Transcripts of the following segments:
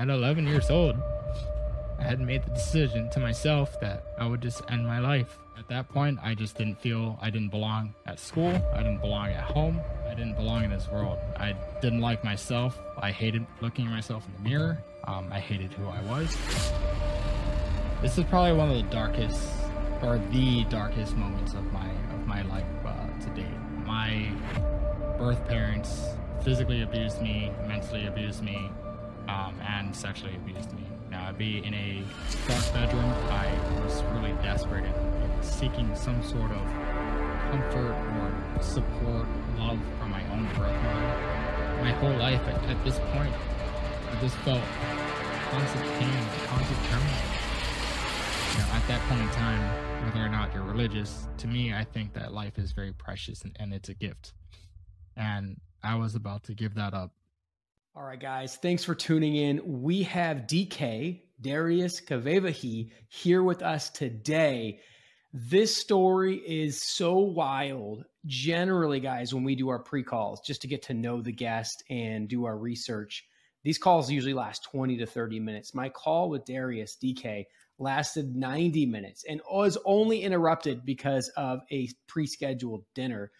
at 11 years old, I had made the decision to myself that I would just end my life. At that point, I just didn't feel I didn't belong at school. I didn't belong at home. I didn't belong in this world. I didn't like myself. I hated looking at myself in the mirror. Um, I hated who I was. This is probably one of the darkest, or the darkest moments of my of my life uh, to date. My birth parents physically abused me, mentally abused me, um, and sexually abused me. Now, I'd be in a dark bedroom. I was really desperate and seeking some sort of comfort or support, love from my own birth mother. My whole life, at, at this point, I just felt constant pain, constant turmoil. You know, at that point in time, whether or not you're religious, to me, I think that life is very precious and, and it's a gift. And I was about to give that up all right, guys, thanks for tuning in. We have DK, Darius Kawewehi, here with us today. This story is so wild. Generally, guys, when we do our pre calls, just to get to know the guest and do our research, these calls usually last 20 to 30 minutes. My call with Darius, DK, lasted 90 minutes and was only interrupted because of a pre scheduled dinner.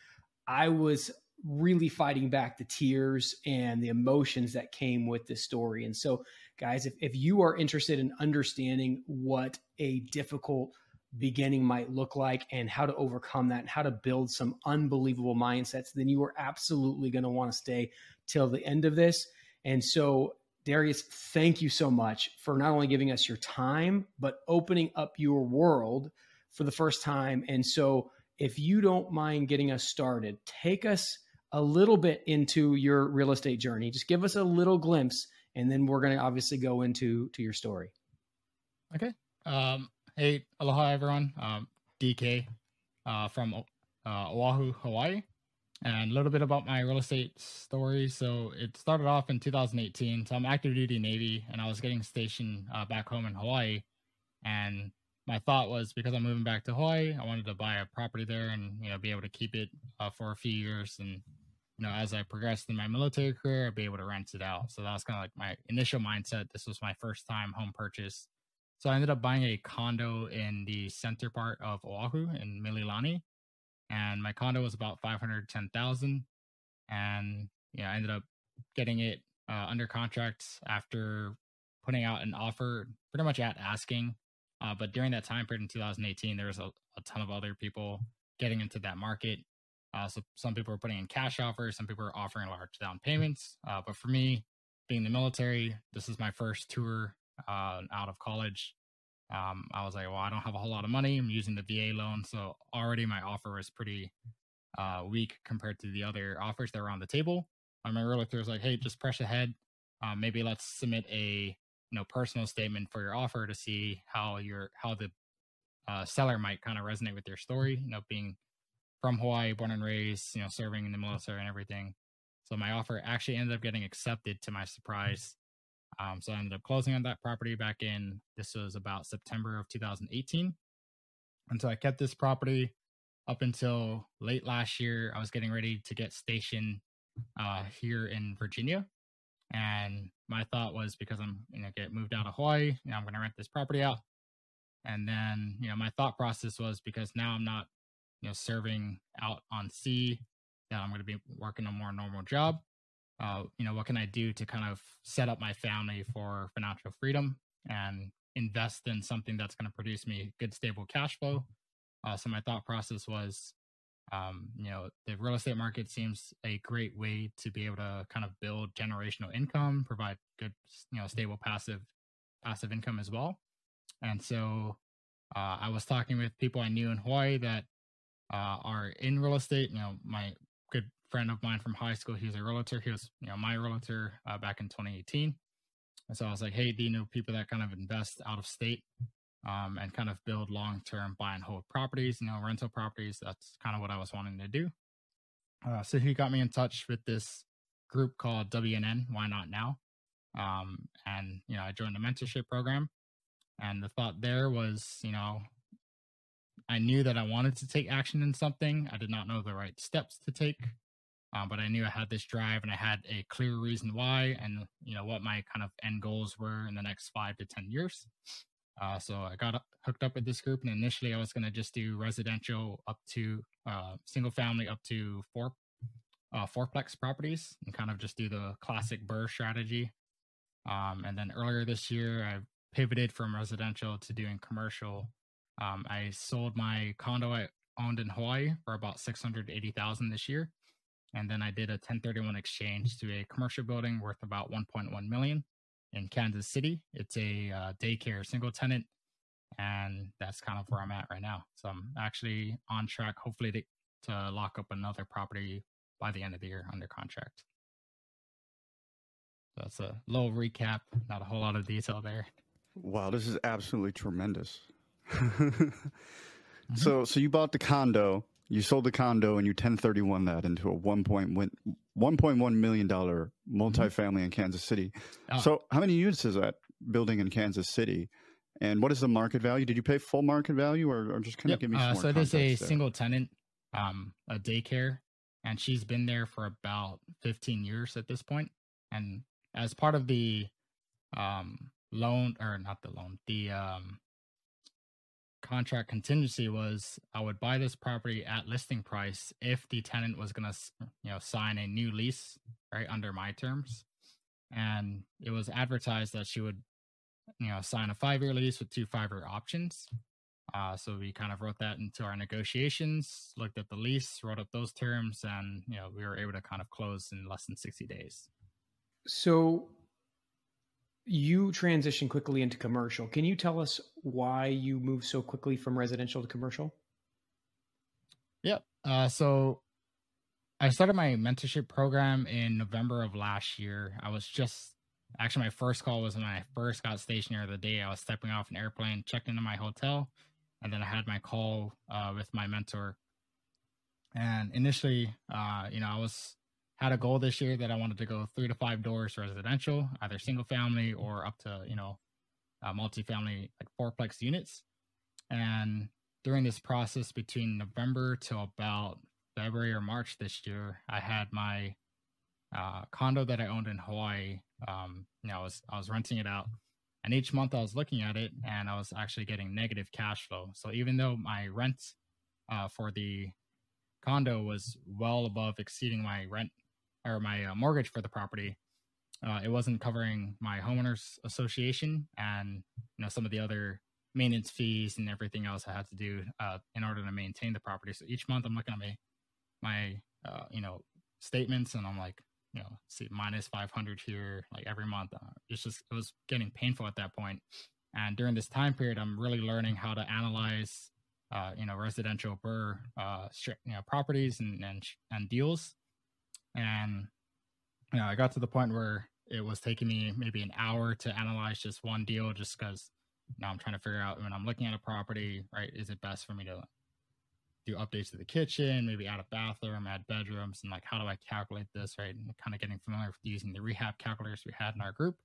I was really fighting back the tears and the emotions that came with this story. And so, guys, if, if you are interested in understanding what a difficult beginning might look like and how to overcome that and how to build some unbelievable mindsets, then you are absolutely going to want to stay till the end of this. And so, Darius, thank you so much for not only giving us your time, but opening up your world for the first time. And so, if you don't mind getting us started, take us a little bit into your real estate journey. Just give us a little glimpse, and then we're going to obviously go into to your story. Okay. Um, hey, aloha everyone. Um, DK uh, from uh, Oahu, Hawaii, and a little bit about my real estate story. So it started off in 2018. So I'm active duty Navy, and I was getting stationed uh, back home in Hawaii, and my thought was because I'm moving back to Hawaii, I wanted to buy a property there and you know be able to keep it uh, for a few years and you know, as I progressed in my military career, I'd be able to rent it out. So that was kind of like my initial mindset. This was my first time home purchase. So I ended up buying a condo in the center part of Oahu in Mililani. And my condo was about 510,000. And, know, I ended up getting it uh, under contract after putting out an offer pretty much at asking. Uh, but during that time period in 2018, there was a, a ton of other people getting into that market uh, so some people are putting in cash offers, some people are offering large down payments. Uh, but for me, being the military, this is my first tour uh, out of college. Um, I was like, well, I don't have a whole lot of money. I'm using the VA loan, so already my offer was pretty uh, weak compared to the other offers that were on the table. Um, my realtor was like, hey, just press ahead. Um, maybe let's submit a you know personal statement for your offer to see how your how the uh, seller might kind of resonate with your story. You know, being from Hawaii, born and raised, you know, serving in the military and everything. So my offer actually ended up getting accepted to my surprise. Um, so I ended up closing on that property back in this was about September of 2018. And so I kept this property up until late last year. I was getting ready to get stationed uh, here in Virginia. And my thought was because I'm you know get moved out of Hawaii, you know, I'm gonna rent this property out. And then, you know, my thought process was because now I'm not you know serving out on sea that i'm going to be working a more normal job. Uh, you know what can i do to kind of set up my family for financial freedom and invest in something that's going to produce me good stable cash flow? Uh, so my thought process was um, you know the real estate market seems a great way to be able to kind of build generational income provide good you know stable passive passive income as well. And so uh, i was talking with people i knew in hawaii that uh, are in real estate. You know, my good friend of mine from high school, he was a realtor. He was, you know, my realtor uh, back in 2018. And so I was like, hey, do you know people that kind of invest out of state um, and kind of build long term buy and hold properties, you know, rental properties? That's kind of what I was wanting to do. Uh, so he got me in touch with this group called WNN, Why Not Now? Um, and, you know, I joined a mentorship program. And the thought there was, you know, I knew that I wanted to take action in something. I did not know the right steps to take. Um, but I knew I had this drive and I had a clear reason why and you know what my kind of end goals were in the next five to ten years. Uh, so I got hooked up with this group, and initially I was going to just do residential up to uh, single family up to four uh, fourplex properties, and kind of just do the classic BRRRR strategy. Um, and then earlier this year, I pivoted from residential to doing commercial. Um, I sold my condo I owned in Hawaii for about six hundred eighty thousand this year, and then I did a 1031 exchange to a commercial building worth about 1.1 million in Kansas City. It's a uh, daycare single tenant, and that's kind of where I'm at right now. So I'm actually on track, hopefully, to, to lock up another property by the end of the year under contract. That's a little recap, not a whole lot of detail there. Wow, this is absolutely tremendous. Mm-hmm. So, so you bought the condo, you sold the condo, and you 1031 that into a 1.1 million dollar mm-hmm. multifamily in Kansas City. Oh. So, how many units is that building in Kansas City? And what is the market value? Did you pay full market value, or, or just kind yep. of give me some uh, more So, is a there. single tenant, um, a daycare, and she's been there for about 15 years at this point. And as part of the um, loan, or not the loan, the um, contract contingency was I would buy this property at listing price if the tenant was going to, you know, sign a new lease right under my terms. And it was advertised that she would, you know, sign a five year lease with two five year options. Uh, so we kind of wrote that into our negotiations, looked at the lease, wrote up those terms, and you know we were able to kind of close in less than sixty days. So you transition quickly into commercial. Can you tell us why you moved so quickly from residential to commercial? Yep. Uh, so I started my mentorship program in November of last year. I was just actually my first call was when I first got stationed the day I was stepping off an airplane, checked into my hotel, and then I had my call uh, with my mentor. And initially, uh, you know, I was had a goal this year that I wanted to go three to five doors residential, either single family or up to, you know, uh, multifamily, like fourplex units. And during this process between November to about February or March this year, I had my uh, condo that I owned in Hawaii. Um, you know, I was I was renting it out, and each month I was looking at it, and I was actually getting negative cash flow. So even though my rent uh, for the condo was well above exceeding my rent or my uh, mortgage for the property, uh, it wasn't covering my homeowners association and you know some of the other maintenance fees and everything else I had to do uh, in order to maintain the property. So each month I'm looking at my my uh, you know statements and I'm like you know see minus 500 here like every month. Uh, it's just it was getting painful at that point. And during this time period, I'm really learning how to analyze uh, you know residential BRRRR uh, you know properties and and, and deals and you know, I got to the point where it was taking me maybe an hour to analyze just one deal, just because now I'm trying to figure out when I'm looking at a property, right? Is it best for me to do updates to the kitchen, maybe add a bathroom, add bedrooms, and like how do I calculate this, right? And kind of getting familiar with using the rehab calculators we had in our group.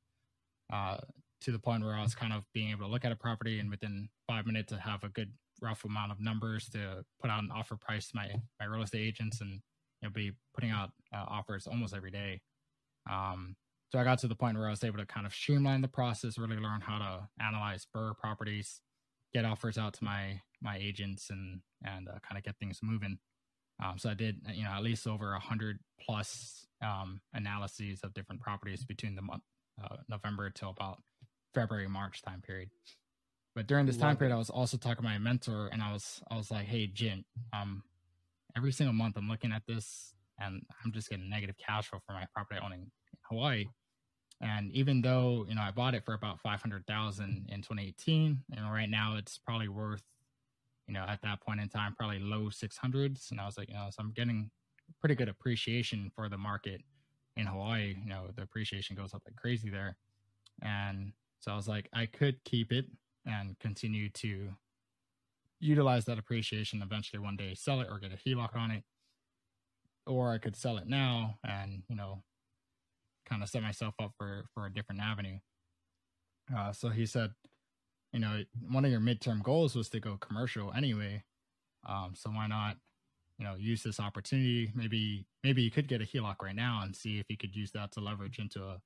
Uh, to the point where I was kind of being able to look at a property and within five minutes to have a good rough amount of numbers to put out an offer price to my my real estate agents and you know, be putting out uh, offers almost every day. Um, so I got to the point where I was able to kind of streamline the process, really learn how to analyze BRRRR properties, get offers out to my my agents, and and uh, kind of get things moving. Um, so I did, you know, at least over a hundred plus um, analyses of different properties between the month uh, November till about February March time period. But during this Love time period, it. I was also talking to my mentor, and I was I was like, "Hey, Jin, um, every single month I'm looking at this and I'm just getting negative cash flow for my property owning in Hawaii. And even though, you know, I bought it for about 500,000 in 2018, and right now it's probably worth, you know, at that point in time, probably low 600s. And I was like, you know, so I'm getting pretty good appreciation for the market in Hawaii. You know, the appreciation goes up like crazy there. And so I was like, I could keep it and continue to utilize that appreciation eventually one day sell it or get a HELOC on it. Or I could sell it now and, you know, kind of set myself up for for a different avenue. Uh, so he said, you know, one of your midterm goals was to go commercial anyway. Um, so why not, you know use this opportunity. Maybe maybe you could get a HELOC right now and see if you could use that to leverage into a,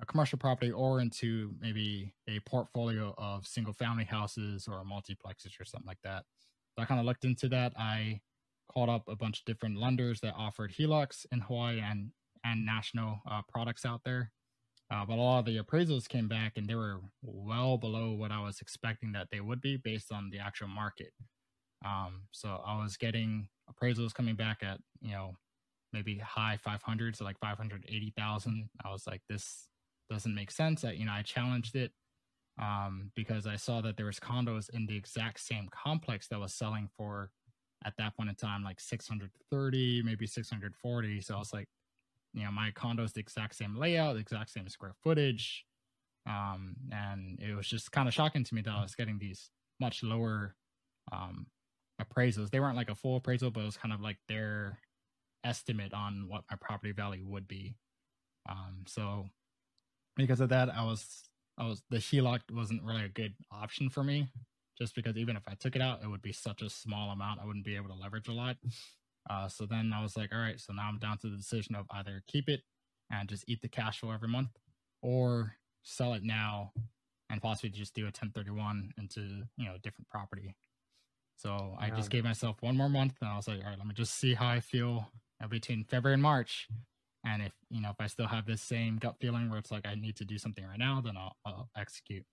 a commercial property or into maybe a portfolio of single family houses or multiplexes or something like that. So I kind of looked into that. I called up a bunch of different lenders that offered HELOCs in Hawaii and and national uh, products out there. Uh, but a lot of the appraisals came back and they were well below what I was expecting that they would be based on the actual market. Um, so I was getting appraisals coming back at, you know, maybe high 500s, so like 580,000. I was like, this doesn't make sense. I, you know, I challenged it um, because I saw that there was condos in the exact same complex that was selling for at that point in time, like 630, maybe 640. So I was like, you know, my condo is the exact same layout, the exact same square footage. Um, and it was just kind of shocking to me that I was getting these much lower um, appraisals. They weren't like a full appraisal, but it was kind of like their estimate on what my property value would be. Um, so because of that, I was I was the HELOC wasn't really a good option for me, just because even if I took it out, it would be such a small amount. I wouldn't be able to leverage a lot. Uh, so then I was like, all right, so now I'm down to the decision of either keep it and just eat the cash flow every month, or sell it now and possibly just do a 1031 into you know different property. So I just gave myself one more month, and I was like, all right, let me just see how I feel between February and March. And if you know if I still have this same gut feeling where it's like I need to do something right now, then I'll, I'll execute.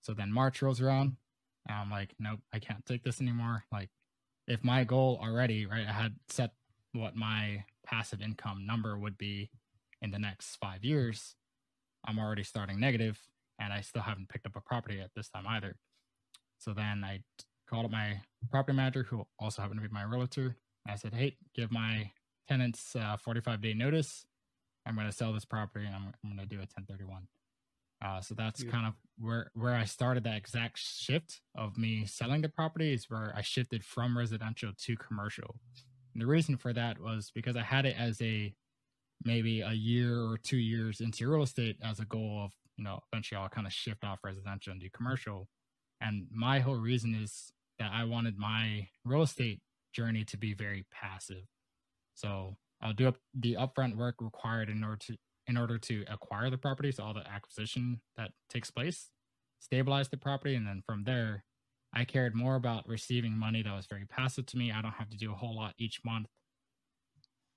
So then March rolls around, and I'm like, nope, I can't take this anymore. Like if my goal already, right, I had set what my passive income number would be in the next five years, I'm already starting negative and I still haven't picked up a property at this time either. So then I called up my property manager, who also happened to be my realtor. I said, hey, give my tenants uh, 45 day notice. I'm going to sell this property and I'm, I'm going to do a 1031. Uh, so that's kind of where where I started that exact shift of me selling the property is where I shifted from residential to commercial. And the reason for that was because I had it as a maybe a year or two years into real estate as a goal of you know eventually I'll kind of shift off residential and do commercial. And my whole reason is that I wanted my real estate journey to be very passive. So I'll do up the upfront work required in order to in order to acquire the property. So all the acquisition that takes place, stabilize the property, and then from there, I cared more about receiving money that was very passive to me. I don't have to do a whole lot each month,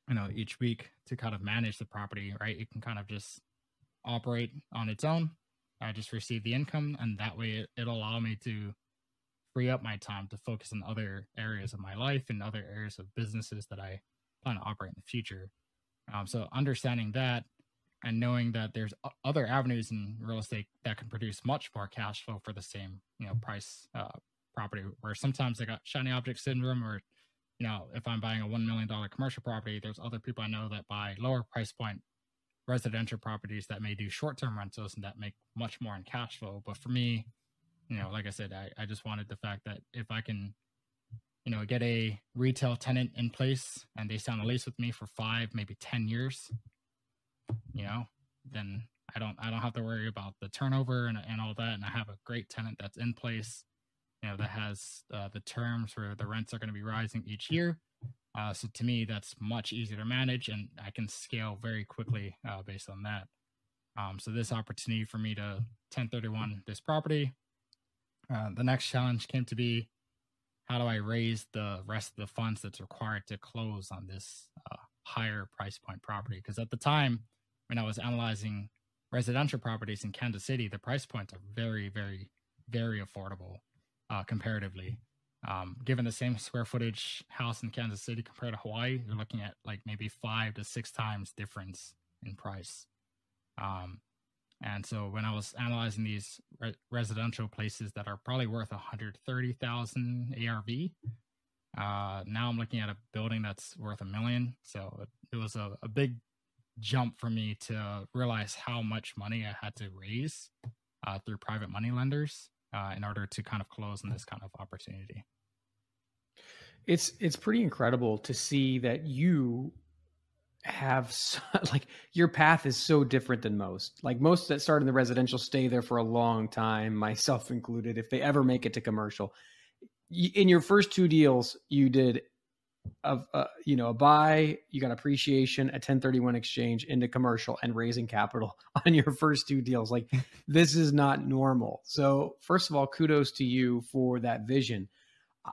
you know, each week to kind of manage the property, right? It can kind of just operate on its own. I just receive the income, and that way it, it'll allow me to free up my time to focus on other areas of my life and other areas of businesses that I plan to operate in the future. Um, so understanding that and knowing that there's other avenues in real estate that can produce much more cash flow for the same you know price uh, property where sometimes i got shiny object syndrome or you know if i'm buying a $1 million commercial property there's other people i know that buy lower price point residential properties that may do short-term rentals and that make much more in cash flow but for me you know like i said i, I just wanted the fact that if i can you know get a retail tenant in place and they sign a lease with me for five maybe 10 years you know, then I don't I don't have to worry about the turnover and and all that. And I have a great tenant that's in place, you know, that has uh, the terms where the rents are going to be rising each year. Uh, so to me, that's much easier to manage, and I can scale very quickly uh, based on that. Um, so this opportunity for me to 1031 this property. Uh, the next challenge came to be how do I raise the rest of the funds that's required to close on this uh, higher price point property? Because at the time, when I was analyzing residential properties in Kansas City, the price points are very, very, very affordable uh, comparatively. Um, given the same square footage house in Kansas City compared to Hawaii, you're looking at like maybe five to six times difference in price. Um, and so when I was analyzing these re- residential places that are probably worth 130,000 ARV, uh, now I'm looking at a building that's worth a million. So it, it was a, a big jump for me to realize how much money I had to raise uh, through private money lenders uh, in order to kind of close on this kind of opportunity. It's it's pretty incredible to see that you have like your path is so different than most. Like most that start in the residential stay there for a long time, myself included. If they ever make it to commercial, in your first two deals, you did of uh, you know a buy you got appreciation a 1031 exchange into commercial and raising capital on your first two deals like this is not normal so first of all kudos to you for that vision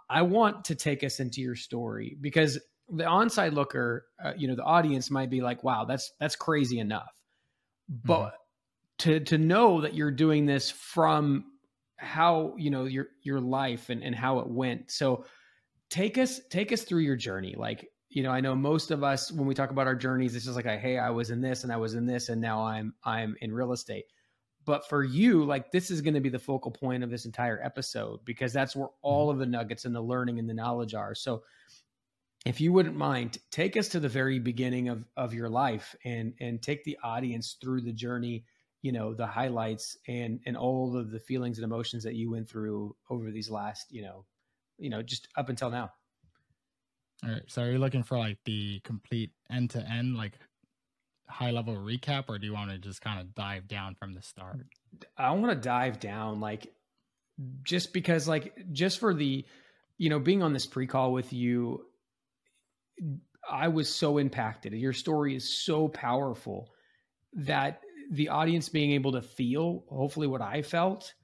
i want to take us into your story because the onside looker uh, you know the audience might be like wow that's that's crazy enough. But mm-hmm. to to know that you're doing this from how you know your your life and and how it went. So take us take us through your journey. Like you know i know most of us when we talk about our journeys it's just like hey i was in this and i was in this and now i'm i'm in real estate. But for you like this is going to be the focal point of this entire episode because that's where all mm-hmm. of the nuggets and the learning and the knowledge are. So if you wouldn't mind take us to the very beginning of of your life and and take the audience through the journey you know the highlights and and all of the feelings and emotions that you went through over these last you know you know, just up until now. All right. So are you looking for like the complete end to end, like high level recap, or do you want to just kind of dive down from the start? I want to dive down, like, just because, like, just for the, you know, being on this pre call with you, I was so impacted. Your story is so powerful that the audience being able to feel, hopefully, what I felt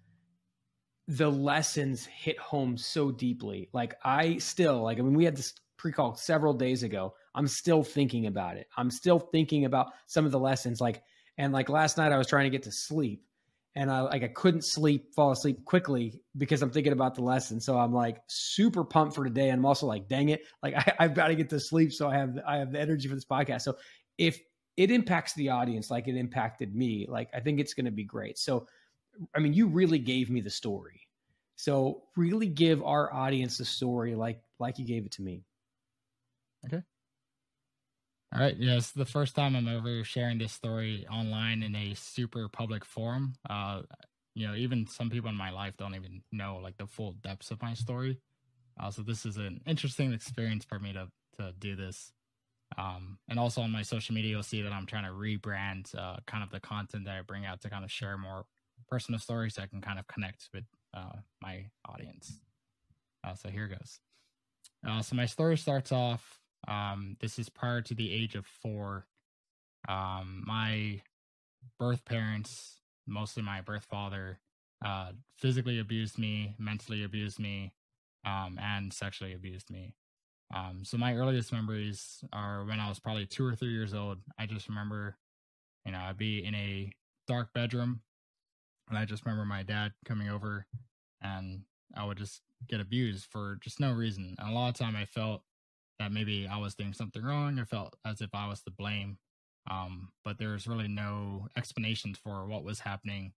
the lessons hit home so deeply. Like I still like I mean we had this pre-call several days ago. I'm still thinking about it. I'm still thinking about some of the lessons like and like last night I was trying to get to sleep and I like I couldn't sleep, fall asleep quickly because I'm thinking about the lesson. So I'm like super pumped for today and I'm also like dang it, like I, I've got to get to sleep so I have I have the energy for this podcast. So if it impacts the audience like it impacted me, like I think it's going to be great. So I mean, you really gave me the story. So really give our audience the story like like you gave it to me. Okay. All right. Yes, the first time I'm ever sharing this story online in a super public forum. Uh, you know, even some people in my life don't even know like the full depths of my story. Uh, so this is an interesting experience for me to to do this. Um, and also on my social media, you'll see that I'm trying to rebrand uh, kind of the content that I bring out to kind of share more personal stories that can kind of connect with uh, my audience. Uh, so here goes. Uh, so my story starts off. Um, this is prior to the age of four. Um, my birth parents, mostly my birth father, uh, physically abused me, mentally abused me, um, and sexually abused me. Um, so my earliest memories are when I was probably two or three years old. I just remember, you know, I'd be in a dark bedroom and I just remember my dad coming over and I would just get abused for just no reason. And a lot of time I felt that maybe I was doing something wrong. I felt as if I was to blame. Um, but there's really no explanations for what was happening,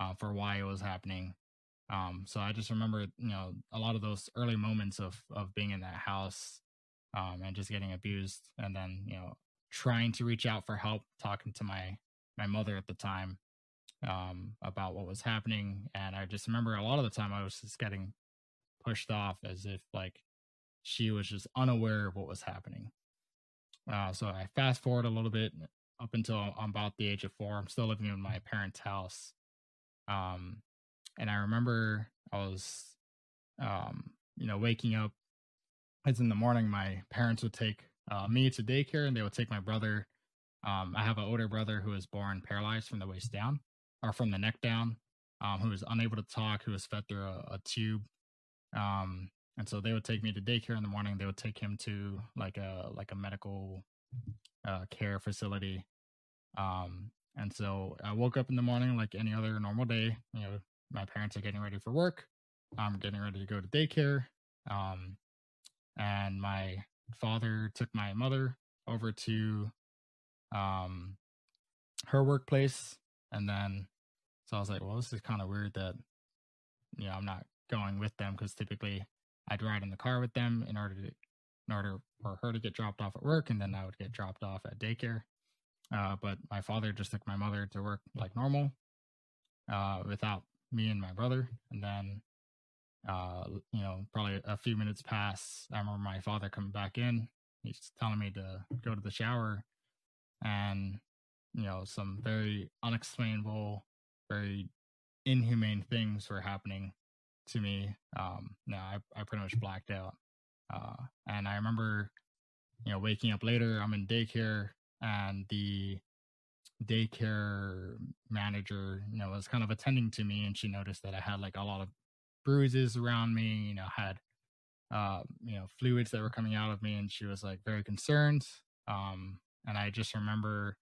uh, for why it was happening. Um, so I just remember, you know, a lot of those early moments of of being in that house, um, and just getting abused, and then you know, trying to reach out for help, talking to my my mother at the time, um, about what was happening. And I just remember a lot of the time I was just getting pushed off as if like she was just unaware of what was happening. Uh, so I fast forward a little bit up until I'm about the age of four. I'm still living in my parents' house. Um, and I remember I was, um, you know, waking up. It's in the morning. My parents would take uh, me to daycare, and they would take my brother. Um, I have an older brother who was born paralyzed from the waist down or from the neck down, um, who was unable to talk, who was fed through a, a tube. Um, and so they would take me to daycare in the morning. They would take him to like a like a medical uh, care facility. Um, and so I woke up in the morning like any other normal day. You know, my parents are getting ready for work. I'm getting ready to go to daycare. Um, and my father took my mother over to um her workplace and then, so I was like, well, this is kind of weird that, you know, I'm not going with them because typically I'd ride in the car with them in order to, in order for her to get dropped off at work, and then I would get dropped off at daycare. Uh, but my father just took my mother to work like normal, uh, without me and my brother. And then, uh, you know, probably a few minutes pass. I remember my father coming back in. He's telling me to go to the shower, and you know some very unexplainable very inhumane things were happening to me um no i, I pretty much blacked out Uh, and I remember, you know, waking up later. I'm in daycare, and the daycare manager, you know, was kind of attending to me, and she noticed that I had like a lot of bruises around me. You know, had uh, you know, fluids that were coming out of me, and she was like very concerned. Um, and I just remember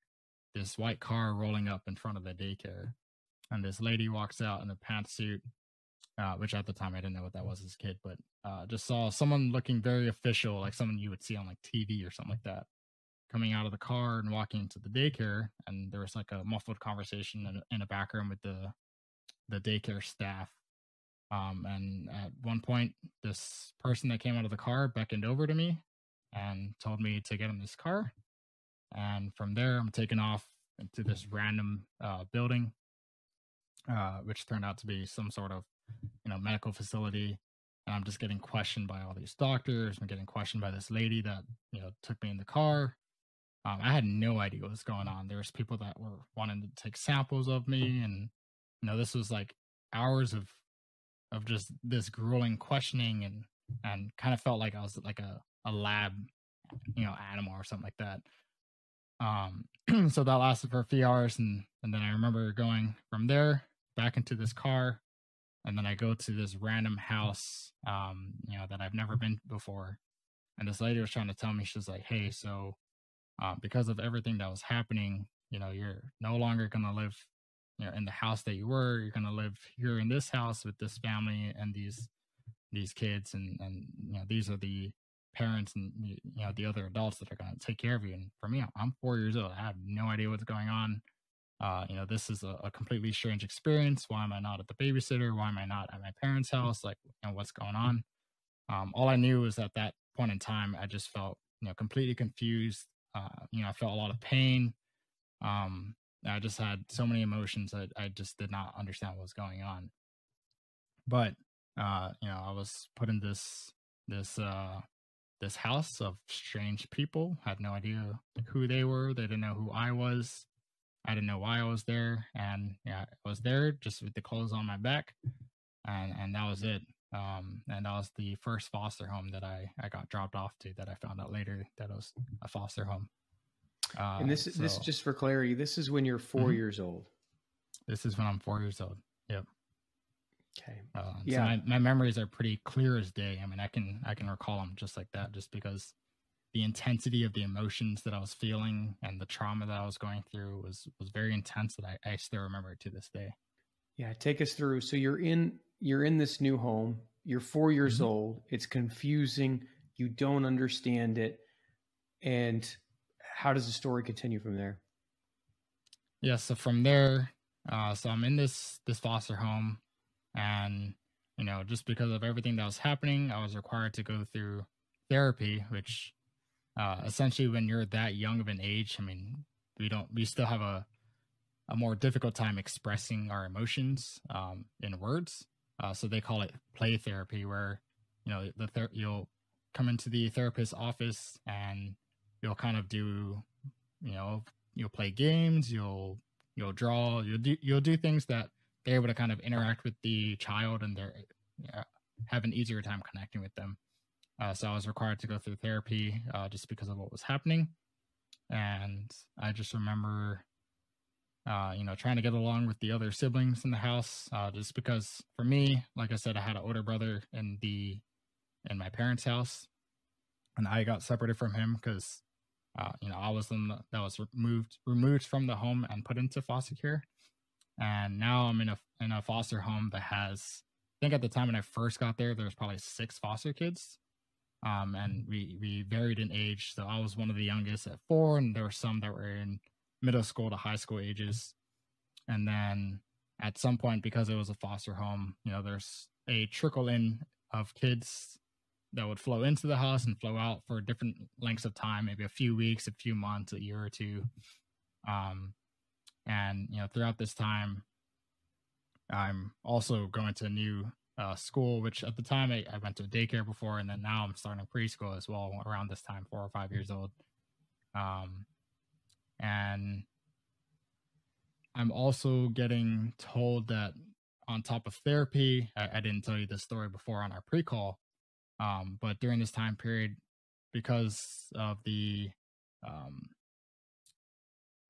this white car rolling up in front of the daycare, and this lady walks out in a pantsuit, uh, which at the time I didn't know what that was as a kid, but uh, just saw someone looking very official, like someone you would see on like TV or something like that, coming out of the car and walking into the daycare, and there was like a muffled conversation in, in a back room with the the daycare staff um, and at one point, this person that came out of the car beckoned over to me and told me to get in this car. And from there, I'm taken off into this random uh, building, uh, which turned out to be some sort of, you know, medical facility. And I'm just getting questioned by all these doctors. I'm getting questioned by this lady that, you know, took me in the car. Um, I had no idea what was going on. There was people that were wanting to take samples of me, and you know, this was like hours of of just this grueling questioning and and kind of felt like I was like a a lab, you know, animal or something like that. Um, so that lasted for a few hours, and and then I remember going from there back into this car, and then I go to this random house, um, you know, that I've never been before, and this lady was trying to tell me she's like, hey, so, uh, because of everything that was happening, you know, you're no longer gonna live you know in the house that you were you're to live here in this house with this family and these these kids and and you know these are the parents and you know the other adults that are to take care of you and for me i'm four years old. I have no idea what's going on uh you know this is a, a completely strange experience why am i not at the babysitter why am i not at my parents house like you know what's going on um all i knew was at that point in time i just felt you know completely confused uh you know i felt a lot of pain um I just had so many emotions that I just did not understand what was going on. But uh, you know, I was put in this this uh this house of strange people. Had no idea who they were. They didn't know who I was. I didn't know why I was there. And yeah, I was there just with the clothes on my back. And and that was it. Um, and that was the first foster home that I, I got dropped off to that I found out later that it was a foster home. Uh, and this so, this just for clarity, this is when you're 4 mm-hmm. years old. This is when I'm four years old. Yep. Okay. Uh, yeah. So my, my memories are pretty clear as day. I mean, I can I can recall them just like that, just because the intensity of the emotions that I was feeling and the trauma that I was going through was was very intense that I, I still remember it to this day. Yeah, take us through. So you're in you're in this new home. You're four years mm-hmm. old. It's confusing. You don't understand it, and how does the story continue from there? Yeah, so from there, uh, so I'm in this this foster home, and you know, just because of everything that was happening, I was required to go through therapy, which uh, essentially, when you're that young of an age, I mean, we don't, we still have a a more difficult time expressing our emotions um, in words. Uh, so they call it play therapy, where you know the ther- you'll come into the therapist's office and you'll kind of do you know you'll play games you'll you'll draw you'll do you'll do things that they're able to kind of interact with the child and they're yeah, have an easier time connecting with them uh, so i was required to go through therapy uh, just because of what was happening. And i just remember uh, you know trying to get along with the other siblings in the house uh, just because for me like i said i had an older brother in the in my parents house. And i got separated from him because uh, you know, I was in the, that was removed removed from the home and put into foster care, and now I'm in a in a foster home that has. I think at the time when I first got there, there was probably six foster kids, um, and we we varied in age. So I was one of the youngest at four, and there were some that were in middle school to high school ages, and then at some point because it was a foster home, you know, there's a trickle in of kids that would flow into the house and flow out for different lengths of time, maybe a few weeks, a few months, a year or two. Um, and you know, throughout this time, I'm also going to a new uh, school, which at the time I, I, went to daycare before, and then now I'm starting preschool as well around this time, four or five years old. Um, and I'm also getting told that on top of therapy, I, I didn't tell you this story before on our pre call, Um, but during this time period, because of the um,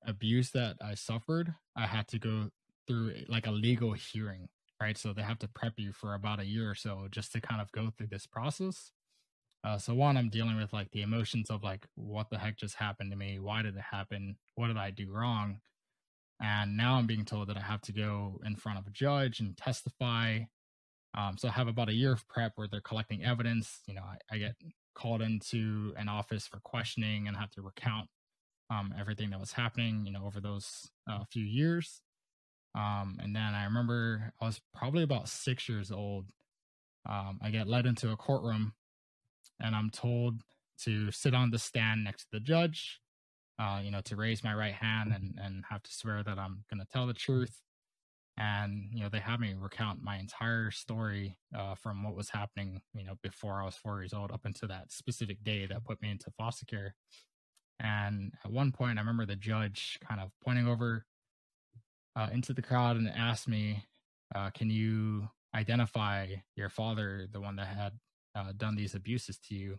abuse that I suffered, I had to go through like a legal hearing, right? So they have to prep you for about a year or so just to kind of go through this process. Uh, so one, I'm dealing with like the emotions of like what the heck just happened to me? Why did it happen? What did I do wrong? And now I'm being told that I have to go in front of a judge and testify. Um, so I have about a year of prep where they're collecting evidence. You know, I, I get called into an office for questioning and have to recount um, everything that was happening, you know, over those uh, few years. Um, and then I remember I was probably about six years old. Um, I get led into a courtroom and I'm told to sit on the stand next to the judge, uh, you know, to raise my right hand and, and have to swear that I'm going to tell the truth. And, you know, they have me recount my entire story uh, from what was happening, you know, before I was four years old up until that specific day that put me into foster care. And at one point, I remember the judge kind of pointing over uh, into the crowd and asked me, uh, Can you identify your father, the one that had uh, done these abuses to you.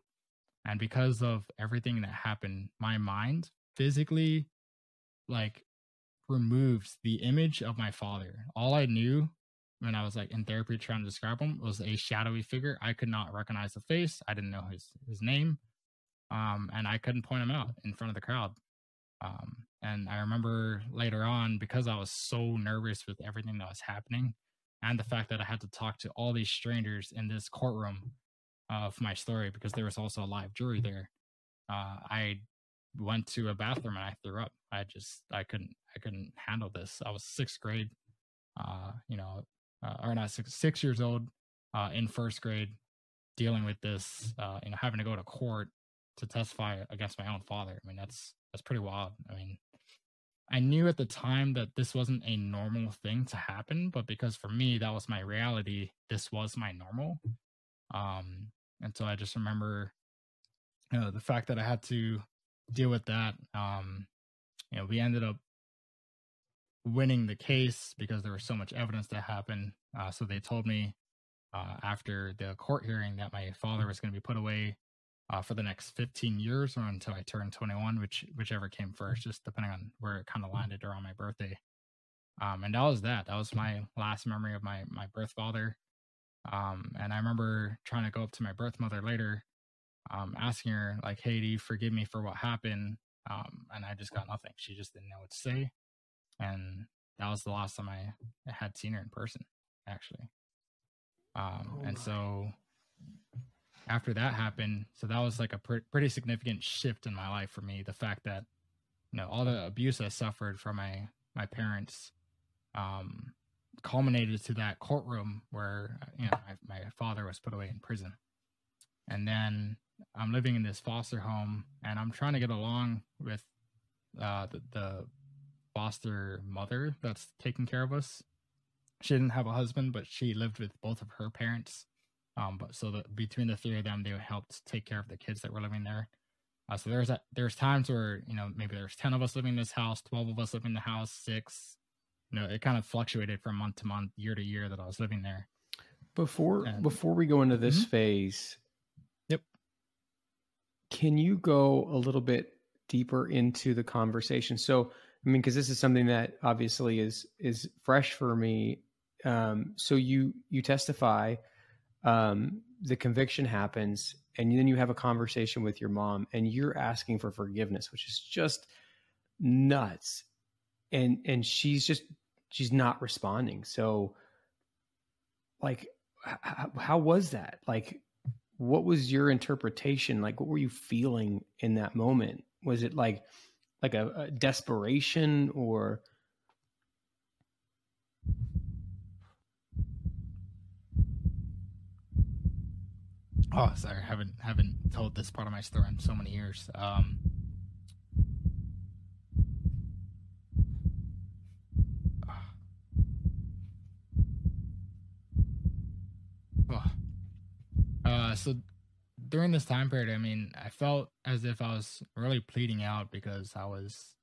And because of everything that happened, my mind physically like removed the image of my father. All I knew when I was like in therapy trying to describe him was a shadowy figure. I could not recognize the face. I didn't know his his name. Um, and I couldn't point him out in front of the crowd. Um, and I remember later on, because I was so nervous with everything that was happening and the fact that I had to talk to all these strangers in this courtroom of my story because there was also a live jury there. Uh, I went to a bathroom and I threw up. I just I couldn't I couldn't handle this. I was sixth grade, uh, you know, uh, or not six six years old, uh, in first grade, dealing with this, uh, you know, having to go to court to testify against my own father. I mean, that's that's pretty wild. I mean, I knew at the time that this wasn't a normal thing to happen, but because for me that was my reality, this was my normal. Um, and so I just remember, you know, the fact that I had to deal with that. Um, you know, we ended up winning the case because there was so much evidence that happened. Uh, so they told me uh, after the court hearing that my father was going to be put away uh, for the next 15 years or until I turned 21, which whichever came first, just depending on where it kind of landed around my birthday. Um, and that was that. That was my last memory of my my birth father. Um, and I remember trying to go up to my birth mother later, um, asking her like, "Hey, do you forgive me for what happened?" Um, and I just got nothing. She just didn't know what to say, and that was the last time I had seen her in person, actually. Um, oh and so after that happened, so that was like a pr- pretty significant shift in my life for me. The fact that you know all the abuse I suffered from my my parents, um, culminated to that courtroom where you know my, my father was put away in prison and then i'm living in this foster home and i'm trying to get along with uh, the, the foster mother that's taking care of us she didn't have a husband but she lived with both of her parents um but so that between the three of them they helped take care of the kids that were living there uh, so there's that there's times where you know maybe there's 10 of us living in this house 12 of us living in the house six you know, it kind of fluctuated from month to month, year to year that I was living there. Before and, before we go into this mm-hmm. phase, yep. Can you go a little bit deeper into the conversation? So, I mean, because this is something that obviously is is fresh for me. Um, so you you testify, um, the conviction happens, and then you have a conversation with your mom, and you're asking for forgiveness, which is just nuts. And and she's just she's not responding. So like how, how was that? Like what was your interpretation? Like what were you feeling in that moment? Was it like like a, a desperation or oh sorry haven't haven't told this part of my story in so many years. Um Uh, so during this time period, I mean, I felt as if I was really pleading out because I was,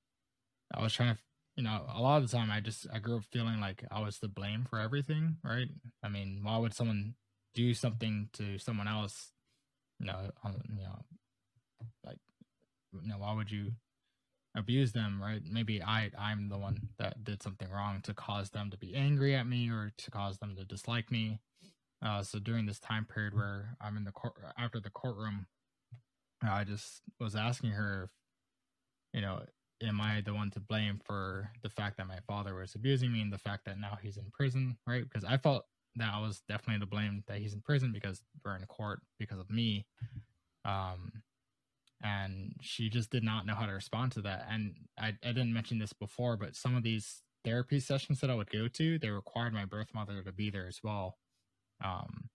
I was trying to, you know, a lot of the time I just I grew up feeling like I was to blame for everything, right? I mean, why would someone do something to someone else you know, you know, like, you know, why would you abuse them, right? Maybe I I'm the one that did something wrong to cause them to be angry at me or to cause them to dislike me. Uh, so during this time period where I'm in the court after the courtroom, I just was asking her, if, you know, am I the one to blame for the fact that my father was abusing me and the fact that now he's in prison, right? Because I felt that I was definitely to blame that he's in prison because we're in court because of me. Um, and she just did not know how to respond to that. And I, I didn't mention this before, but some of these therapy sessions that I would go to, they required my birth mother to be there as well. Um,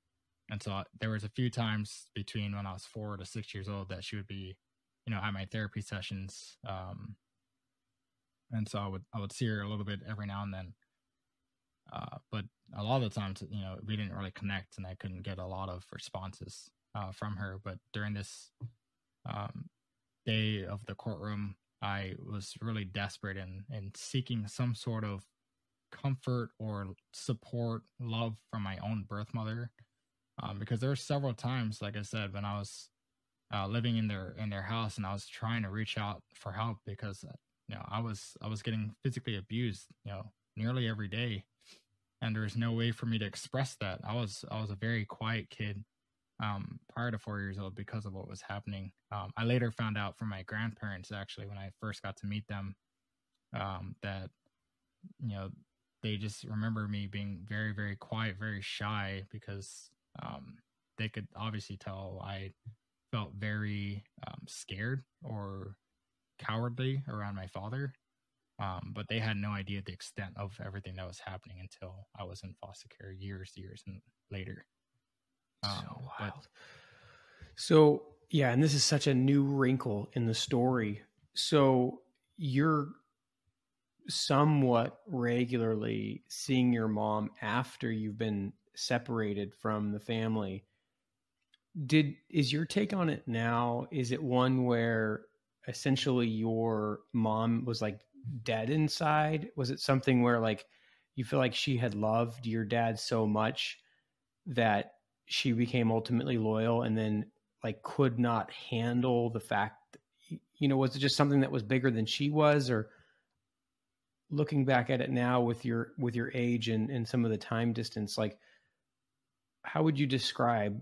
and so there was a few times between when I was four to six years old that she would be, you know, at my therapy sessions. Um, and so I would I would see her a little bit every now and then. Uh, but a lot of the times, you know, we didn't really connect, and I couldn't get a lot of responses uh, from her. But during this um, day of the courtroom, I was really desperate and in, in seeking some sort of comfort or support, love from my own birth mother, um, because there were several times, like I said, when I was uh, living in their in their house and I was trying to reach out for help because you know I was I was getting physically abused, you know, nearly every day, and there was no way for me to express that. I was I was a very quiet kid um, prior to four years old because of what was happening. Um, I later found out from my grandparents actually when I first got to meet them um, that you know they just remember me being very very quiet, very shy because um, they could obviously tell I felt very um, scared or cowardly around my father. Um, but they had no idea the extent of everything that was happening until I was in foster care years, years and later. Um, so wild. But, so yeah, and this is such a new wrinkle in the story. So you're somewhat regularly seeing your mom after you've been separated from the family. Did is your take on it now? Is it one where essentially your mom was like dead inside? Was it something where like you feel like she had loved your dad so much that she became ultimately loyal and then like could not handle the fact you know was it just something that was bigger than she was or looking back at it now with your with your age and and some of the time distance like how would you describe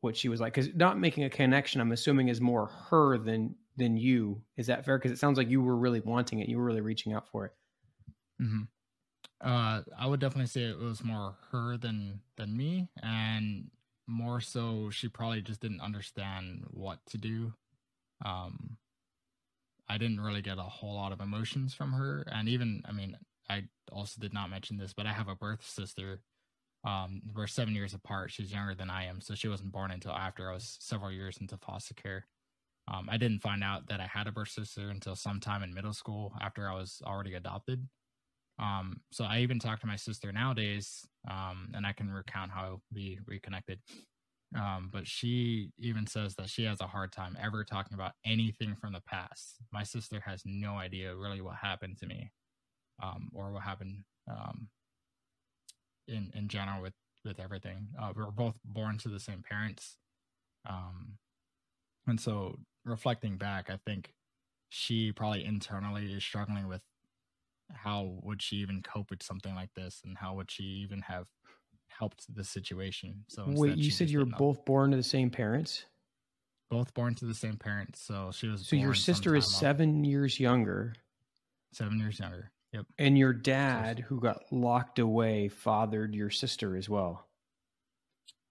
what she was like because not making a connection i'm assuming is more her than than you is that fair because it sounds like you were really wanting it you were really reaching out for it mm-hmm. Uh, I would definitely say it was more her than than me, and more so she probably just didn't understand what to do. Um, I didn't really get a whole lot of emotions from her, and even I mean, I also did not mention this, but I have a birth sister. Um, we're seven years apart. She's younger than I am, so she wasn't born until after I was several years into foster care. Um, I didn't find out that I had a birth sister until sometime in middle school after I was already adopted. Um, so I even talk to my sister nowadays, um, and I can recount how we reconnected. Um, but she even says that she has a hard time ever talking about anything from the past. My sister has no idea really what happened to me, um, or what happened um, in in general with with everything. Uh, we were both born to the same parents, um, and so reflecting back, I think she probably internally is struggling with how would she even cope with something like this and how would she even have helped the situation. So wait you said you were both born to the same parents? Both born to the same parents so she was so your sister is seven years younger. Seven years younger yep. And your dad who got locked away fathered your sister as well.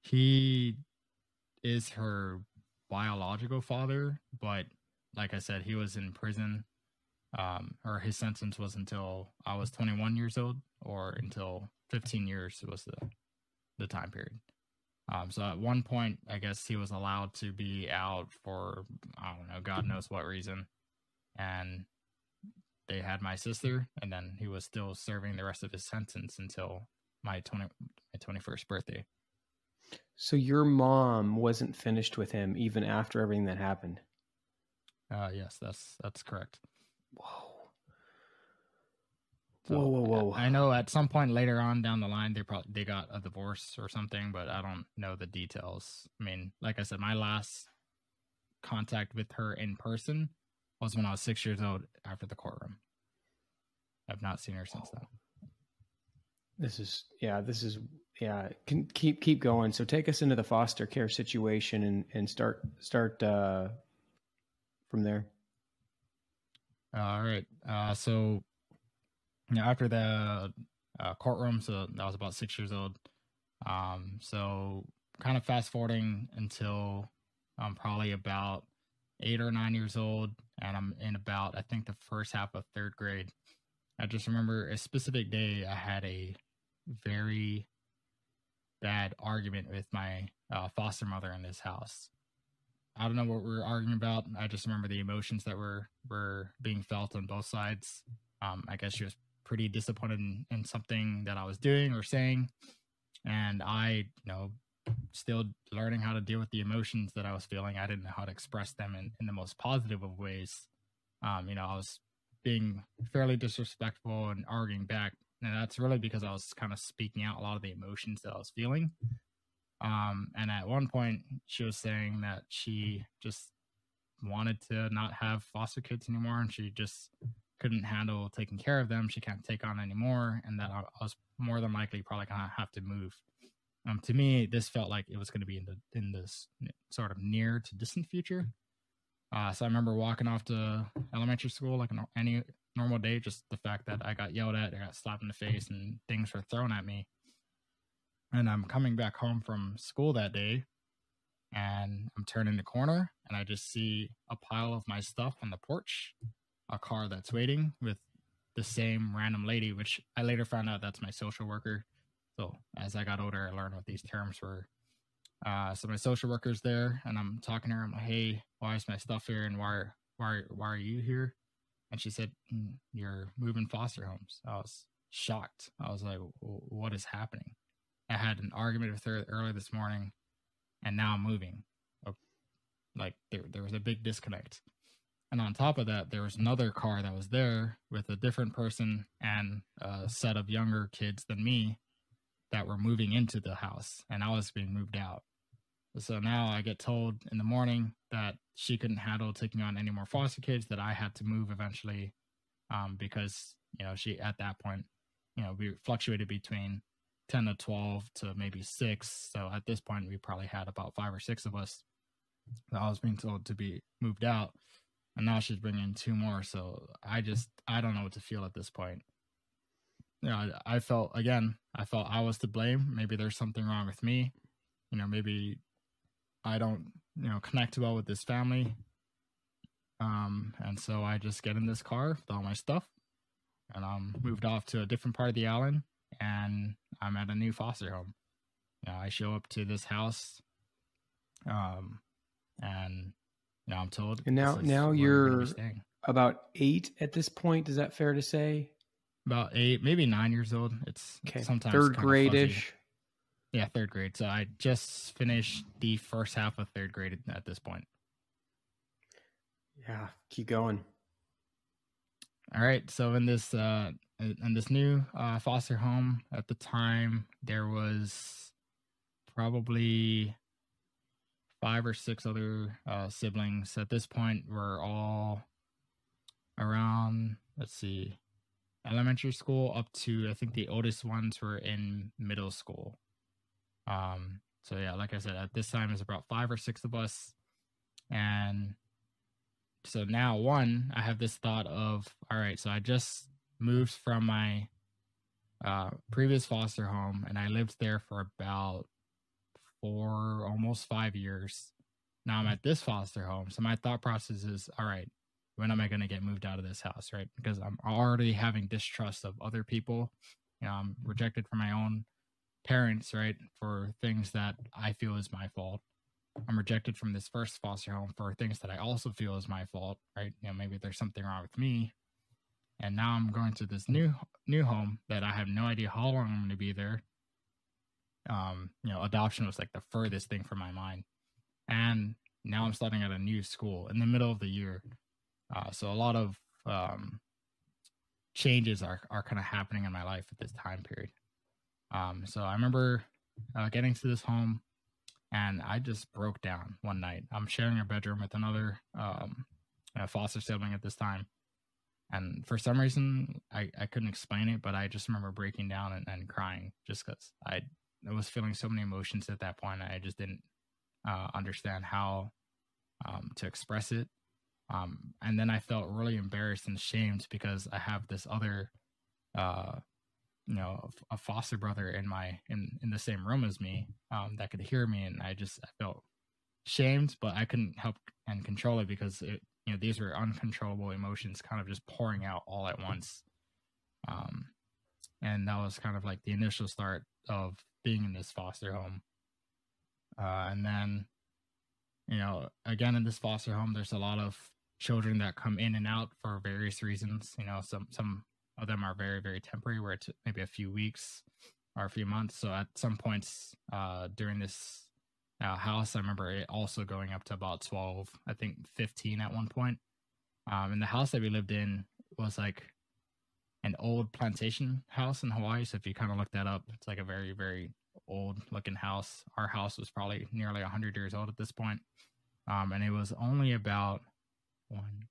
He is her biological father but like i said he was in prison um, or his sentence was until I was 21 years old, or until 15 years was the the time period. Um, so at one point, I guess he was allowed to be out for I don't know, God knows what reason, and they had my sister, and then he was still serving the rest of his sentence until my 20 my 21st birthday. So your mom wasn't finished with him even after everything that happened. Uh, yes, that's that's correct. Whoa. whoa, whoa, whoa! I know at some point later on down the line they probably they got a divorce or something, but I don't know the details. I mean, like I said, my last contact with her in person was when I was six years old after the courtroom. I've not seen her since then. This is yeah, this is yeah. Can keep keep going. So take us into the foster care situation and and start start uh, from there. All right. Uh, so know, after the uh, courtroom, so I was about six years old. Um, so kind of fast forwarding until I'm probably about eight or nine years old, and I'm in about I think the first half of third grade. I just remember a specific day I had a very bad argument with my uh, foster mother in this house. I don't know what we were arguing about. I just remember the emotions that were were being felt on both sides. Um, I guess she was pretty disappointed in, in something that I was doing or saying, and I, you know, still learning how to deal with the emotions that I was feeling. I didn't know how to express them in, in the most positive of ways. Um, you know, I was being fairly disrespectful and arguing back. And that's really because I was kind of speaking out a lot of the emotions that I was feeling. Um, and at one point, she was saying that she just wanted to not have foster kids anymore and she just couldn't handle taking care of them. She can't take on anymore. And that I was more than likely probably to have to move. Um, to me, this felt like it was going to be in the in this sort of near to distant future. Uh, so I remember walking off to elementary school like any normal day. Just the fact that I got yelled at, I got slapped in the face, and things were thrown at me. And I'm coming back home from school that day, and I'm turning the corner, and I just see a pile of my stuff on the porch, a car that's waiting with the same random lady, which I later found out that's my social worker. So as I got older, I learned what these terms were. Uh, so my social worker's there, and I'm talking to her. I'm like, "Hey, why is my stuff here, and why why why are you here?" And she said, mm, "You're moving foster homes." I was shocked. I was like, "What is happening?" I had an argument with her earlier this morning, and now I'm moving. Like there there was a big disconnect. And on top of that, there was another car that was there with a different person and a set of younger kids than me that were moving into the house and I was being moved out. So now I get told in the morning that she couldn't handle taking on any more foster kids, that I had to move eventually um, because, you know, she at that point, you know, we fluctuated between 10 to 12 to maybe six. So at this point, we probably had about five or six of us. That I was being told to be moved out. And now she's bringing two more. So I just, I don't know what to feel at this point you know, I, I felt again, I felt I was to blame. Maybe there's something wrong with me. You know, maybe I don't, you know, connect well with this family. Um, and so I just get in this car with all my stuff and I'm moved off to a different part of the island and I'm at a new foster home. You know, I show up to this house, um, and you know, I'm told. And now, now you're about eight at this point. Is that fair to say? about eight, maybe nine years old. It's okay. sometimes third grade-ish. Yeah, third grade. So I just finished the first half of third grade at this point. Yeah, keep going. All right. So in this uh in this new uh foster home at the time there was probably five or six other uh siblings. At this point we're all around let's see elementary school up to I think the oldest ones were in middle school. Um, so yeah, like I said, at this time it's about five or six of us, and so now one, I have this thought of all right, so I just moved from my uh, previous foster home, and I lived there for about four, almost five years. Now I'm at this foster home, so my thought process is all right when am I going to get moved out of this house, right? Because I'm already having distrust of other people. You know, I'm rejected from my own parents, right, for things that I feel is my fault. I'm rejected from this first foster home for things that I also feel is my fault, right? You know, maybe there's something wrong with me. And now I'm going to this new new home that I have no idea how long I'm going to be there. Um, you know, adoption was like the furthest thing from my mind. And now I'm starting at a new school in the middle of the year uh, so a lot of um, changes are are kind of happening in my life at this time period. Um, so I remember uh, getting to this home, and I just broke down one night. I'm sharing a bedroom with another um, foster sibling at this time, and for some reason I, I couldn't explain it, but I just remember breaking down and, and crying just because I I was feeling so many emotions at that point. I just didn't uh, understand how um, to express it. Um, and then I felt really embarrassed and ashamed because I have this other, uh, you know, a foster brother in my in in the same room as me um, that could hear me, and I just I felt shamed, but I couldn't help and control it because it, you know these were uncontrollable emotions, kind of just pouring out all at once. Um, and that was kind of like the initial start of being in this foster home. Uh, and then, you know, again in this foster home, there's a lot of children that come in and out for various reasons. You know, some some of them are very very temporary, where it's maybe a few weeks or a few months. So at some points uh, during this uh, house, I remember it also going up to about twelve, I think fifteen at one point. Um, and the house that we lived in was like an old plantation house in Hawaii. So if you kind of look that up, it's like a very, very old looking house. Our house was probably nearly 100 years old at this point. Um, and it was only about one,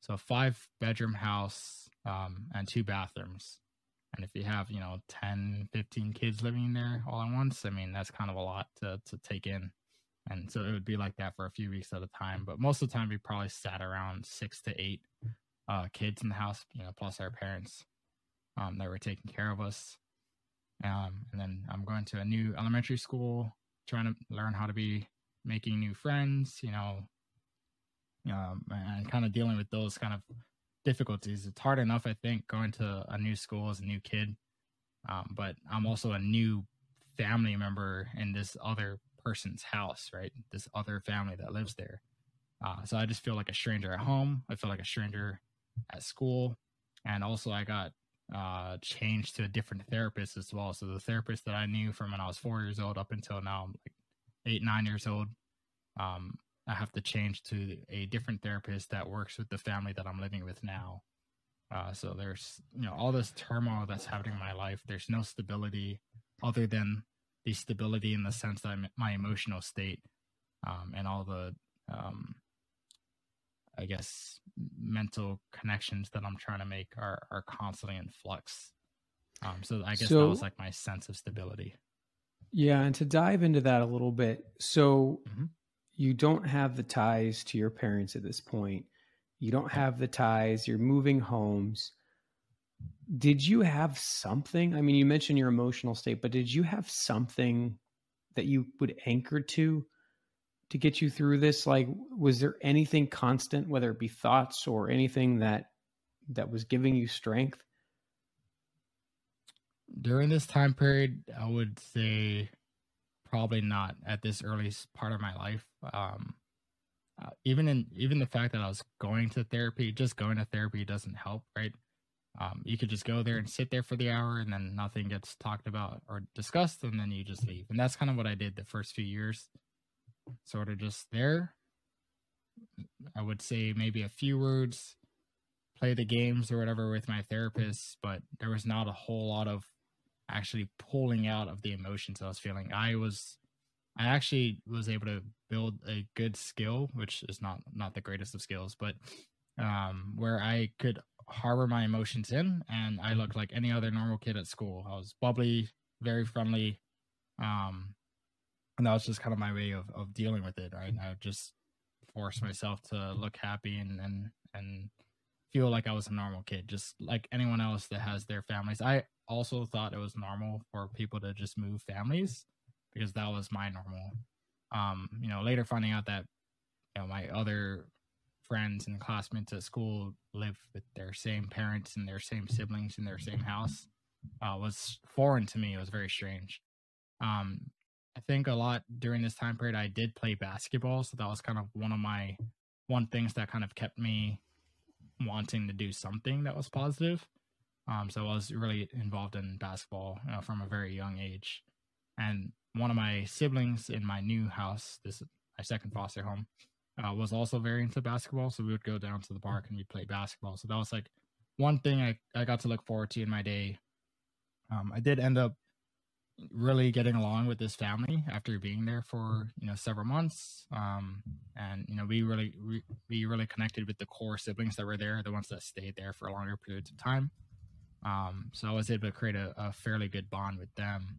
so five bedroom house um, and two bathrooms. And if you have, you know, 10, 15 kids living in there all at once, I mean, that's kind of a lot to, to take in. And so it would be like that for a few weeks at a time. But most of the time, we probably sat around six to eight uh, kids in the house, you know, plus our parents um, that were taking care of us. Um, and then I'm going to a new elementary school, trying to learn how to be making new friends, you know, um, and kind of dealing with those kind of difficulties. It's hard enough, I think, going to a new school as a new kid. Um, but I'm also a new family member in this other person's house, right? This other family that lives there. Uh, so I just feel like a stranger at home. I feel like a stranger at school. And also, I got uh, changed to a different therapist as well. So the therapist that I knew from when I was four years old up until now, I'm like eight, nine years old. Um, I have to change to a different therapist that works with the family that I'm living with now. Uh, so there's, you know, all this turmoil that's happening in my life. There's no stability other than the stability in the sense that I'm, my emotional state um, and all the um, I guess mental connections that I'm trying to make are are constantly in flux. Um, so I guess so, that was like my sense of stability. Yeah, and to dive into that a little bit, so mm-hmm. You don't have the ties to your parents at this point. You don't have the ties. You're moving homes. Did you have something? I mean, you mentioned your emotional state, but did you have something that you would anchor to to get you through this? Like, was there anything constant, whether it be thoughts or anything that that was giving you strength? During this time period, I would say probably not at this early part of my life. Um, uh, even in even the fact that I was going to therapy, just going to therapy doesn't help, right? Um, you could just go there and sit there for the hour, and then nothing gets talked about or discussed, and then you just leave. And that's kind of what I did the first few years sort of just there. I would say maybe a few words, play the games or whatever with my therapist, but there was not a whole lot of actually pulling out of the emotions I was feeling. I was I actually was able to build a good skill, which is not not the greatest of skills, but um, where I could harbor my emotions in, and I looked like any other normal kid at school. I was bubbly, very friendly, um, and that was just kind of my way of, of dealing with it right i just force myself to look happy and and and feel like i was a normal kid just like anyone else that has their families. I also thought it was normal for people to just move families because that was my normal. Um you know later finding out that you know my other friends and classmates at school live with their same parents and their same siblings in their same house uh, was foreign to me. It was very strange. Um I think a lot during this time period I did play basketball, so that was kind of one of my one things that kind of kept me wanting to do something that was positive. Um, so I was really involved in basketball you know, from a very young age, and one of my siblings in my new house, this my second foster home, uh, was also very into basketball. So we would go down to the park and we'd play basketball. So that was like one thing I, I got to look forward to in my day. Um, I did end up really getting along with this family after being there for you know several months. Um and you know we really we, we really connected with the core siblings that were there the ones that stayed there for longer periods of time. Um so i was able to create a, a fairly good bond with them.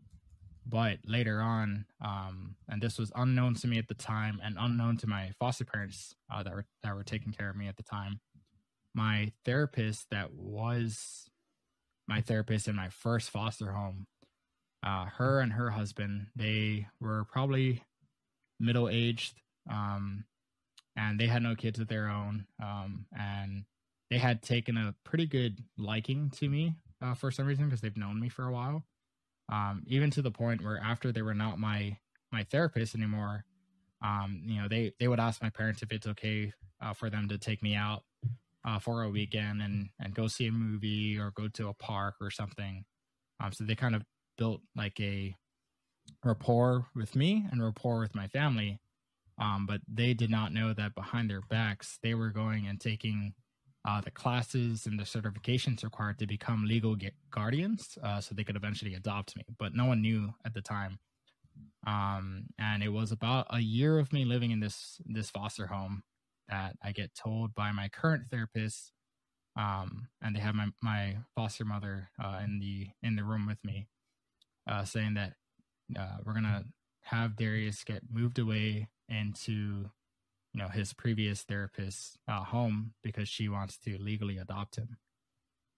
But later on um and this was unknown to me at the time and unknown to my foster parents uh, that were that were taking care of me at the time my therapist that was my therapist in my first foster home uh, her and her husband they were probably middle aged um, and they had no kids of their own um, and they had taken a pretty good liking to me uh, for some reason because they've known me for a while. Um, even to the point where after they were not my my therapist anymore um, you know they they would ask my parents if it's okay uh, for them to take me out uh, for a weekend and and go see a movie or go to a park or something. Um, so they kind of built like a rapport with me and rapport with my family. Um, but they did not know that behind their backs, they were going and taking uh, the classes and the certifications required to become legal guardians uh, so they could eventually adopt me. But no one knew at the time. Um, and it was about a year of me living in this this foster home that I get told by my current therapist, um, and they have my my foster mother uh, in the in the room with me, uh, saying that uh, we're gonna have Darius get moved away into you know his previous therapist's uh, home because she wants to legally adopt him.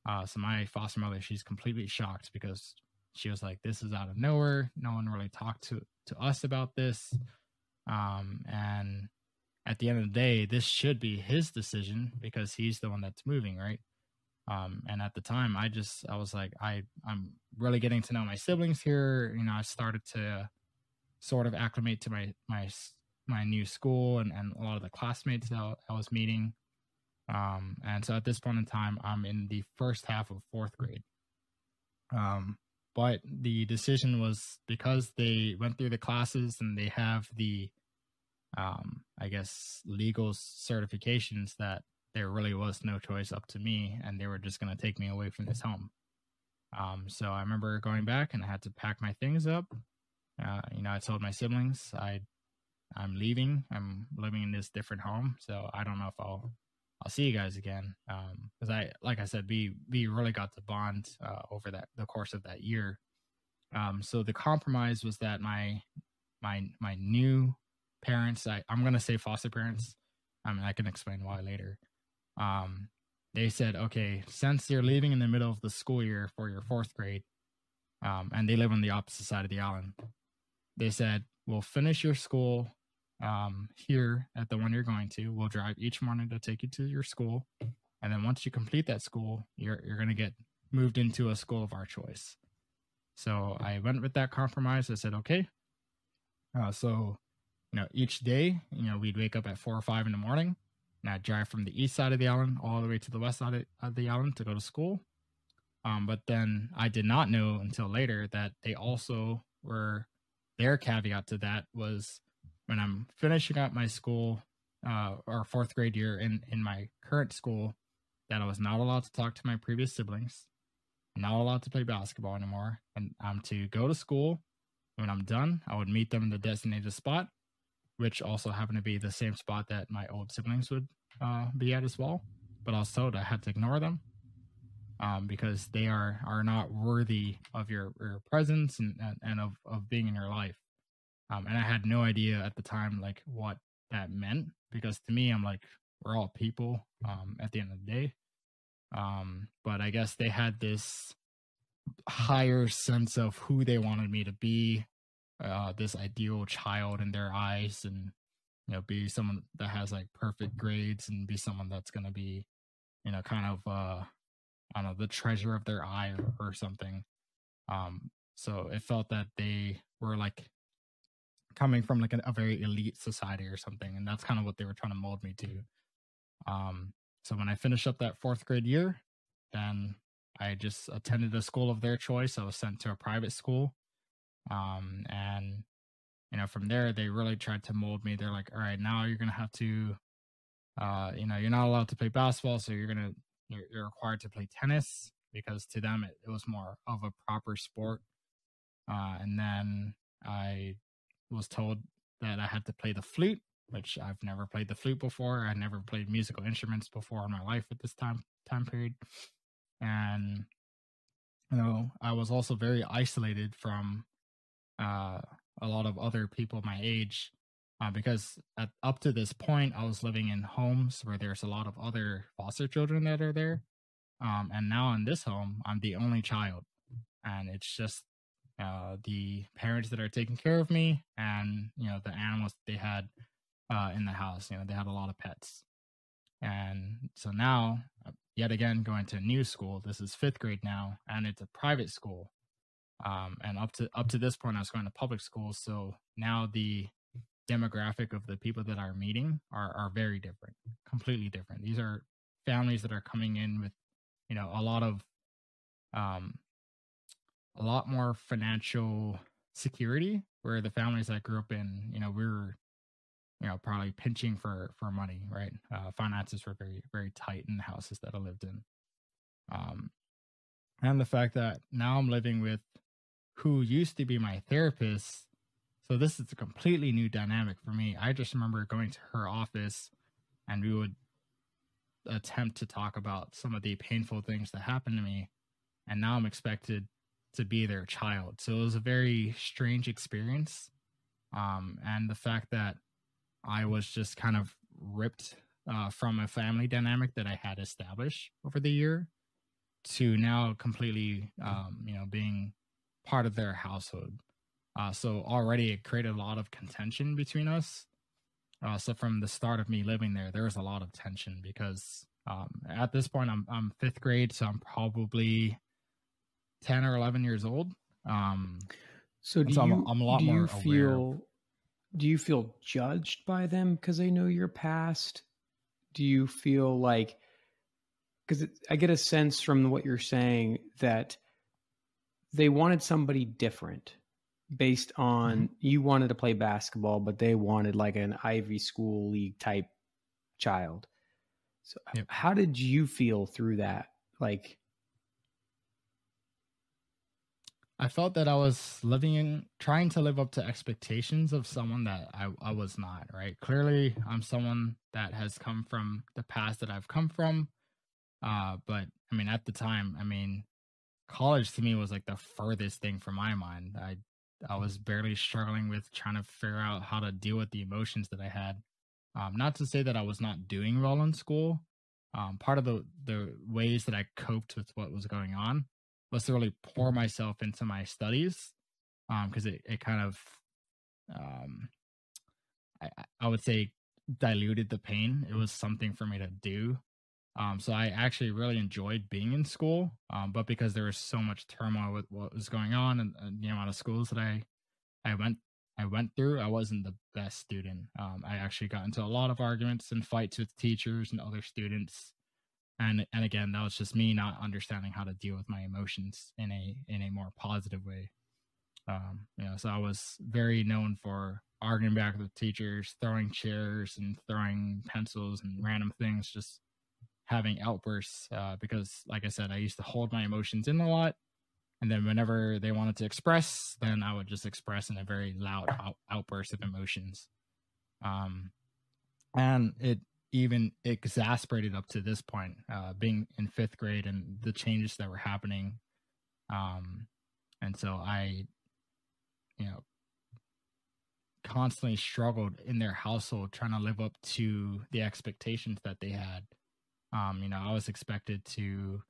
Uh, so my foster mother, she's completely shocked because she was like, "This is out of nowhere. No one really talked to to us about this." Um, and at the end of the day, this should be his decision because he's the one that's moving, right? Um, and at the time, I just I was like, I I'm really getting to know my siblings here. You know, I started to sort of acclimate to my my my new school and, and a lot of the classmates that I was meeting. Um, and so at this point in time, I'm in the first half of fourth grade. Um, but the decision was because they went through the classes and they have the, um, I guess, legal certifications that there really was no choice up to me and they were just going to take me away from this home. Um, so I remember going back and I had to pack my things up. Uh, you know, I told my siblings I I'm leaving. I'm living in this different home, so I don't know if I'll I'll see you guys again. Um, because I like I said, we we really got to bond uh, over that the course of that year. Um, so the compromise was that my my my new parents, I I'm gonna say foster parents. I mean, I can explain why later. Um, they said, okay, since you're leaving in the middle of the school year for your fourth grade, um, and they live on the opposite side of the island, they said, we'll finish your school um, here at the one you're going to. We'll drive each morning to take you to your school. And then once you complete that school, you're, you're going to get moved into a school of our choice. So I went with that compromise. I said, okay. Uh, so, you know, each day, you know, we'd wake up at four or five in the morning and I drive from the east side of the island all the way to the west side of the island to go to school. Um, but then I did not know until later that they also were their caveat to that was when I'm finishing up my school uh, or fourth grade year in in my current school that I was not allowed to talk to my previous siblings, not allowed to play basketball anymore, and I'm to go to school. When I'm done, I would meet them in the designated spot which also happened to be the same spot that my old siblings would uh, be at as well. But also, I had to ignore them um, because they are are not worthy of your, your presence and, and, and of, of being in your life. Um, and I had no idea at the time like what that meant because to me, I'm like, we're all people um, at the end of the day. Um, but I guess they had this higher sense of who they wanted me to be uh, this ideal child in their eyes and you know be someone that has like perfect grades and be someone that's going to be you know kind of uh i don't know the treasure of their eye or, something. Um so it felt that they were like coming from like a, a very elite society or something and that's kind of what they were trying to mold me to. Um so when i finished up that fourth grade year then i just attended a school of their choice. I was sent to a private school um, and you know, from there they really tried to mold me. They're like, all right, now you're gonna have to, uh, you know, you're not allowed to play basketball, so you're gonna you're, you're required to play tennis because to them it, it was more of a proper sport. Uh, and then I was told that I had to play the flute, which I've never played the flute before. I never played musical instruments before in my life at this time time period. And you know, I was also very isolated from uh, a lot of other people my age uh, because at, up to this point, I was living in homes where there's a lot of other foster children that are there. Um, and now in this home, I'm the only child. And it's just uh, the parents that are taking care of me and, you know, the animals they had uh, in the house. You know, they had a lot of pets. And so now, uh, yet again, going to a new school. This is fifth grade now, and it's a private school. Um, and up to up to this point, I was going to public schools. So now the demographic of the people that are meeting are are very different, completely different. These are families that are coming in with, you know, a lot of, um, a lot more financial security. Where the families that grew up in, you know, we were, you know, probably pinching for for money, right? Uh, finances were very very tight in the houses that I lived in. Um, and the fact that now I'm living with who used to be my therapist so this is a completely new dynamic for me. I just remember going to her office and we would attempt to talk about some of the painful things that happened to me. And now I'm expected to be their child. So it was a very strange experience. Um, and the fact that I was just kind of ripped uh, from a family dynamic that I had established over the year to now completely, um, you know, being part of their household. Uh, so already it created a lot of contention between us. Uh, so from the start of me living there, there was a lot of tension because um, at this point I'm I'm fifth grade, so I'm probably ten or eleven years old. Um, so do so you, I'm, I'm, a lot do more you feel aware. do you feel judged by them because they know your past? Do you feel like because I get a sense from what you're saying that they wanted somebody different based on mm-hmm. you wanted to play basketball, but they wanted like an Ivy School League type child. So, yep. how did you feel through that? Like, I felt that I was living in trying to live up to expectations of someone that I, I was not, right? Clearly, I'm someone that has come from the past that I've come from. Uh, but I mean, at the time, I mean, college to me was like the furthest thing from my mind. I I was barely struggling with trying to figure out how to deal with the emotions that I had. Um, not to say that I was not doing well in school. Um, part of the the ways that I coped with what was going on was to really pour myself into my studies, because um, it it kind of, um, I I would say diluted the pain. It was something for me to do um, so I actually really enjoyed being in school, um, but because there was so much turmoil with what was going on and, and, the amount of schools that I, I went, I went through, I wasn't the best student. Um, I actually got into a lot of arguments and fights with teachers and other students, and and again, that was just me not understanding how to deal with my emotions in a in a more positive way. Um, you know, so I was very known for arguing back with teachers, throwing chairs and throwing pencils and random things, just having outbursts uh, because, like I said, I used to hold my emotions in a lot. And then whenever they wanted to express, then I would just express in a very loud out- outburst of emotions. Um, and it even exasperated up to this point, uh, being in fifth grade and the changes that were happening. Um, and so I, you know, constantly struggled in their household trying to live up to the expectations that they had um, you know, I was expected to, you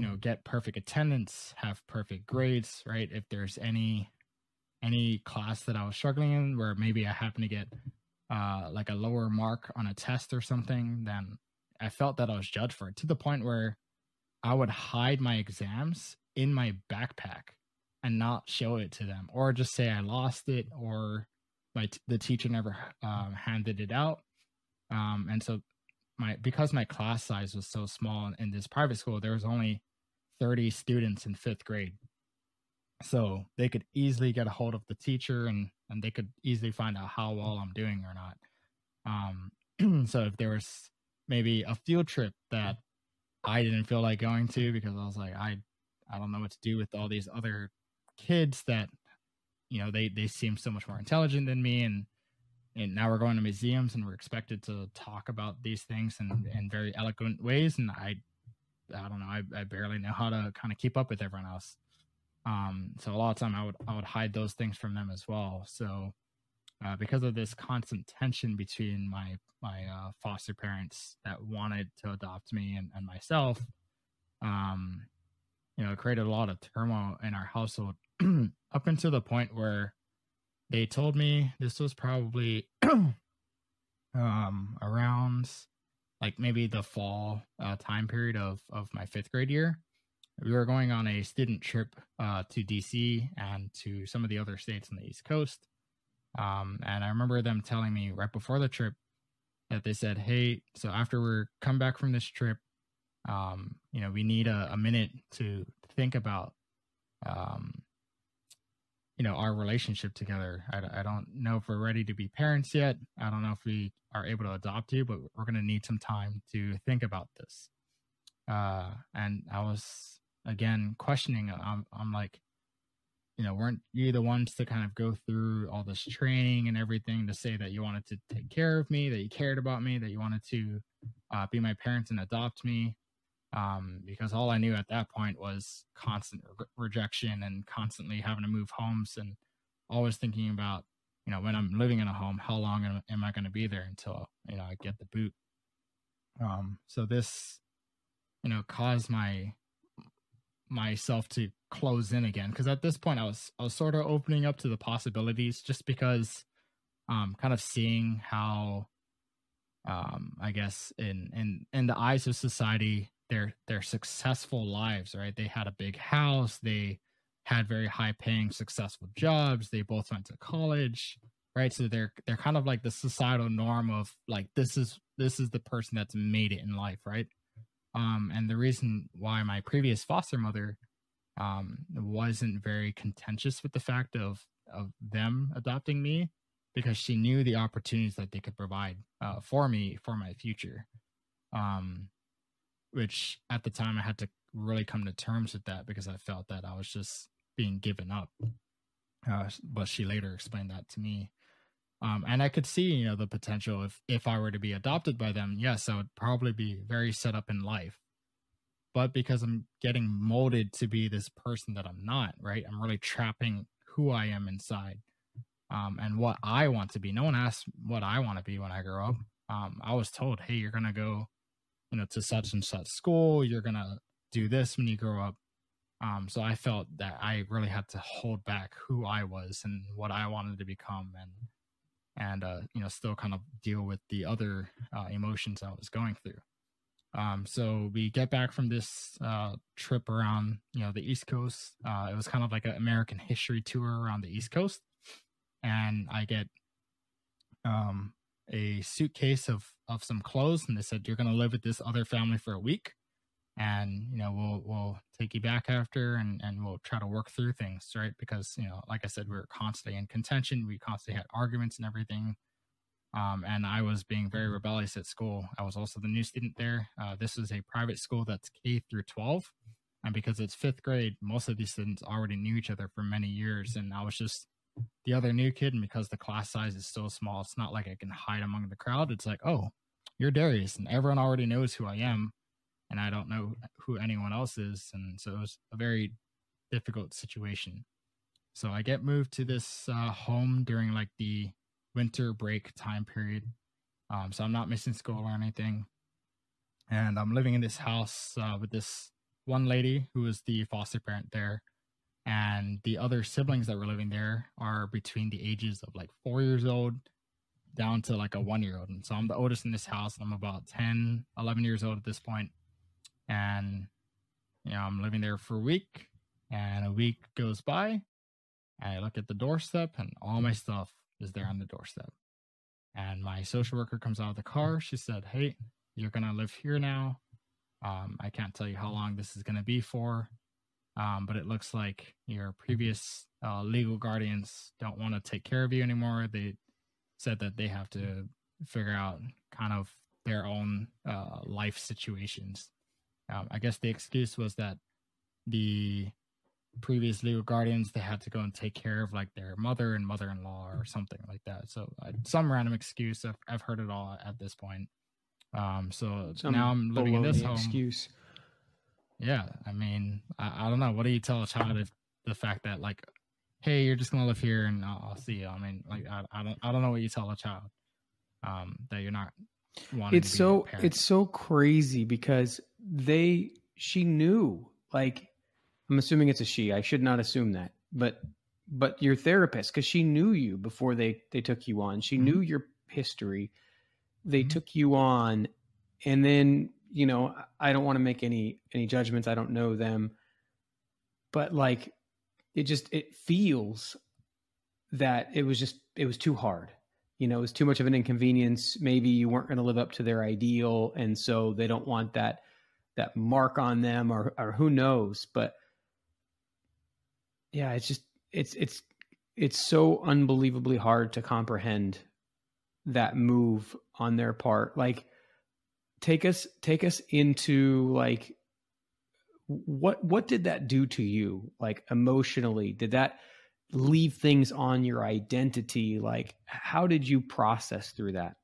know, get perfect attendance, have perfect grades, right? If there's any any class that I was struggling in where maybe I happen to get uh like a lower mark on a test or something, then I felt that I was judged for it to the point where I would hide my exams in my backpack and not show it to them or just say I lost it or my t- the teacher never um, handed it out. Um, and so my because my class size was so small in, this private school, there was only 30 students in fifth grade. So they could easily get a hold of the teacher and and they could easily find out how well I'm doing or not. Um, so if there was maybe a field trip that I didn't feel like going to because I was like, I I don't know what to do with all these other kids that you know they they seem so much more intelligent than me and and now we're going to museums and we're expected to talk about these things in, in very eloquent ways and i i don't know I, I barely know how to kind of keep up with everyone else. Um so a lot of time i would i would hide those things from them as well. So uh, because of this constant tension between my my uh, foster parents that wanted to adopt me and, and myself um you know it created a lot of turmoil in our household up until the point where they told me this was probably um around like maybe the fall uh, time period of of my fifth grade year. We were going on a student trip uh, to dc and to some of the other states on the east coast. Um, and i remember them telling me right before the trip that they said hey so after we're come back from this trip um, you know we need a, a minute to think about um, you know our relationship together. I, I don't know if we're ready to be parents yet. I don't know if we are able to adopt you but we're going to need some time to think about this. Uh and i was again questioning i'm, I'm like you know weren't you the ones to kind of go through all this training and everything to say that you wanted to take care of me that you cared about me that you wanted to uh, be my parents and adopt me um, because all I knew at that point was constant re- rejection and constantly having to move homes and always thinking about, you know, when I'm living in a home, how long am, am I going to be there until, you know, I get the boot. Um, so this, you know, caused my, myself to close in again. Cause at this point I was, I was sort of opening up to the possibilities just because, um, kind of seeing how, um, I guess in, in, in the eyes of society, their their successful lives right? They had a big house they had very high paying successful jobs they both went to college right? So they're they're kind of like the societal norm of like this is this is the person that's made it in life right? Um and the reason why my previous foster mother um wasn't very contentious with the fact of of them adopting me because she knew the opportunities that they could provide uh, for me for my future. Um which at the time I had to really come to terms with that because I felt that I was just being given up. Uh, but she later explained that to me. Um, and I could see, you know, the potential if if I were to be adopted by them, yes, I would probably be very set up in life. But because I'm getting molded to be this person that I'm not, right? I'm really trapping who I am inside, um, and what I want to be. No one asked what I want to be when I grow up. Um, I was told, "Hey, you're gonna go you know to such and such school you're gonna do this when you grow up. Um so i felt that i really had to hold back who i was and what i wanted to become and and uh you know still kind of deal with the other uh, emotions i was going through. Um so we get back from this uh trip around you know the east coast. Uh it was kind of like an american history tour around the east coast. And i get um a suitcase of of some clothes and they said you're going to live with this other family for a week and you know we'll we'll take you back after and and we'll try to work through things right? Because you know like i said we were constantly in contention we constantly had arguments and everything um, and i was being very rebellious at school. I was also the new student there. Uh, this is a private school that's k through 12 and because it's fifth grade most of these students already knew each other for many years and i was just the other new kid, and because the class size is so small, it's not like I can hide among the crowd. It's like, oh, you're Darius, and everyone already knows who I am, and I don't know who anyone else is, and so it was a very difficult situation. So I get moved to this uh, home during like the winter break time period. Um, so I'm not missing school or anything, and I'm living in this house uh, with this one lady who is the foster parent there and the other siblings that were living there are between the ages of like four years old down to like a one year old. And so i'm the oldest in this house i'm about 10 11 years old at this point. and you know i'm living there for a week and a week goes by and i look at the doorstep and all my stuff is there on the doorstep. And my social worker comes out of the car. She said hey you're gonna live here now. Um, i can't tell you how long this is gonna be for um, but it looks like your previous uh, legal guardians don't want to take care of you anymore. They said that they have to figure out kind of their own uh, life situations. Um, I guess the excuse was that the previous legal guardians they had to go and take care of like their mother and mother-in-law or something like that. So uh, some random excuse. I've, I've heard it all at this point. Um, so Some now I'm living in this home. Excuse. Yeah, I mean, I, I don't know. What do you tell a child if the fact that like, hey, you're just gonna live here and I'll, I'll see you. I mean, like, I, I don't, I don't know what you tell a child um, that you're not wanting. It's to be so it's so crazy because they she knew like I'm assuming it's a she. I should not assume that, but but your therapist because she knew you before they they took you on. She Mhm. knew your history. They Mhm. took you on, and then you know I don't want to make any any judgments. I don't know them, but like it just it feels that it was just it was too hard. You know it was too much of an inconvenience. Maybe you weren't going to live up to their ideal and so they don't want that that mark on them or or who knows. But yeah it's just it's it's it's so unbelievably hard to comprehend that move on their part. Like take us take us into like what what did that do to you like emotionally did that leave things on your identity like how did you process through that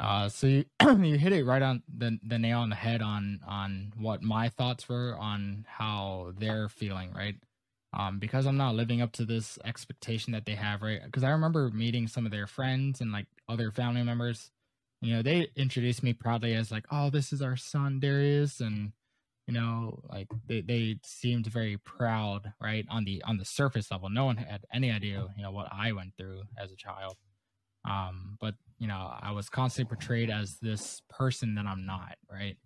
Uh, so you, you hit it right on the the nail on the head on on what my thoughts were on how they're feeling, right? Um, because I'm not living up to this expectation that they have, right? Because I remember meeting some of their friends and like other family members. You know, they introduced me proudly as like, "Oh, this is our son Darius," and you know, like they they seemed very proud, right? On the on the surface level, no one had any idea, you know, what I went through as a child. Um but you know i was constantly portrayed as this person that i'm not right?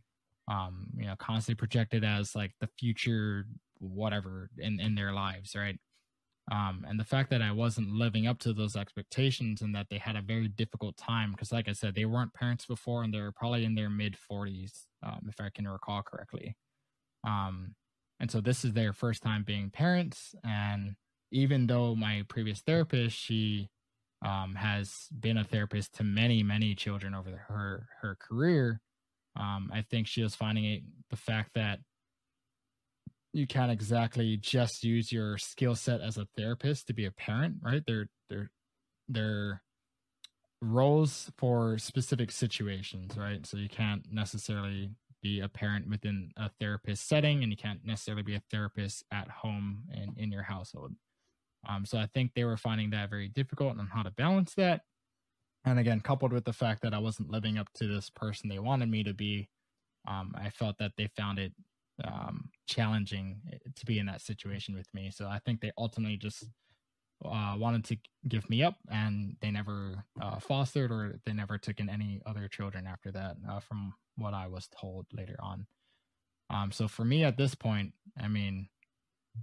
Um you know constantly projected as like the future whatever in in their lives right um and the fact that i wasn't living up to those expectations and that they had a very difficult time because like i said they weren't parents before and they're probably in their mid 40s um if i can recall correctly um and so this is their first time being parents and even though my previous therapist she um, has been a therapist to many, many children over her her career. Um, I think she was finding it the fact that you can't exactly just use your skill set as a therapist to be a parent, right? They're they're they're roles for specific situations, right? So you can't necessarily be a parent within a therapist setting, and you can't necessarily be a therapist at home and in your household. Um, so I think they were finding that very difficult on how to balance that. And again, coupled with the fact that I wasn't living up to this person they wanted me to be, um, I felt that they found it um, challenging eh, to be in that situation with me. So I think they ultimately just uh, wanted to give me up, and they never uh, fostered or they never took in any other children after that, uh, from what I was told later on. Um, so for me at this point, I mean,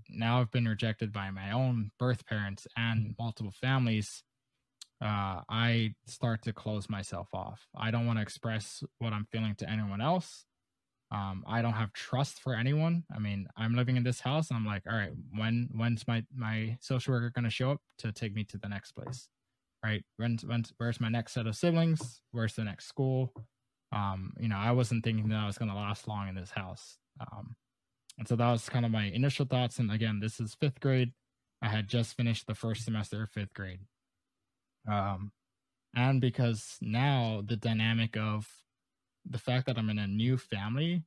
now I've been rejected by my own birth parents and multiple families, uh, I start to close myself off. I don't want to express what I'm feeling to anyone else. Um, I don't have trust for anyone. I mean, I'm living in this house. I'm like, all right, when when's my my social worker going to show up to take me to the next place? Right? When's, when's where's my next set of siblings? Where's the next school? Um, you know, I wasn't thinking that I was going to last long in this house. Um, and so that was kind of my initial thoughts. And again, this is fifth grade. I had just finished the first semester of fifth grade. Um, and because now the dynamic of the fact that I'm in a new family,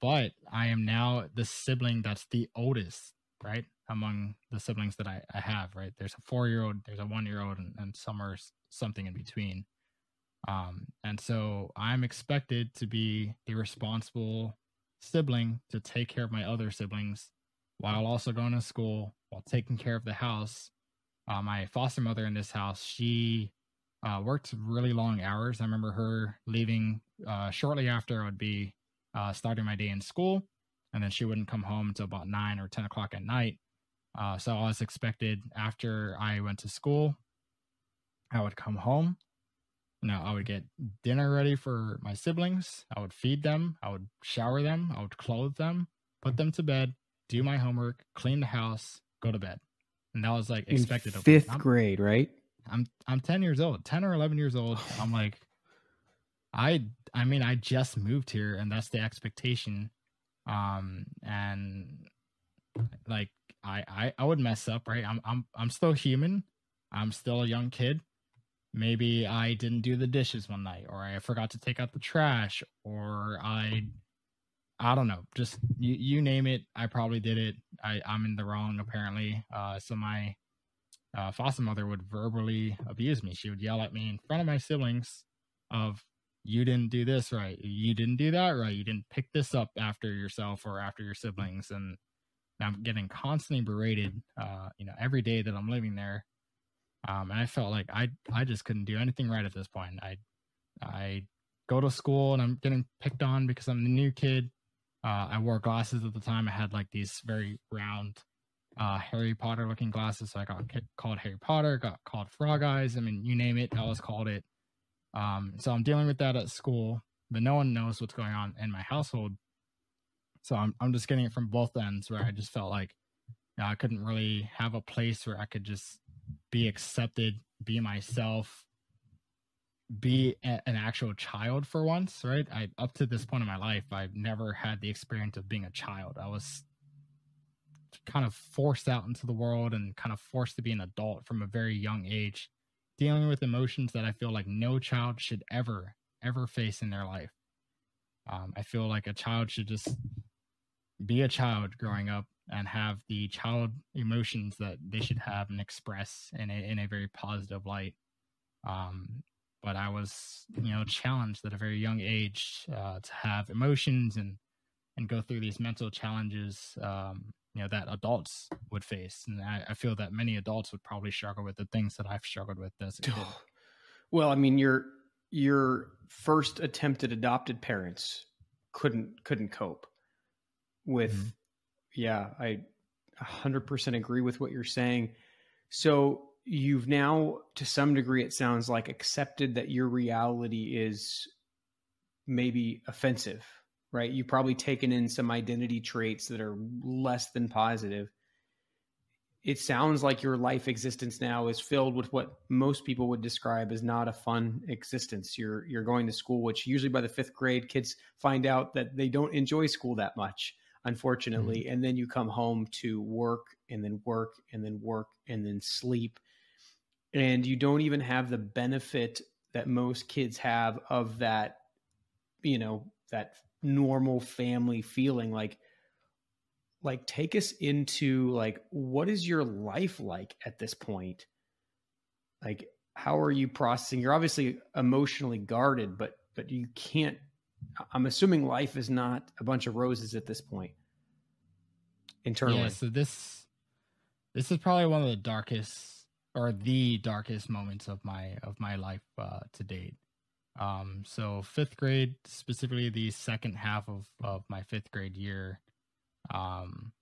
but I am now the sibling that's the oldest, right? Among the siblings that I, I have, right? There's a four year old, there's a one year old, and, and some are something in between. Um, and so I'm expected to be the responsible sibling to take care of my other siblings while also going to school, while taking care of the house. Uh, my foster mother in this house, she uh, worked really long hours. I remember her leaving uh, shortly after I would be uh, starting my day in school, and then she wouldn't come home until about nine or 10 o'clock at night. Uh, so I was expected after I went to school, I would come home. You know, I would get dinner ready for my siblings. I would feed them. I would shower them. I would clothe them, put them to bed, do my homework, clean the house, go to bed. And that was like expected of fifth grade right I'm I'm 10 years old, 10 or 11 years old. I'm like, I I mean I just moved here and that's the expectation. Um and like I I, I would mess up, right? I'm I'm I'm still human. I'm still a young kid. Maybe I didn't do the dishes one night or I forgot to take out the trash or I I don't know, just you, you name it, I probably did it. I I'm in the wrong apparently. Uh so my uh, foster mother would verbally abuse me. She would yell at me in front of my siblings of you didn't do this right. You didn't do that right. You didn't pick this up after yourself or after your siblings. And i'm getting constantly berated uh you know every day that i'm living there. Um and i felt like i i just couldn't do anything right at this point. I i go to school and i'm getting picked on because i'm the new kid. Uh i wore glasses at the time. I had like these very round uh harry potter looking glasses. So i got called harry potter got called frog eyes. I mean you name it i was called it um, so I'm dealing with that at school, but no one knows what's going on in my household. So I'm I'm just getting it from both ends where I just felt like you know, I couldn't really have a place where I could just be accepted, be myself, be a, an actual child for once, right? I up to this point in my life, I've never had the experience of being a child. I was kind of forced out into the world and kind of forced to be an adult from a very young age dealing with emotions that I feel like no child should ever, ever face in their life. Um, I feel like a child should just be a child growing up and have the child emotions that they should have and express in a in a very positive light. Um, but I was, you know, challenged at a very young age uh, to have emotions and and go through these mental challenges um, you know that adults would face. And I, I, feel that many adults would probably struggle with the things that i've struggled with as well i mean your your first attempted adopted parents couldn't couldn't cope with mm-hmm. yeah i 100% agree with what you're saying. So you've now to some degree it sounds like accepted that your reality is maybe offensive right? You've probably taken in some identity traits that are less than positive. It sounds like your life existence now is filled with what most people would describe as not a fun existence. You're you're going to school, which usually by the fifth grade, kids find out that they don't enjoy school that much, unfortunately. Mm-hmm. And then you come home to work and then work and then work and then sleep. And you don't even have the benefit that most kids have of that, you know, that normal family feeling like like take us into like what is your life like at this point? Like how are you processing? You're obviously emotionally guarded but but you can't i'm assuming life is not a bunch of roses at this point internally. Yeah so this this is probably one of the darkest or the darkest moments of my of my life uh to date um, so fifth grade, specifically the second half of, of my fifth grade year, um,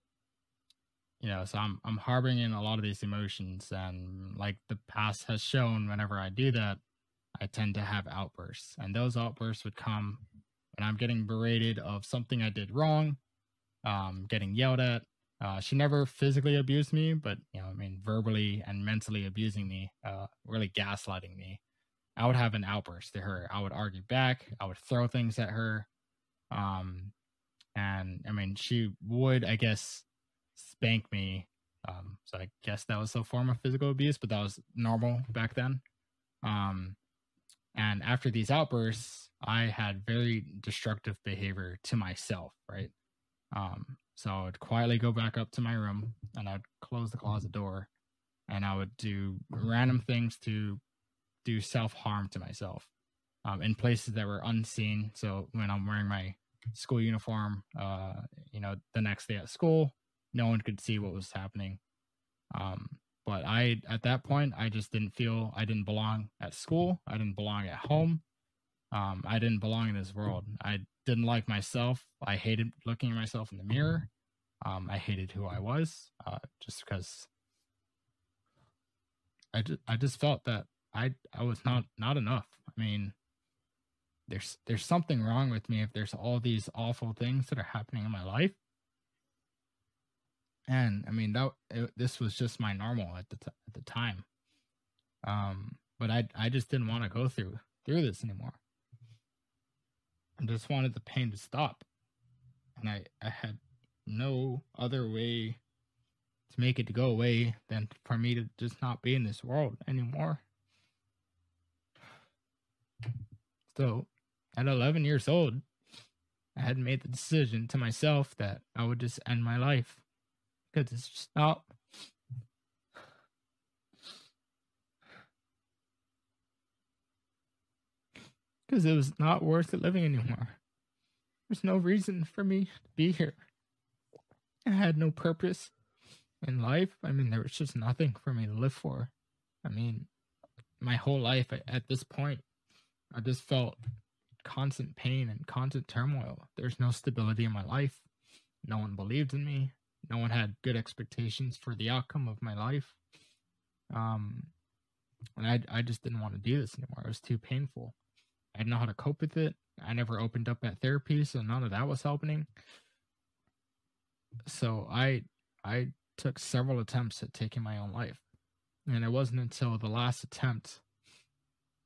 you know, so I'm I'm harboring in a lot of these emotions, and like the past has shown, whenever I do that, I tend to have outbursts, and those outbursts would come when I'm getting berated of something I did wrong, um, getting yelled at. Uh, she never physically abused me, but you know, I mean, verbally and mentally abusing me, uh, really gaslighting me. I would have an outburst to her. I would argue back. I would throw things at her. Um, and I mean, she would, I guess, spank me. Um, so I guess that was a form of physical abuse, but that was normal back then. Um, and after these outbursts, I had very destructive behavior to myself, right? Um, so I would quietly go back up to my room and I'd close the closet door and I would do random things to do self harm to myself um, in places that were unseen. So when I'm wearing my school uniform, uh, you know, the next day at school, no one could see what was happening. Um, but I, at that point, I just didn't feel I didn't belong at school. I didn't belong at home. Um, I didn't belong in this world. I didn't like myself. I hated looking at myself in the mirror. Um, I hated who I was, uh, just because I I just felt that I I was not not enough. I mean, there's there's something wrong with me if there's all these awful things that are happening in my life. And I mean that it, this was just my normal at the t- at the time. Um, but I I just didn't want to go through through this anymore. I just wanted the pain to stop. And I, I had no other way to make it to go away than for me to just not be in this world anymore. So at 11 years old, I had made the decision to myself that I would just end my life because it's just not. Because it was not worth living anymore. There's no reason for me to be here. I had no purpose in life. I mean, there was just nothing for me to live for. I mean, my whole life at this point, I just felt constant pain and constant turmoil. There's no stability in my life. No one believed in me. No one had good expectations for the outcome of my life. Um, and I, I just didn't want to do this anymore. It was too painful. I didn't know how to cope with it. I never opened up at therapy, so none of that was helping. So I, I took several attempts at taking my own life, and it wasn't until the last attempt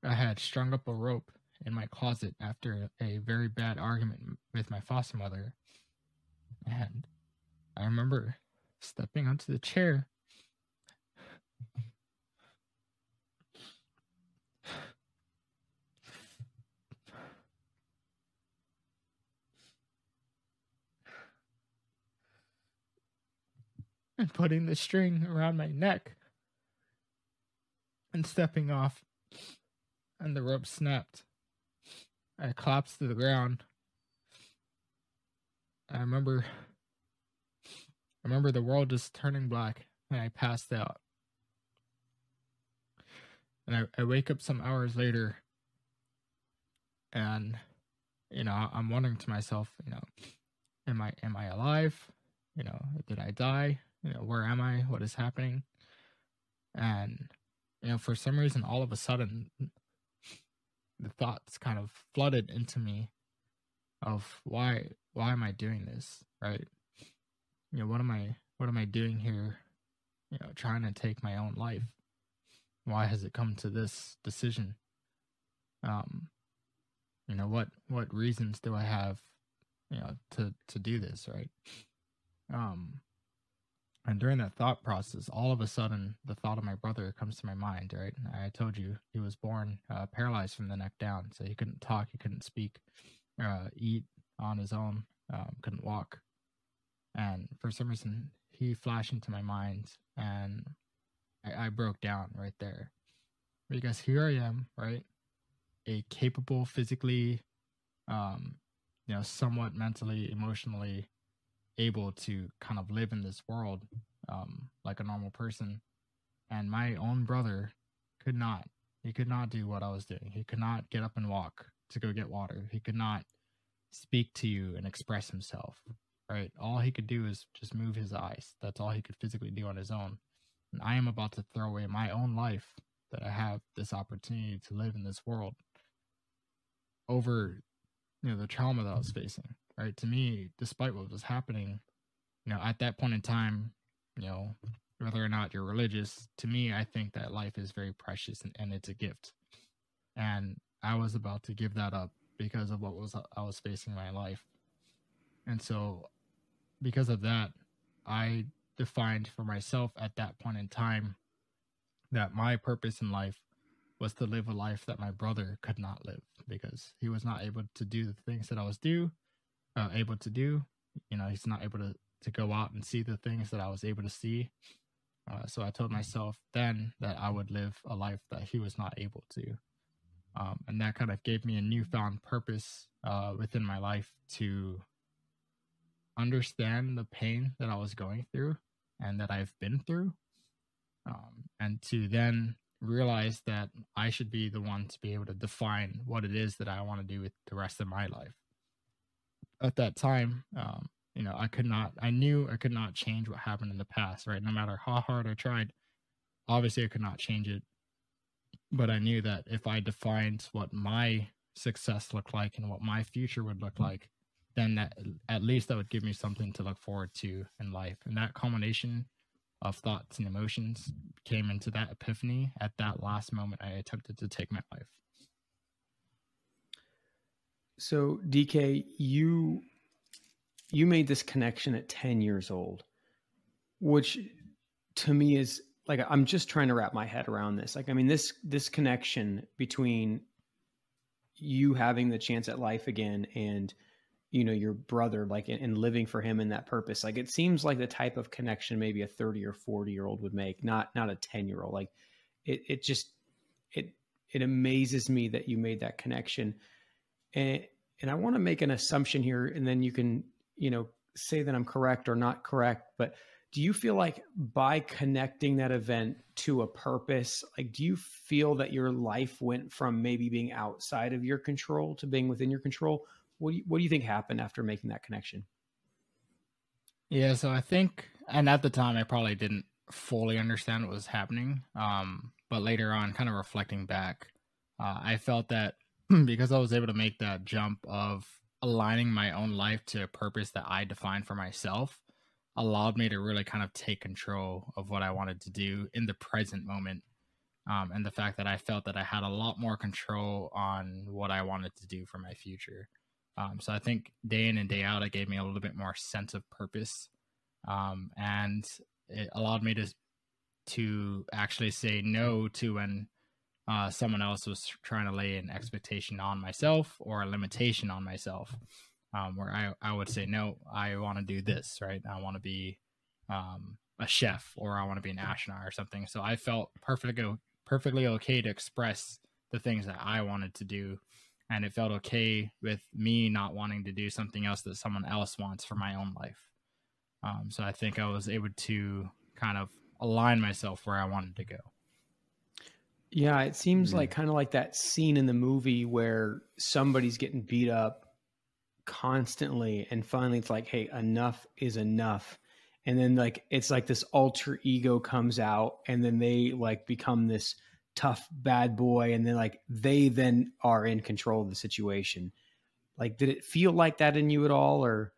I had strung up a rope in my closet after a very bad argument with my foster mother. And I remember stepping onto the chair. And putting the string around my neck and stepping off, and the rope snapped. I collapsed to the ground. I remember I remember the world just turning black and I passed out. And I, I wake up some hours later and you know, I'm wondering to myself, you know, am I am I alive? You know, did I die? You know, where am I? What is happening? And you know, for some reason all of a sudden the thoughts kind of flooded into me of why why am I doing this, right? You know, what am I what am I doing here? You know, trying to take my own life. Why has it come to this decision? Um, you know, what what reasons do I have, you know, to to do this, right? Um, and during that thought process, all of a sudden, the thought of my brother comes to my mind, right? I told you he was born uh, paralyzed from the neck down. So he couldn't talk, he couldn't speak, uh, eat on his own, um, couldn't walk. And for some reason, he flashed into my mind and I, I broke down right there. Because here I am, right? A capable, physically, um, you know, somewhat mentally, emotionally able to kind of live in this world um, like a normal person. And my own brother could not. He could not do what I was doing. He could not get up and walk to go get water. He could not speak to you and express himself. Right? All he could do is just move his eyes. That's all he could physically do on his own. And I am about to throw away my own life that I have this opportunity to live in this world over you know the trauma that I was facing right? To me, despite what was happening, you know, at that point in time, you know, whether or not you're religious, to me, I think that life is very precious and, and it's a gift. And I was about to give that up because of what was I was facing in my life. And so because of that, I defined for myself at that point in time that my purpose in life was to live a life that my brother could not live because he was not able to do the things that I was do uh, able to do. You know, he's not able to to go out and see the things that I was able to see. Uh, so I told myself then that I would live a life that he was not able to. Um, and that kind of gave me a newfound purpose uh, within my life to understand the pain that I was going through and that I've been through. Um, and to then realize that I should be the one to be able to define what it is that I want to do with the rest of my life at that time, um, you know, I could not, I knew I could not change what happened in the past, right? No matter how hard I tried, obviously I could not change it. But I knew that if I defined what my success looked like and what my future would look like, then that, at least that would give me something to look forward to in life. And that combination of thoughts and emotions came into that epiphany at that last moment I attempted to take my life. So DK, you you made this connection at 10 years old, which to me is like I'm just trying to wrap my head around this. Like I mean this this connection between you having the chance at life again and you know your brother like and, living for him in that purpose. Like it seems like the type of connection maybe a 30 or 40 year old would make not not a 10 year old. Like it it just it it amazes me that you made that connection. And and I want to make an assumption here and then you can you know say that I'm correct or not correct but do you feel like by connecting that event to a purpose like do you feel that your life went from maybe being outside of your control to being within your control what do you, what do you think happened after making that connection? Yeah, so I think, and at the time, I probably didn't fully understand what was happening. Um, but later on, kind of reflecting back, uh, I felt that because I was able to make that jump of aligning my own life to a purpose that I defined for myself, allowed me to really kind of take control of what I wanted to do in the present moment. Um, and the fact that I felt that I had a lot more control on what I wanted to do for my future. Um, so I think day in and day out, it gave me a little bit more sense of purpose, um, and it allowed me to to actually say no to when uh, someone else was trying to lay an expectation on myself or a limitation on myself, um, where I I would say no, I want to do this, right? I want to be um, a chef or I want to be an astronaut or something. So I felt perfectly perfectly okay to express the things that I wanted to do and it felt okay with me not wanting to do something else that someone else wants for my own life. Um, so I think I was able to kind of align myself where I wanted to go. Yeah, it seems mm-hmm. like kind of like that scene in the movie where somebody's getting beat up constantly, and finally it's like, hey, enough is enough. And then like it's like this alter ego comes out, and then they like become this tough bad boy and then like they then are in control of the situation like did it feel like that in you at all or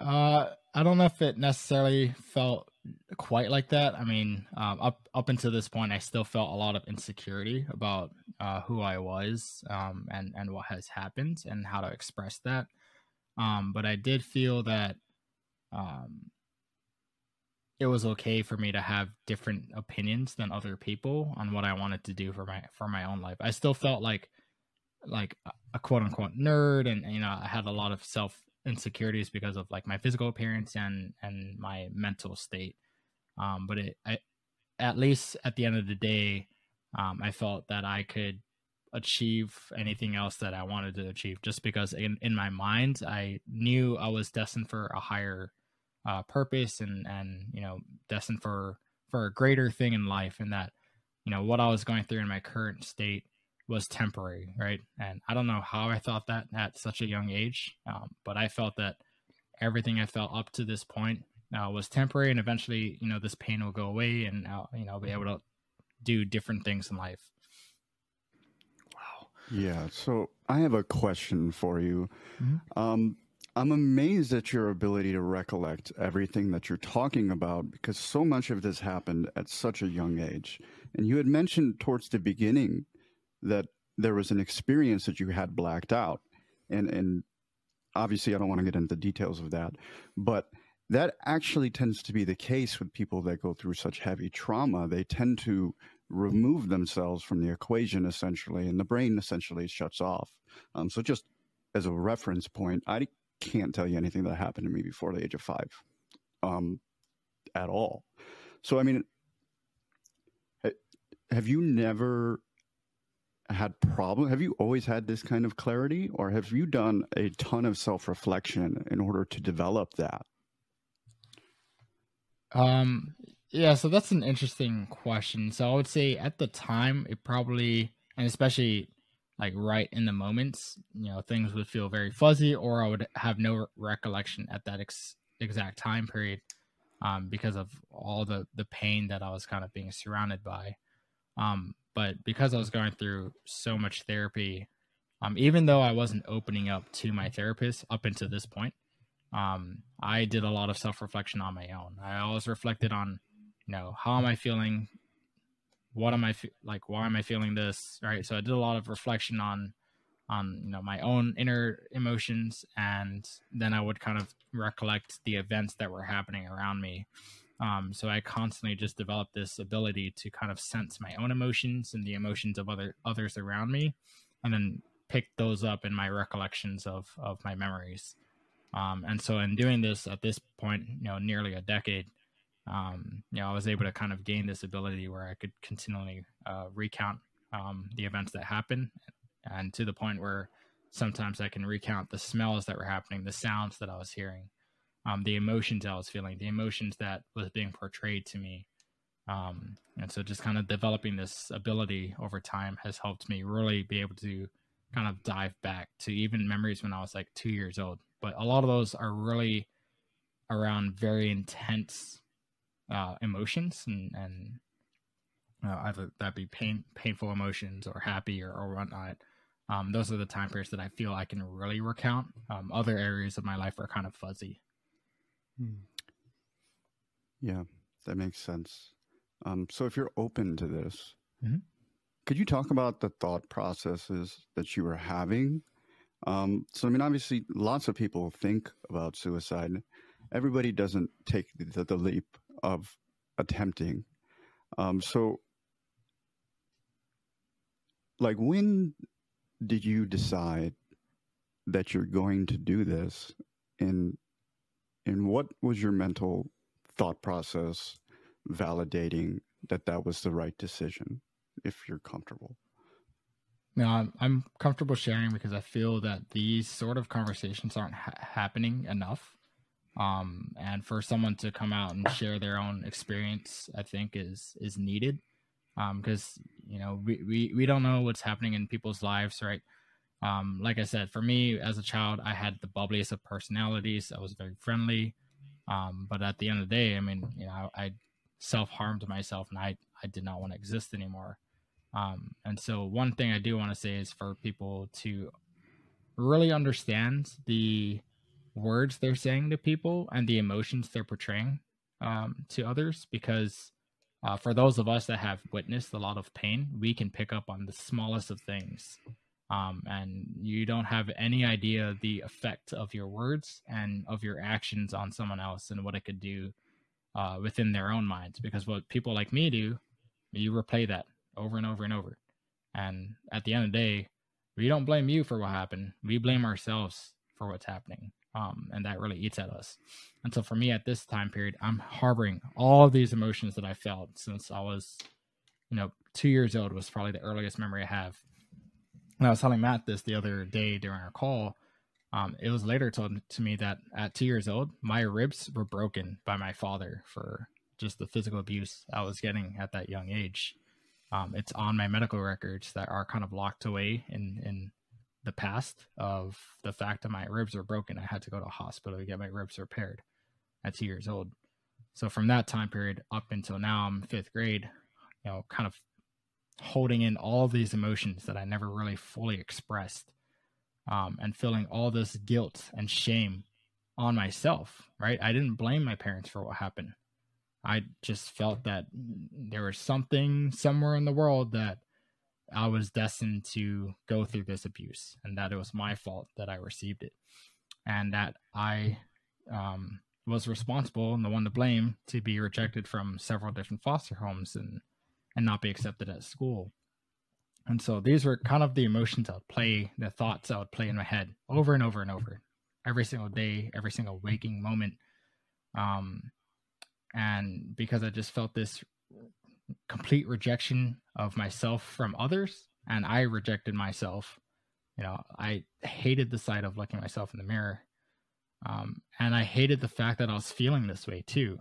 uh i don't know if it necessarily felt quite like that i mean um, up up until this point i still felt a lot of insecurity about uh, who i was um, and and what has happened and how to express that um, but i did feel that um, it was okay for me to have different opinions than other people on what I wanted to do for my for my own life. I still felt like like a quote unquote nerd and you know I had a lot of self insecurities because of like my physical appearance and and my mental state. Um but it I at least at the end of the day um I felt that I could achieve anything else that I wanted to achieve just because in in my mind I knew I was destined for a higher uh, purpose and and you know destined for for a greater thing in life and that you know what i was going through in my current state was temporary right and i don't know how i thought that at such a young age um, but i felt that everything i felt up to this point uh, was temporary and eventually you know this pain will go away and I'll, you know I'll be able to do different things in life wow yeah so i have a question for you mm-hmm. um I'm amazed at your ability to recollect everything that you're talking about because so much of this happened at such a young age. And you had mentioned towards the beginning that there was an experience that you had blacked out. And and obviously I don't want to get into the details of that, but that actually tends to be the case with people that go through such heavy trauma. They tend to remove themselves from the equation essentially, and the brain essentially shuts off. Um, so just as a reference point, I can't tell you anything that happened to me before the age of five um, at all. So, I mean, have you never had problem? Have you always had this kind of clarity, or have you done a ton of self reflection in order to develop that? Um, yeah, so that's an interesting question. So I would say at the time, it probably, and especially like right in the moments, you know, things would feel very fuzzy, or I would have no recollection at that ex- exact time period um, because of all the the pain that I was kind of being surrounded by. Um, but because I was going through so much therapy, um, even though I wasn't opening up to my therapist up until this point, um, I did a lot of self reflection on my own. I always reflected on, you know, how am I feeling what am I fe- like? Why am I feeling this? Right. So I did a lot of reflection on on you know my own inner emotions and then i would kind of recollect the events that were happening around me um, so i constantly just developed this ability to kind of sense my own emotions and the emotions of other others around me and then pick those up in my recollections of of my memories. Um, and so in doing this at this point you know nearly a decade um, you know i was able to kind of gain this ability where i could continually uh, recount um, the events that happen and to the point where sometimes I can recount the smells that were happening, the sounds that I was hearing, um, the emotions I was feeling, the emotions that was being portrayed to me. Um, and so just kind of developing this ability over time has helped me really be able to kind of dive back to even memories when I was like two years old. But a lot of those are really around very intense uh, emotions and, and uh, either that be pain, painful emotions or happy or, or whatnot um, those are the time periods that I feel I can really recount. Um, other areas of my life are kind of fuzzy. Hmm. Yeah, that makes sense. Um, so if you're open to this, mm-hmm. could you talk about the thought processes that you were having? Um, so, I mean, obviously, lots of people think about suicide. Everybody doesn't take the, the leap of attempting. Um, so, like, when did you decide that you're going to do this and and what was your mental thought process validating that that was the right decision if you're comfortable? No i'm, I'm comfortable sharing because i feel that these sort of conversations aren't ha- happening enough. Um, and for someone to come out and share their own experience i think is is needed. Because um, you know we, we we don't know what's happening in people's lives right um, like i said for me as a child i had the bubbliest of personalities. I was very friendly. Um, but at the end of the day i mean you know i, I self-harmed myself and i i did not want to exist anymore. Um, and so one thing i do want to say is for people to really understand the words they're saying to people and the emotions they're portraying um, to others because uh, for those of us that have witnessed a lot of pain, we can pick up on the smallest of things. Um, and you don't have any idea the effect of your words and of your actions on someone else and what it could do uh, within their own minds. Because what people like me do, you replay that over and over and over. And at the end of the day, we don't blame you for what happened. We blame ourselves for what's happening um, and that really eats at us. And so for me at this time period, I'm harboring all these emotions that I felt since I was, you know, two years old was probably the earliest memory I have. And I was telling Matt this the other day during our call. Um, it was later told to me that at two years old, my ribs were broken by my father for just the physical abuse I was getting at that young age. Um, it's on my medical records that are kind of locked away in in the past of the fact that my ribs were broken. I had to go to a hospital to get my ribs repaired at two years old. So from that time period up until now, I'm fifth grade, you know, kind of holding in all these emotions that I never really fully expressed, um, and feeling all this guilt and shame on myself. Right? I didn't blame my parents for what happened. I just felt that there was something somewhere in the world that I was destined to go through this abuse and that it was my fault that I received it and that I um, was responsible and the one to blame to be rejected from several different foster homes and and not be accepted at school. And so these were kind of the emotions I would play, the thoughts I would play in my head over and over and over, every single day, every single waking moment. Um, and because I just felt this complete rejection of myself from others and I rejected myself. You know, I hated the sight of looking myself in the mirror. Um, and I hated the fact that I was feeling this way too.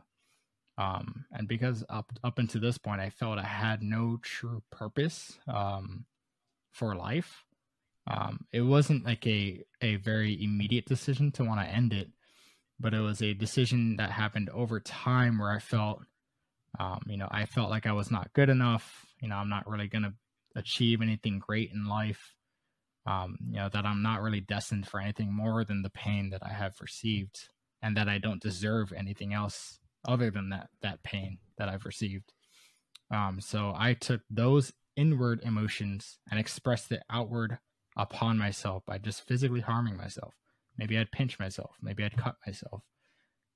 Um, and because up up until this point, I felt I had no true purpose um, for life. Um, it wasn't like a a very immediate decision to want to end it, but it was a decision that happened over time where I felt um, you know, I felt like I was not good enough. You know, I'm not really going to achieve anything great in life. Um, you know, that I'm not really destined for anything more than the pain that I have received and that I don't deserve anything else other than that, that pain that I've received. Um, so I took those inward emotions and expressed it outward upon myself by just physically harming myself. Maybe I'd pinch myself. Maybe I'd cut myself.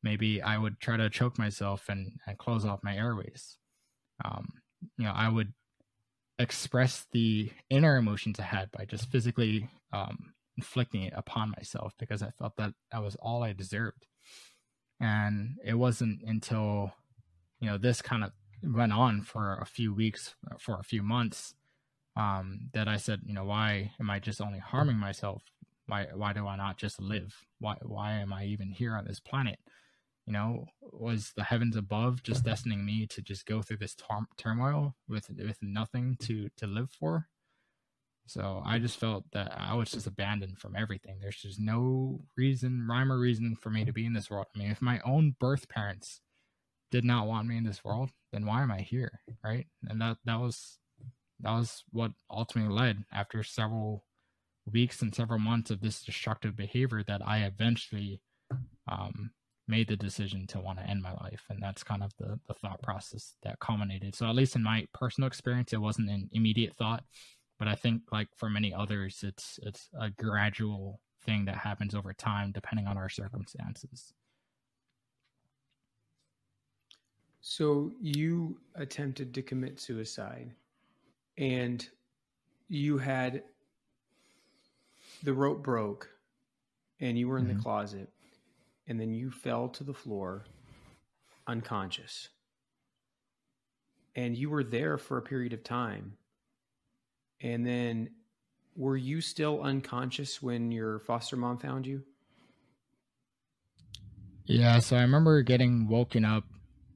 Maybe I would try to choke myself and, and close off my airways. Um, you know, I would express the inner emotions I had by just physically um, inflicting it upon myself because I felt that that was all I deserved. And it wasn't until, you know, this kind of went on for a few weeks, for a few months, um, that I said, you know, why am I just only harming myself? Why why do I not just live? Why why am I even here on this planet? You know, was the heavens above just destining me to just go through this tar- turmoil with with nothing to to live for? So I just felt that I was just abandoned from everything. There's just no reason, rhyme or reason for me to be in this world. I mean, if my own birth parents did not want me in this world, then why am I here? Right. And that, that was, that was what ultimately led after several weeks and several months of this destructive behavior that I eventually um, made the decision to want to end my life. And that's kind of the, the thought process that culminated. So, at least in my personal experience, it wasn't an immediate thought but I think like for many others, it's it's a gradual thing that happens over time, depending on our circumstances. So you attempted to commit suicide, and you had the rope broke, and you were in mm-hmm. the closet, and then you fell to the floor, unconscious, and you were there for a period of time and then were you still unconscious when your foster mom found you? Yeah, so I remember getting woken up.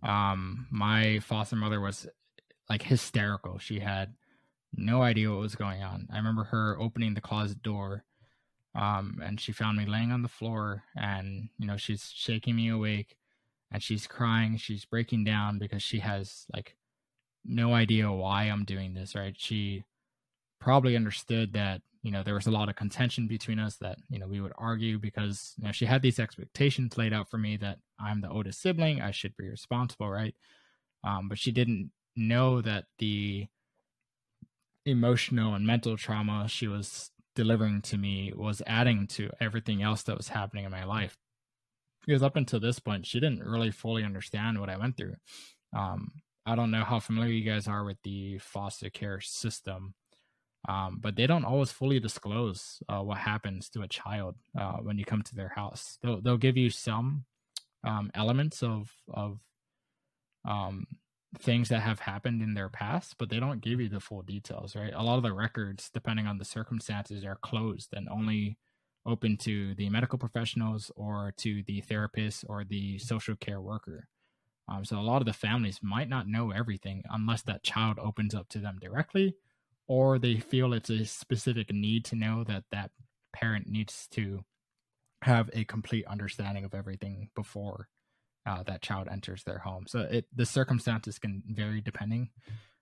Um, my foster mother was like hysterical. She had no idea what was going on. I remember her opening the closet door, um, and she found me laying on the floor, and you know she's shaking me awake, and she's crying. She's breaking down because she has like no idea why I'm doing this. Right? She probably understood that you know there was a lot of contention between us that you know we would argue because you know she had these expectations laid out for me that i'm the oldest sibling i should be responsible right? Um, but she didn't know that the emotional and mental trauma she was delivering to me was adding to everything else that was happening in my life. Because up until this point she didn't really fully understand what i went through. Um, i don't know how familiar you guys are with the foster care system um, but they don't always fully disclose uh, what happens to a child uh, when you come to their house. They'll they'll give you some um, elements of of um, things that have happened in their past, but they don't give you the full details. Right? A lot of the records, depending on the circumstances, are closed and only open to the medical professionals or to the therapist or the social care worker. Um, so a lot of the families might not know everything unless that child opens up to them directly or they feel it's a specific need to know that that parent needs to have a complete understanding of everything before uh, that child enters their home. So it the circumstances can vary depending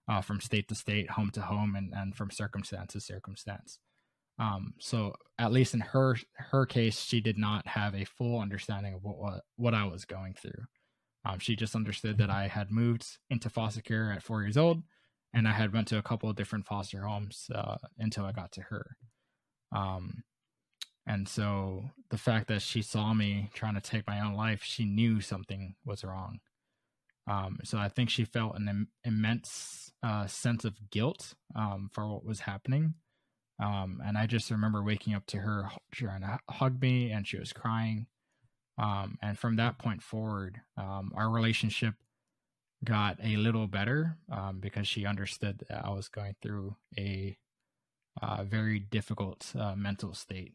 uh, from state to state, home to home, and, and from circumstance to circumstance. Um, so at least in her her case, she did not have a full understanding of what what, what I was going through. Um, she just understood that I had moved into foster care at four years old, and I had went to a couple of different foster homes uh, until I got to her. Um, and so the fact that she saw me trying to take my own life, she knew something was wrong. Um, so I think she felt an Im- immense uh, sense of guilt um, for what was happening. Um, and I just remember waking up to her trying to hug me, and she was crying. Um, and from that point forward, um, our relationship got a little better um, because she understood that I was going through a uh, very difficult uh, mental state.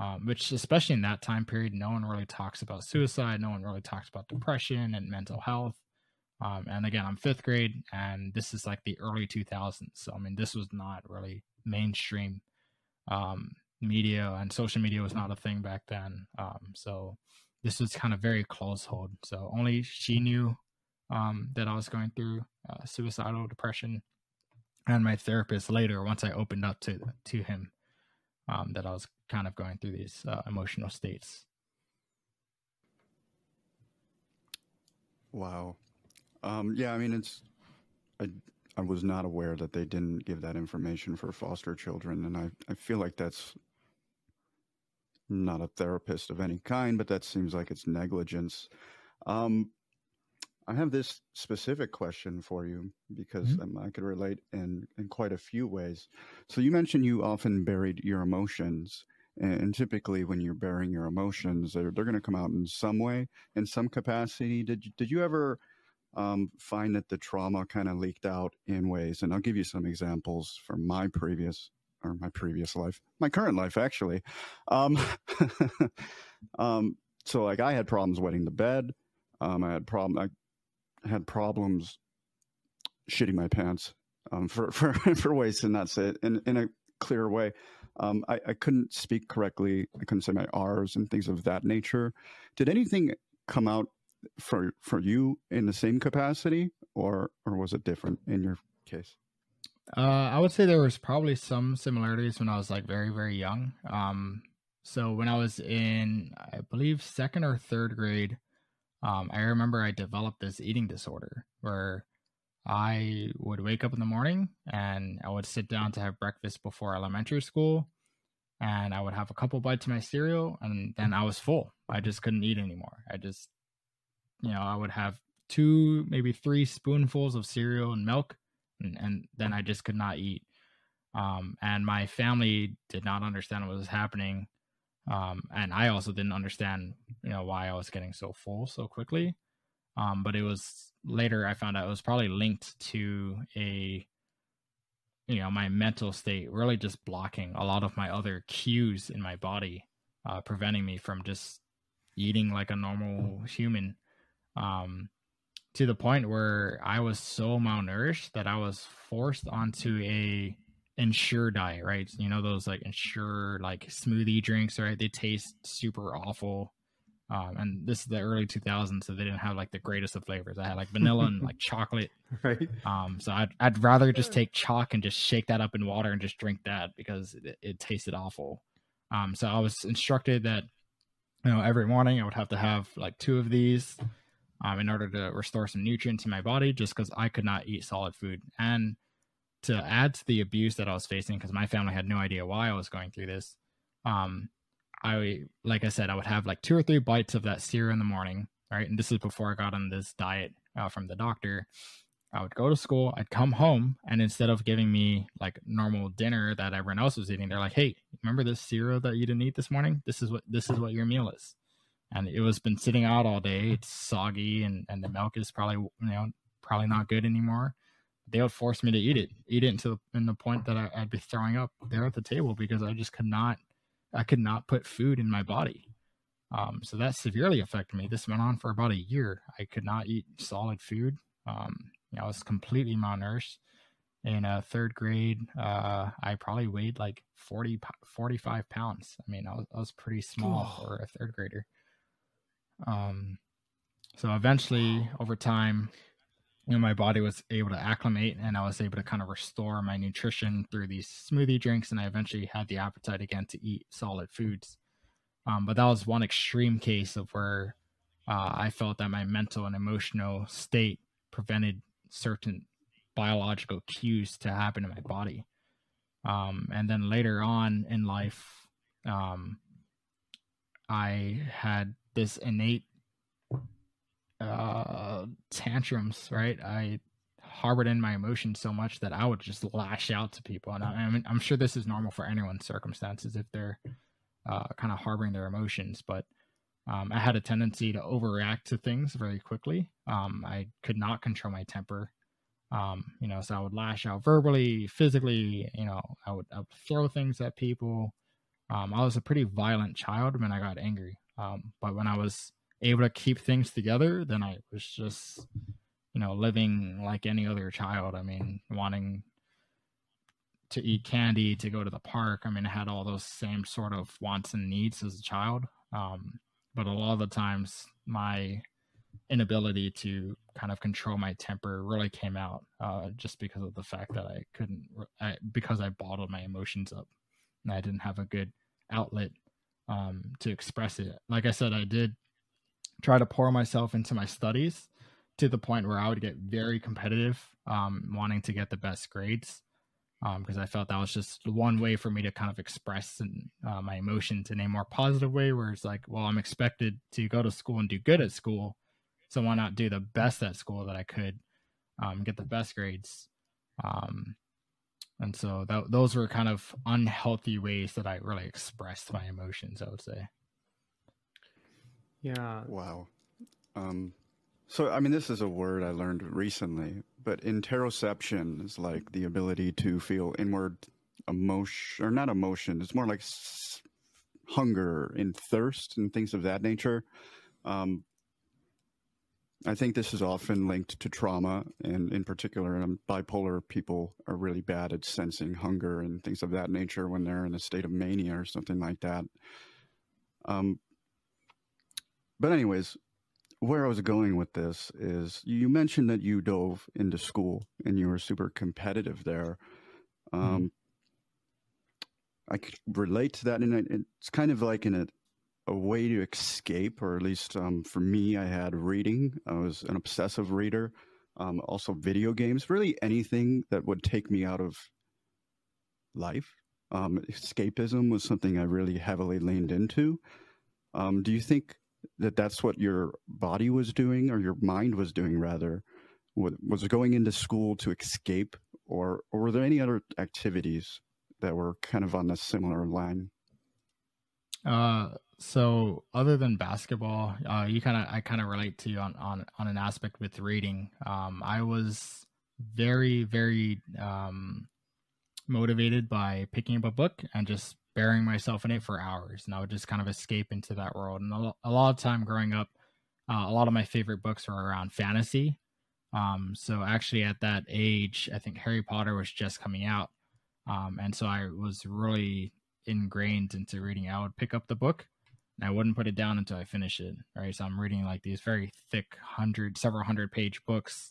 Um, which, especially in that time period, no one really talks about suicide. No one really talks about depression and mental health. Um, and again, I'm fifth grade, and this is like the early 2000s. So, I mean, this was not really mainstream um, media, and social media was not a thing back then. Um, so, this was kind of very close hold. So, only she knew um, that I was going through uh, suicidal depression, and my therapist later, once I opened up to to him, um, that I was kind of going through these uh, emotional states. Wow. Um, yeah, I mean, it's I I was not aware that they didn't give that information for foster children, and I I feel like that's not a therapist of any kind, but that seems like it's negligence. Um, I have this specific question for you because Mhm. um, I could relate in, in quite a few ways. So you mentioned you often buried your emotions, and, and typically when you're burying your emotions, they're they're going to come out in some way, in some capacity. Did you, did you ever um, find that the trauma kind of leaked out in ways? And I'll give you some examples from my previous or my previous life, my current life actually. Um, um, so like I had problems wetting the bed. Um, I had problem. I had problems shitting my pants um, for, for, for ways to not say it in, in a clear way. Um, I, I couldn't speak correctly. I couldn't say my R's and things of that nature. Did anything come out for for you in the same capacity, or or was it different in your case? Uh, I would say there was probably some similarities when I was like very, very young. Um, so when I was in, I believe second or third grade, um, I remember I developed this eating disorder where I would wake up in the morning and I would sit down to have breakfast before elementary school, and I would have a couple bites of my cereal, and then I was full. I just couldn't eat anymore. I just, you know, I would have two, maybe three spoonfuls of cereal and milk and, and then I just could not eat. Um, and my family did not understand what was happening. Um, and I also didn't understand, you know, why I was getting so full so quickly. Um, but it was later I found out it was probably linked to a, you know, my mental state really just blocking a lot of my other cues in my body, uh, preventing me from just eating like a normal human. Um, to the point where I was so malnourished that I was forced onto a Ensure diet, right? You know those like Ensure like smoothie drinks, right? They taste super awful. Um, and this is the early 2000s, so they didn't have like the greatest of flavors. I had like vanilla and like chocolate. Right. Um, so I'd I'd rather just take chalk and just shake that up in water and just drink that because it, it tasted awful. Um, so I was instructed that you know every morning I would have to have like two of these um, in order to restore some nutrients in my body just because I could not eat solid food. And to add to the abuse that I was facing, because my family had no idea why I was going through this, um, I, like I said, I would have like two or three bites of that cereal in the morning. Right. And this is before I got on this diet uh, from the doctor. I would go to school, I'd come home, and instead of giving me like normal dinner that everyone else was eating, they're like, "Hey, remember this cereal that you didn't eat this morning? This is what this is what your meal is." and it was been sitting out all day. It's soggy, and and the milk is probably you know probably not good anymore. They would force me to eat it, eat it until in the point that I, I'd be throwing up there at the table because I just could not, I could not put food in my body. Um, so that severely affected me. This went on for about a year. I could not eat solid food. Um, you know, I was completely malnourished. In uh, third grade, uh, I probably weighed like 40, 45 pounds. I mean, I was, I was pretty small Oh. for a third grader. Um, so eventually, over time, you know, my body was able to acclimate, and I was able to kind of restore my nutrition through these smoothie drinks, and I eventually had the appetite again to eat solid foods. Um, but that was one extreme case of where uh, I felt that my mental and emotional state prevented certain biological cues to happen in my body. Um, and then later on in life, um, I had this innate uh, tantrums, right? I harbored in my emotions so much that I would just lash out to people. And I, I mean, I'm sure this is normal for anyone's circumstances if they're uh, kind of harboring their emotions, but um, I had a tendency to overreact to things very quickly. Um, I could not control my temper. Um, you know, so I would lash out verbally, physically. You know, I would, I would throw things at people. Um, I was a pretty violent child when I got angry. Um, but when I was able to keep things together, then I was just, you know, living like any other child. I mean, wanting to eat candy, to go to the park. I mean, I had all those same sort of wants and needs as a child. Um, but a lot of the times, my inability to kind of control my temper really came out uh, just because of the fact that I couldn't, I, because I bottled my emotions up and I didn't have a good outlet um, to express it. Like I said, I did try to pour myself into my studies to the point where I would get very competitive, um, wanting to get the best grades, because um, I felt that was just one way for me to kind of express uh, my emotions in a more positive way. Where it's like, well, I'm expected to go to school and do good at school, so why not do the best at school that I could, um, get the best grades, um, and so that, those were kind of unhealthy ways that I really expressed my emotions. I would say. Yeah. Wow. Um, so, I mean, this is a word I learned recently, but interoception is like the ability to feel inward emotion, or not emotion. It's more like s- hunger and thirst and things of that nature. Um, I think this is often linked to trauma, and in particular, um, bipolar people are really bad at sensing hunger and things of that nature when they're in a state of mania or something like that. Um, but, anyways, where I was going with this is you mentioned that you dove into school and you were super competitive there. Mm-hmm. Um, mm-hmm. I could relate to that, and it's kind of like in a, a way to escape, or at least um, for me, I had reading. I was an obsessive reader. Um, also, video games, really anything that would take me out of life. Um, escapism was something I really heavily leaned into. Um, do you think that that's what your body was doing or your mind was doing rather? Was going into school to escape or or were there any other activities that were kind of on a similar line? Uh so other than basketball uh you kind of i kind of relate to you on on on an aspect with reading. Um i was very very um motivated by picking up a book and just burying myself in it for hours and I would just kind of escape into that world. And a, lot of time growing up, uh, a lot of my favorite books were around fantasy. Um, so actually at that age, I think Harry Potter was just coming out. Um, and so I was really ingrained into reading. I would pick up the book and I wouldn't put it down until I finish it. Right. So I'm reading like these very thick hundred, several hundred page books,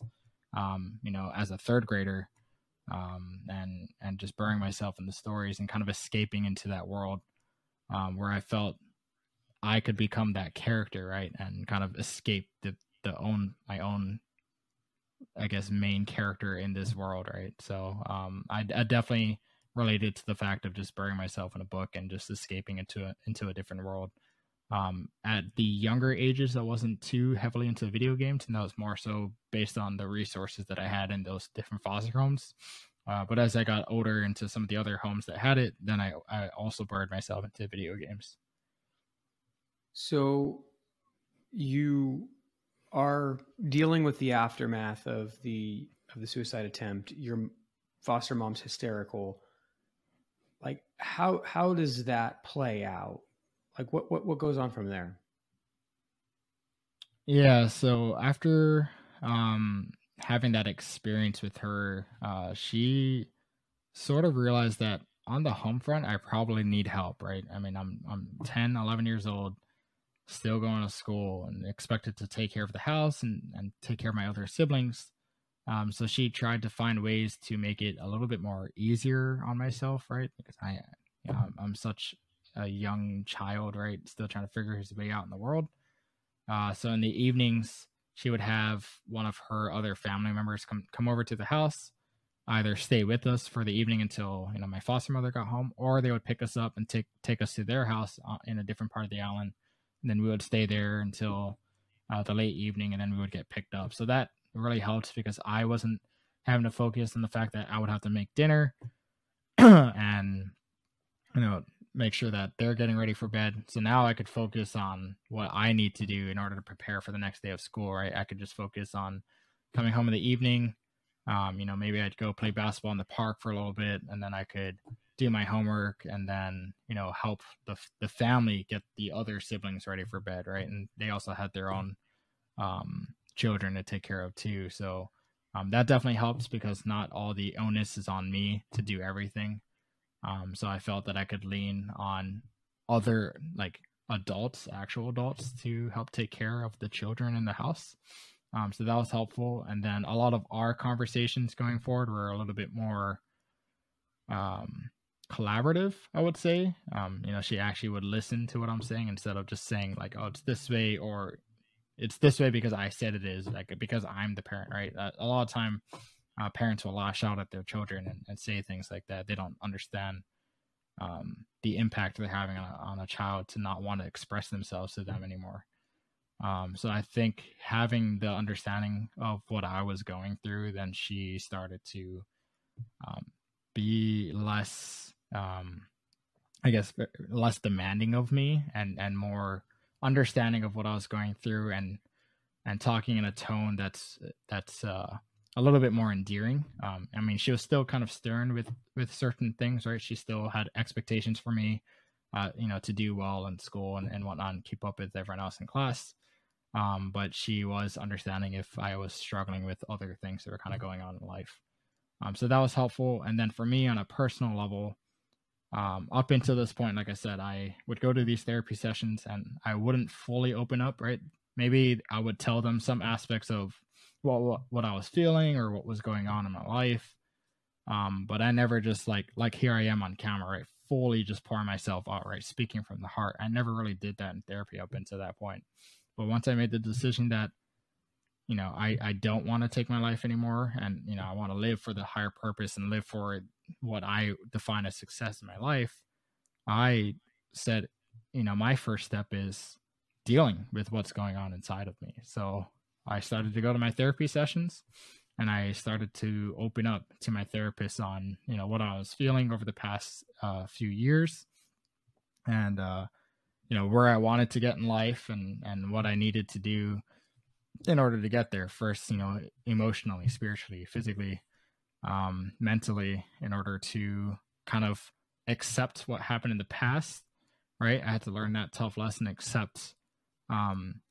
um, you know, as a third grader um, and and just burying myself in the stories and kind of escaping into that world um, where I felt I could become that character, right, and kind of escape the the own my own, I guess, main character in this world, right. So um, I, I definitely related to the fact of just burying myself in a book and just escaping into a, into a different world. Um, at the younger ages, I wasn't too heavily into video games, and that was more so based on the resources that I had in those different foster homes. Uh, but as I got older into some of the other homes that had it, then I, I also buried myself into video games. So you are dealing with the aftermath of the of the suicide attempt. Your foster mom's hysterical. Like how how does that play out? Like what what what goes on from there? Yeah, so after um having that experience with her, uh she sort of realized that on the home front I probably need help, right? I mean, I'm I'm 10, 11 years old, still going to school and expected to take care of the house and and take care of my other siblings. Um, so she tried to find ways to make it a little bit more easier on myself, right? Because I, you know, I'm, I'm such a young child, right? Still trying to figure his way out in the world. Uh, so in the evenings, she would have one of her other family members come come over to the house, either stay with us for the evening until you know my foster mother got home, or they would pick us up and take take us to their house uh, in a different part of the island, and then we would stay there until uh, the late evening, and then we would get picked up. So that really helped because I wasn't having to focus on the fact that I would have to make dinner and you know make sure that they're getting ready for bed. So now I could focus on what I need to do in order to prepare for the next day of school, right? I could just focus on coming home in the evening. Um, you know, maybe I'd go play basketball in the park for a little bit and then I could do my homework and then, you know, help the the family get the other siblings ready for bed, right? And they also had their own um children to take care of too. So um, that definitely helps because not all the onus is on me to do everything. Um, so I felt that I could lean on other like adults, actual adults, to help take care of the children in the house. Um, so that was helpful. And then a lot of our conversations going forward were a little bit more um, collaborative, I would say. Um, you know, she actually would listen to what I'm saying instead of just saying like, "Oh, it's this way," or it's this way because I said it is, like because I'm the parent, right? Uh, a lot of time, uh, parents will lash out at their children and, and say things like that. They don't understand um, the impact they're having on a, on a child to not want to express themselves to them anymore. Um, so I think having the understanding of what I was going through, then she started to um, be less, um, I guess, less demanding of me and and more understanding of what I was going through and and talking in a tone that's that's uh, a little bit more endearing. Um, I mean, she was still kind of stern with with certain things, right? She still had expectations for me, uh, you know, to do well in school and, and whatnot, and keep up with everyone else in class. Um, but she was understanding if I was struggling with other things that were kind of going on in life. Um, so that was helpful. And then for me, on a personal level, um, up until this point, like I said, I would go to these therapy sessions and I wouldn't fully open up, right? Maybe I would tell them some aspects of what what, I was feeling or what was going on in my life. Um, but I never just like like here I am on camera, right? Fully just pour myself out, right? Speaking from the heart. I never really did that in therapy up until that point. But once I made the decision that, you know, I I don't want to take my life anymore, and you know, I want to live for the higher purpose and live for what I define as success in my life, I said, you know, my first step is dealing with what's going on inside of me. So I started to go to my therapy sessions and I started to open up to my therapist on, you know, what I was feeling over the past uh, few years and, uh, you know, where I wanted to get in life and, and what I needed to do in order to get there first, you know, emotionally, spiritually, physically, um, mentally in order to kind of accept what happened in the past, right? I had to learn that tough lesson, accept um,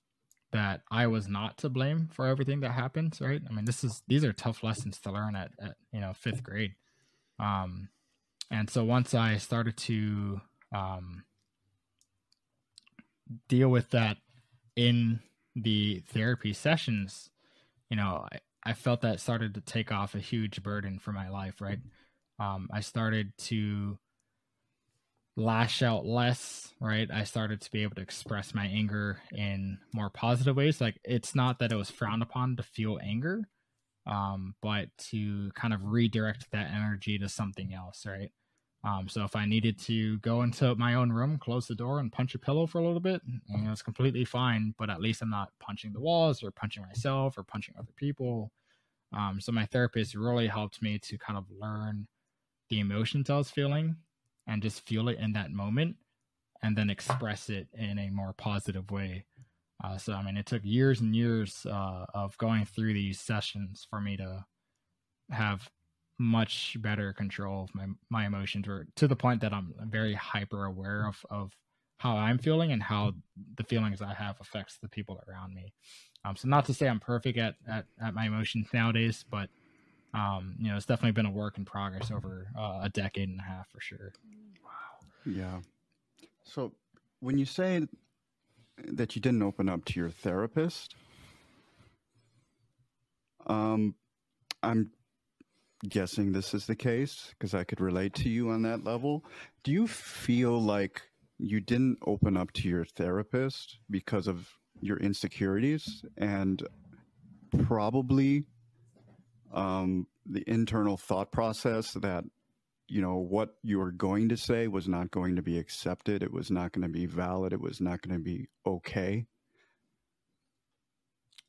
that I was not to blame for everything that happens, right? I mean, this is these are tough lessons to learn at, at you know fifth grade, um, and so once I started to um, deal with that in the therapy sessions, you know, I, I felt that started to take off a huge burden for my life, right? Um, I started to lash out less, right? I started to be able to express my anger in more positive ways. Like it's not that it was frowned upon to feel anger, um, but to kind of redirect that energy to something else, right? Um, so if I needed to go into my own room, close the door, and punch a pillow for a little bit, you know, it's completely fine. But at least I'm not punching the walls or punching myself or punching other people. Um, so my therapist really helped me to kind of learn the emotions I was feeling and just feel it in that moment and then express it in a more positive way. Uh, so, I mean, it took years and years uh, of going through these sessions for me to have much better control of my, my emotions or to the point that I'm very hyper aware of, of how I'm feeling and how the feelings I have affects the people around me. Um, so not to say I'm perfect at, at, at my emotions nowadays, but um, you know, it's definitely been a work in progress over uh, a decade and a half for sure. Wow. Yeah. So when you say that you didn't open up to your therapist, um, I'm guessing this is the case because I could relate to you on that level. Do you feel like you didn't open up to your therapist because of your insecurities and probably um, the internal thought process that you know what you were going to say was not going to be accepted. It was not going to be valid. It was not going to be okay.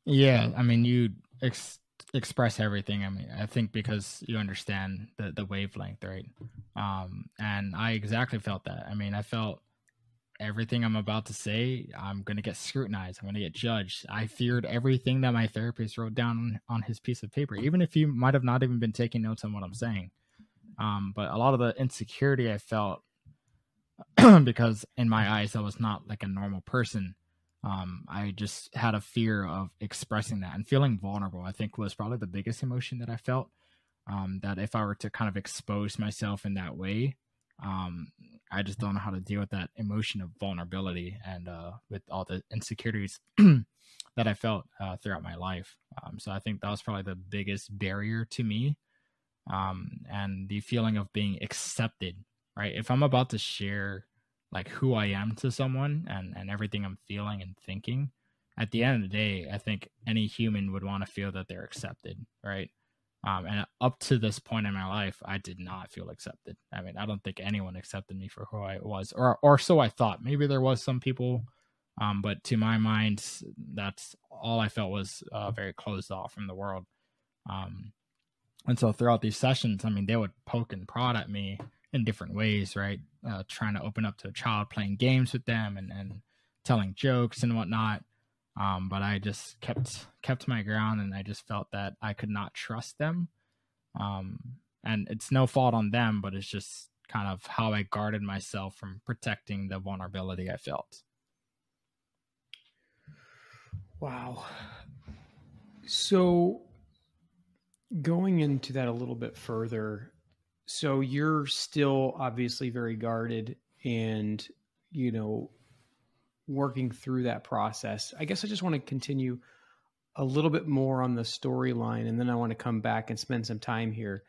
Yeah i mean you ex- express everything. I mean i think because you understand the the wavelength right? Um and i exactly felt that. I mean i felt everything I'm about to say, I'm going to get scrutinized. I'm going to get judged. I feared everything that my therapist wrote down on his piece of paper, even if you might have not even been taking notes on what I'm saying. Um, but a lot of the insecurity I felt because in my eyes, I was not like a normal person. Um, I just had a fear of expressing that and feeling vulnerable. I think was probably the biggest emotion that I felt. Um, that if I were to kind of expose myself in that way, um, I just don't know how to deal with that emotion of vulnerability and uh, with all the insecurities that I felt uh, throughout my life. Um, so I think that was probably the biggest barrier to me, um, and the feeling of being accepted. Right, if I'm about to share like who I am to someone and and everything I'm feeling and thinking, at the end of the day, I think any human would want to feel that they're accepted, right? Um, and up to this point in my life, I did not feel accepted. I mean, I don't think anyone accepted me for who I was, or or so I thought. Maybe there was some people, um, but to my mind, that's all I felt was uh, very closed off from the world. Um, and so throughout these sessions, I mean, they would poke and prod at me in different ways, right? Uh, trying to open up to a child, playing games with them, and and telling jokes and whatnot. Um, but I just kept kept my ground, and I just felt that I could not trust them. Um, and it's no fault on them, but it's just kind of how I guarded myself from protecting the vulnerability I felt. Wow. So going into that a little bit further, so you're still obviously very guarded and you know working through that process. I guess I just want to continue a little bit more on the storyline and then I want to come back and spend some time here.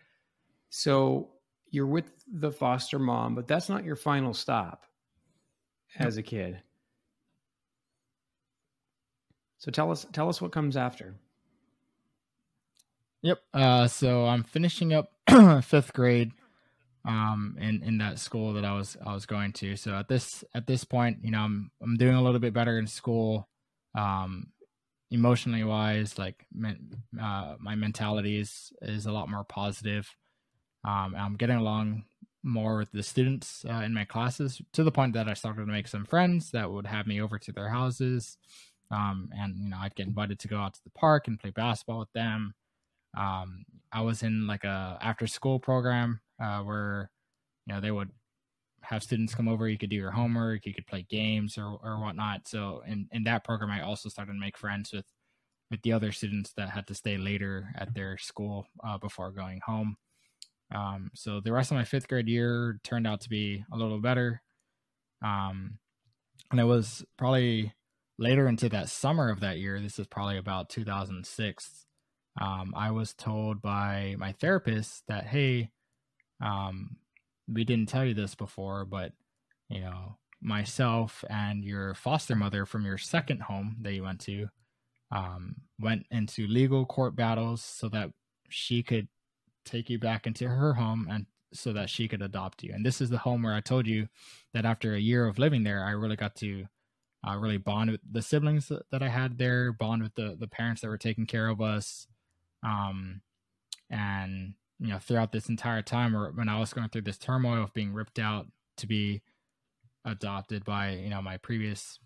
So you're with the foster mom, but that's not your final stop as a kid. So tell us tell us what comes after. Yep. Uh, so I'm finishing up fifth grade um in in that school that I was I was going to. So at this at this point, you know, I'm I'm doing a little bit better in school um emotionally wise like uh, my mentality is is a lot more positive. Um i'm getting along more with the students uh, in my classes to the point that i started to make some friends that would have me over to their houses. Um and you know i'd get invited to go out to the park and play basketball with them. Um i was in like a after school program uh, where you know they would have students come over. You could do your homework, you could play games or or whatnot. So in in that program, I also started to make friends with with the other students that had to stay later at their school uh, before going home. Um, so the rest of my fifth grade year turned out to be a little better. Um, and it was probably later into that summer of that year. This is probably about 2006. Um, I was told by my therapist that, hey, um, we didn't tell you this before, but you know, myself and your foster mother from your second home that you went to um, went into legal court battles so that she could take you back into her home and so that she could adopt you. And this is the home where I told you that after a year of living there, I really got to uh, really bond with the siblings that I had there, bond with the the parents that were taking care of us, um, and you know throughout this entire time or when i was going through this turmoil of being ripped out to be adopted by you know my previous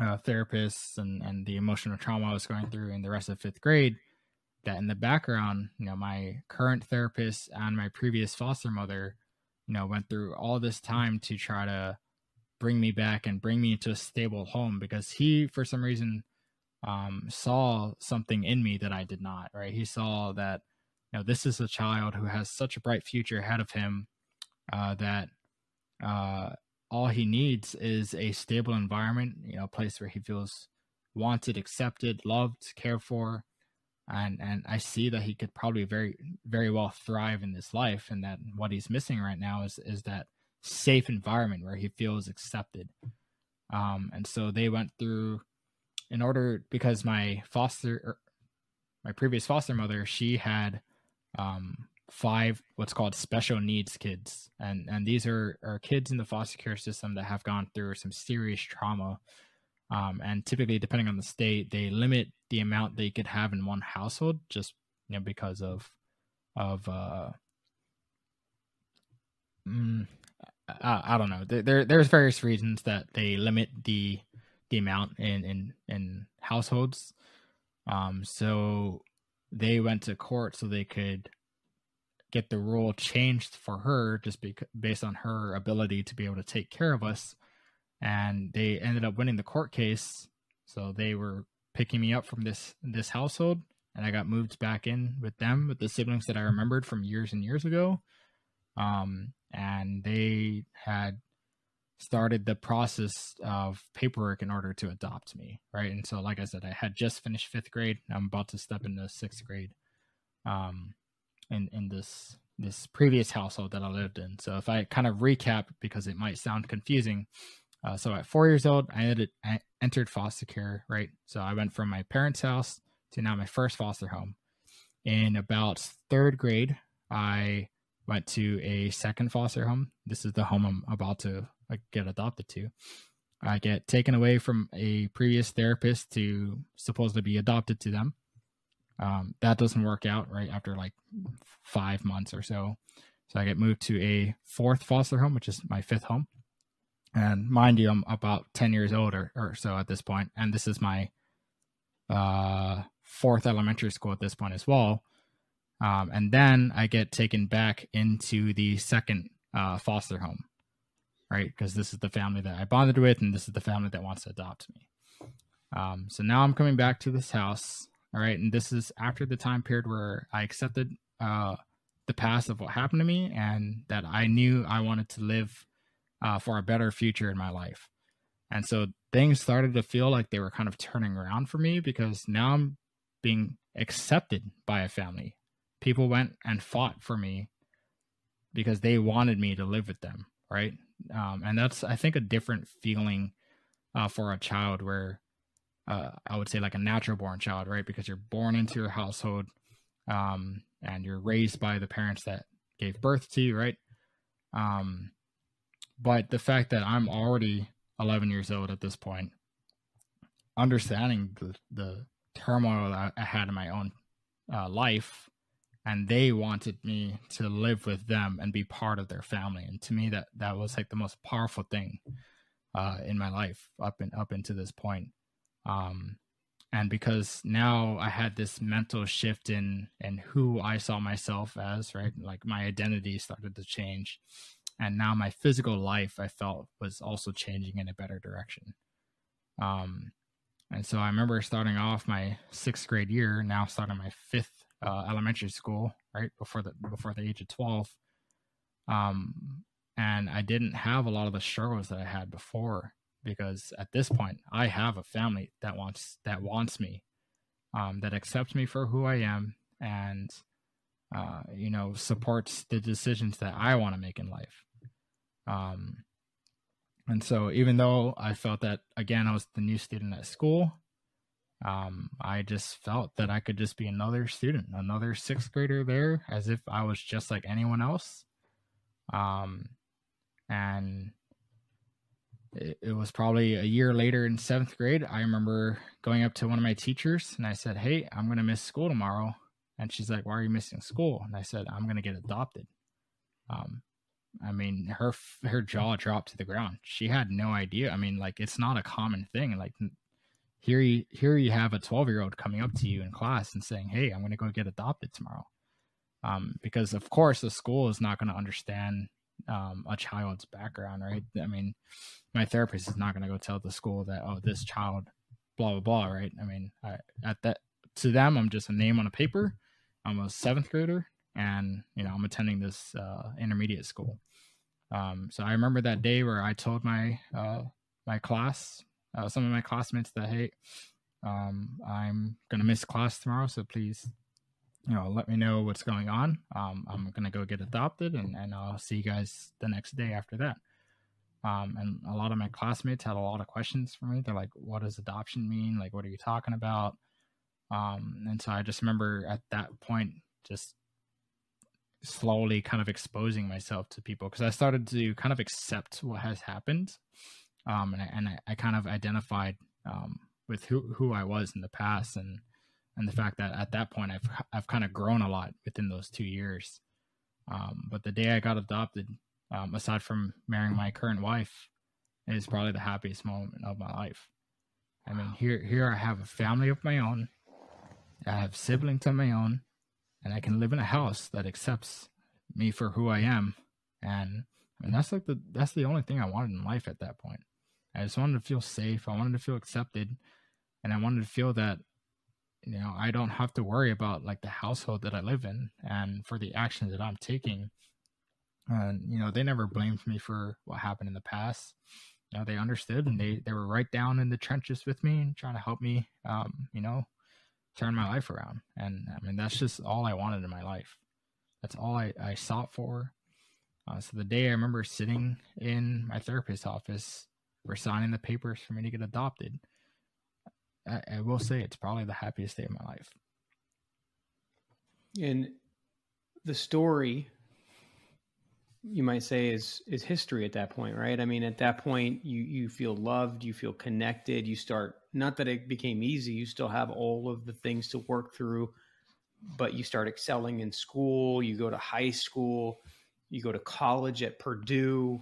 uh, therapists and and the emotional trauma i was going through in the rest of fifth grade that in the background you know my current therapist and my previous foster mother you know went through all this time to try to bring me back and bring me into a stable home because he for some reason um, saw something in me that i did not right? He saw that know, this is a child who has such a bright future ahead of him uh, that uh, all he needs is a stable environment, you know, a place where he feels wanted, accepted, loved, cared for. And and I see that he could probably very very well thrive in this life, and that what he's missing right now is is that safe environment where he feels accepted. Um, and so they went through, in order because my foster, er, my previous foster mother, she had um, five what's called special needs kids, and and these are are kids in the foster care system that have gone through some serious trauma. Um, and typically, depending on the state, they limit the amount they could have in one household, just you know because of of uh, mm, I, I, don't know. There there's various reasons that they limit the the amount in in in households. Um, so they went to court so they could get the rule changed for her just because, based on her ability to be able to take care of us. And they ended up winning the court case. So they were picking me up from this this household and i got moved back in with them with the siblings that i remembered from years and years ago. Um, and they had started the process of paperwork in order to adopt me right and so like i said i had just finished fifth grade i'm about to step into sixth grade um in in this this previous household that i lived in so if i kind of recap because it might sound confusing uh, so at four years old i ended i entered foster care, right? So I went from my parents' house to now my first foster home. In about third grade, I went to a second foster home. This is the home I'm about to like, get adopted to. I get taken away from a previous therapist to supposedly be adopted to them. Um, that doesn't work out right after like five months or so. So I get moved to a fourth foster home, which is my fifth home. And mind you, I'm about 10 years old or, or so at this point, And this is my uh, fourth elementary school at this point as well. Um, and then I get taken back into the second uh, foster home, right? Because this is the family that I bonded with, and this is the family that wants to adopt me. Um, so now I'm coming back to this house, all right? And this is after the time period where I accepted uh, the past of what happened to me and that I knew I wanted to live uh, for a better future in my life. And so things started to feel like they were kind of turning around for me because now I'm being accepted by a family. People went and fought for me because they wanted me to live with them, right? Um, and that's, I think, a different feeling uh, for a child where uh, I would say like a natural born child, right? Because you're born into your household um, and you're raised by the parents that gave birth to you, right? Um, but the fact that I'm already 11 years old at this point, understanding the, the turmoil I, I had in my own uh, life, and they wanted me to live with them and be part of their family. And to me, that that was like the most powerful thing uh, in my life up and up into this point. Um, and because now I had this mental shift in in who I saw myself as, right? Like my identity started to change and now my physical life I felt was also changing in a better direction. Um, and so I remember starting off my sixth grade year, now starting my fifth uh, elementary school, right before the before the age of twelve. Um, and I didn't have a lot of the struggles that I had before because at this point I have a family that wants that wants me, um, that accepts me for who I am, and uh, you know, supports the decisions that I want to make in life. Um, and so, even though I felt that again, I was the new student at school, um, I just felt that I could just be another student, another sixth grader there, as if I was just like anyone else. Um, and it, it was probably a year later in seventh grade. I remember going up to one of my teachers and I said, Hey, I'm going to miss school tomorrow. And she's like, "Why are you missing school?" And I said, "I'm going to get adopted." Um, I mean, her her jaw dropped to the ground. She had no idea. I mean, like it's not a common thing. Like here you here you have a 12 year old coming up to you in class and saying, "Hey, I'm going to go get adopted tomorrow." Um, because of course the school is not going to understand um, a child's background, right? I mean, my therapist is not going to go tell the school that, "Oh, this child, blah blah blah," right? I mean, I, at that to them, I'm just a name on a paper I'm a seventh grader, and you know I'm attending this uh, intermediate school. Um, so I remember that day where I told my uh, my class, uh, some of my classmates, that hey, um, I'm gonna miss class tomorrow, so please, you know, let me know what's going on. Um, I'm gonna go get adopted, and and I'll see you guys the next day after that. Um, and a lot of my classmates had a lot of questions for me. They're like, "What does adoption mean? Like, what are you talking about?" Um, and so I just remember at that point just slowly kind of exposing myself to people because I started to kind of accept what has happened. Um, and I, and I, I kind of identified um, with who, who I was in the past and and the fact that at that point I've I've kind of grown a lot within those two years. Um, but the day I got adopted, um, aside from marrying my current wife, is probably the happiest moment of my life. I mean, here here I have a family of my own. I have siblings of my own, and I can live in a house that accepts me for who I am. And I mean, that's like the that's the only thing I wanted in life at that point. I just wanted to feel safe. I wanted to feel accepted, and I wanted to feel that you know I don't have to worry about like the household that I live in and for the actions that I'm taking. And you know, they never blamed me for what happened in the past. You know, they understood and they they were right down in the trenches with me and trying to help me. Um, you know, turn my life around. And I mean, that's just all I wanted in my life. That's all I, I sought for. Uh, so the day I remember sitting in my therapist's office, we're signing the papers for me to get adopted. I, I will say it's probably the happiest day of my life. And the story you might say is is history at that point right i mean at that point you you feel loved you feel connected you start not that it became easy you still have all of the things to work through but you start excelling in school you go to high school you go to college at Purdue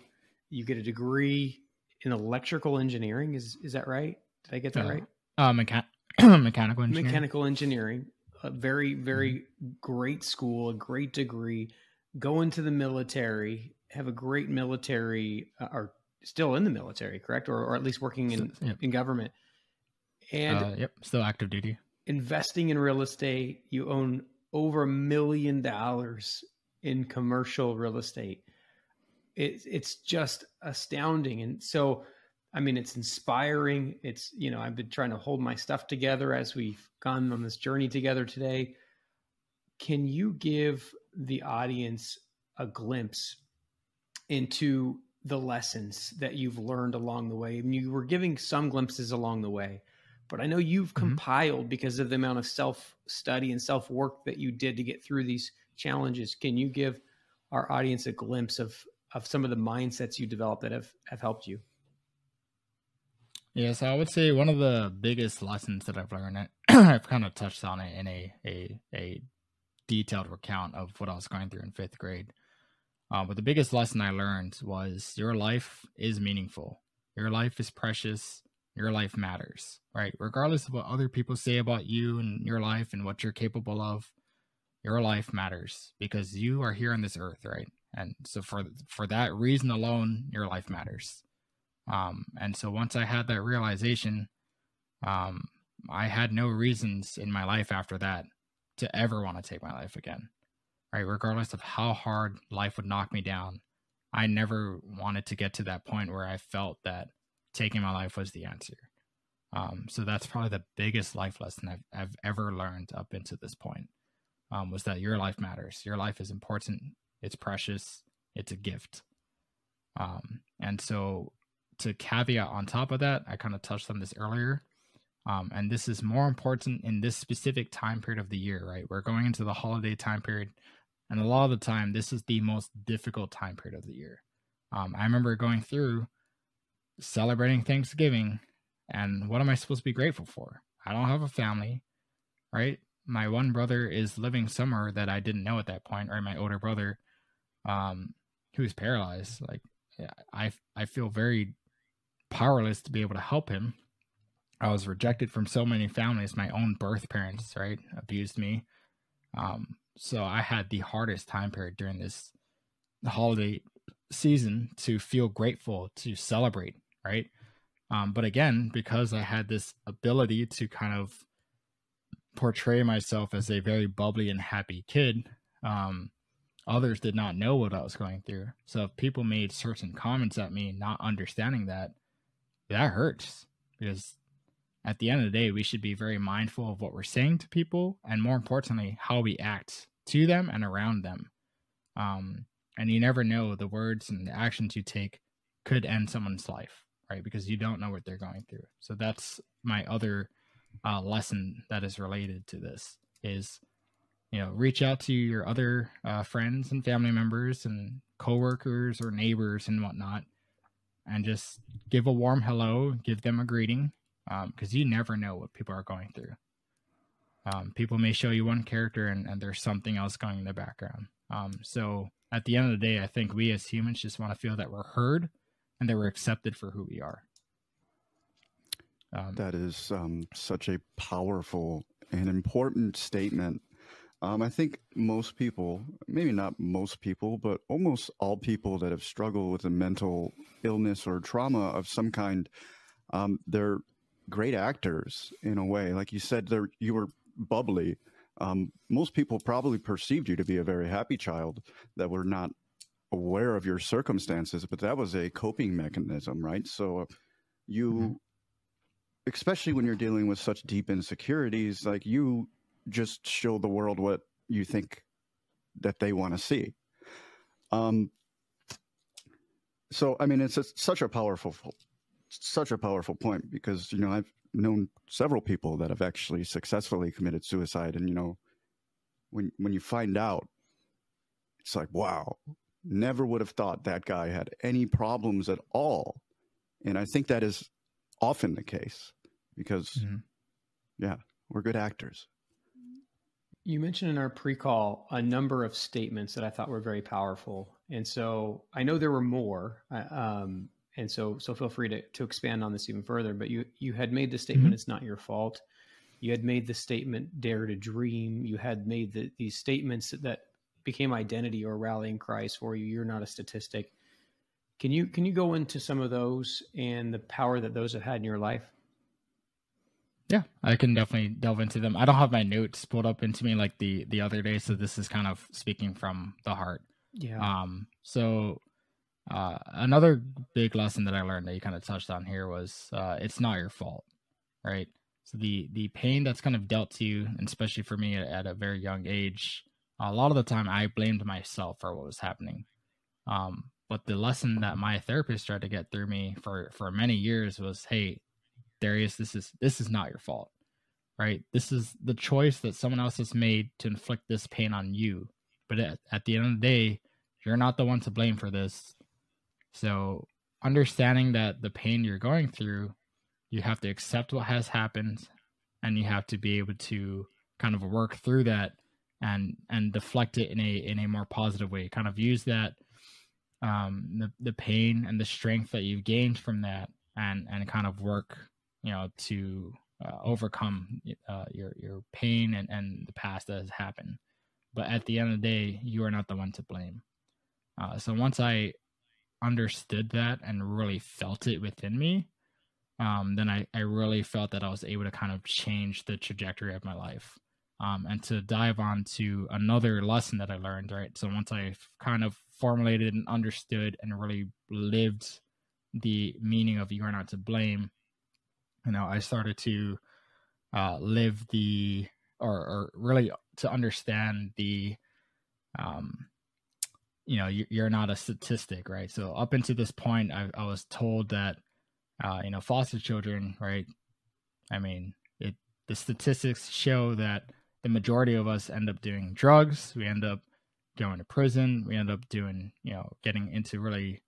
you get a degree in electrical engineering is is that right did i get that uh, right uh, mechan- mechanical engineering mechanical engineering a very very mm-hmm. great school a great degree go into the military, have a great military, uh, or still in the military, correct, or or at least working in yep. in government, and uh, yep, still active duty. Investing in real estate, you own over a million dollars in commercial real estate. It's it's just astounding, and so. I mean, it's inspiring. It's, you know, I've been trying to hold my stuff together as we've gone on this journey together today. Can you give the audience a glimpse into the lessons that you've learned along the way. I mean, you were giving some glimpses along the way, but I know you've mm-hmm. compiled because of the amount of self study and self work that you did to get through these challenges. Can you give our audience a glimpse of of some of the mindsets you developed that have have helped you? Yes, I would say one of the biggest lessons that I've learned. I've kind of touched on it in a a a detailed recount of what I was going through in fifth grade. Uh, but the biggest lesson I learned was your life is meaningful. Your life is precious. Your life matters, right? Regardless of what other people say about you and your life and what you're capable of, your life matters because you are here on this earth, right? And so for for that reason alone, your life matters. Um, and so once I had that realization, um, I had no reasons in my life after that to ever want to take my life again. Right? Regardless of how hard life would knock me down, I never wanted to get to that point where I felt that taking my life was the answer. Um, so that's probably the biggest life lesson I've, I've ever learned up into this point um, was that your life matters. Your life is important. It's precious. It's a gift. Um, and so to caveat on top of that, I kind of touched on this earlier. Um, and this is more important in this specific time period of the year, right? We're going into the holiday time period. And a lot of the time, this is the most difficult time period of the year. Um, I remember going through celebrating Thanksgiving, and what am I supposed to be grateful for? I don't have a family, right? My one brother is living somewhere that I didn't know at that point, or my older brother, um, who's paralyzed. Like, I I feel very powerless to be able to help him I was rejected from so many families. My own birth parents, right, abused me. Um, so I had the hardest time period during this holiday season to feel grateful, to celebrate, right? Um, but again, because I had this ability to kind of portray myself as a very bubbly and happy kid, um, others did not know what I was going through. So if people made certain comments at me, not understanding that, that hurts because at the end of the day, we should be very mindful of what we're saying to people and more importantly, how we act to them and around them. Um, and you never know the words and the actions you take could end someone's life, right? Because you don't know what they're going through. So that's my other uh, lesson that is related to this is, you know, reach out to your other uh, friends and family members and coworkers or neighbors and whatnot, and just give a warm hello, give them a greeting, because um, you never know what people are going through. Um, people may show you one character and, and, there's something else going in the background. Um, so at the end of the day, I think we as humans just want to feel that we're heard and that we're accepted for who we are. Um, that is um, such a powerful and important statement. Um, I think most people, maybe not most people, but almost all people that have struggled with a mental illness or trauma of some kind, um, they're great actors in a way. Like you said, there you were bubbly. Um, most people probably perceived you to be a very happy child that were not aware of your circumstances, but that was a coping mechanism, right? So uh, you, mm-hmm. especially when you're dealing with such deep insecurities, like you just show the world what you think that they want to see. Um, so, I mean, it's a, such a powerful such a powerful point because you know I've known several people that have actually successfully committed suicide, and you know, when when you find out, it's like, wow, never would have thought that guy had any problems at all, and I think that is often the case because, mm-hmm. yeah, we're good actors. You mentioned in our pre-call a number of statements that I thought were very powerful, and so I know there were more. Um, and so so feel free to, to expand on this even further but you you had made the statement mm-hmm. it's not your fault. You had made the statement dare to dream. You had made the, these statements that became identity or rallying cries for you. You're not a statistic. Can you can you go into some of those and the power that those have had in your life yeah i can definitely delve into them i don't have my notes pulled up into me like the the other day so this is kind of speaking from the heart yeah um so uh, another big lesson that I learned that you kind of touched on here was uh, it's not your fault, right? So the the pain that's kind of dealt to you, and especially for me at, at a very young age, a lot of the time I blamed myself for what was happening. Um, but the lesson that my therapist tried to get through me for for many years was, hey, Darius, this is this is not your fault, right? This is the choice that someone else has made to inflict this pain on you. But at, at the end of the day, you're not the one to blame for this so, understanding that the pain you're going through, you have to accept what has happened and you have to be able to kind of work through that and and deflect it in a in a more positive way kind of use that um the, the pain and the strength that you've gained from that and and kind of work you know to uh, overcome uh, your your pain and and the past that has happened but at the end of the day you are not the one to blame uh, so once i understood that and really felt it within me, um, then I, I really felt that I was able to kind of change the trajectory of my life. Um, and to dive on to another lesson that I learned, right? So once I kind of formulated and understood and really lived the meaning of you are not to blame, you know, I started to uh, live the, or, or really to understand the, um, you know you're not a statistic right? So up until this point i, I was told that uh, you know foster children right? I mean it the statistics show that the majority of us end up doing drugs we end up going to prison we end up doing you know getting into really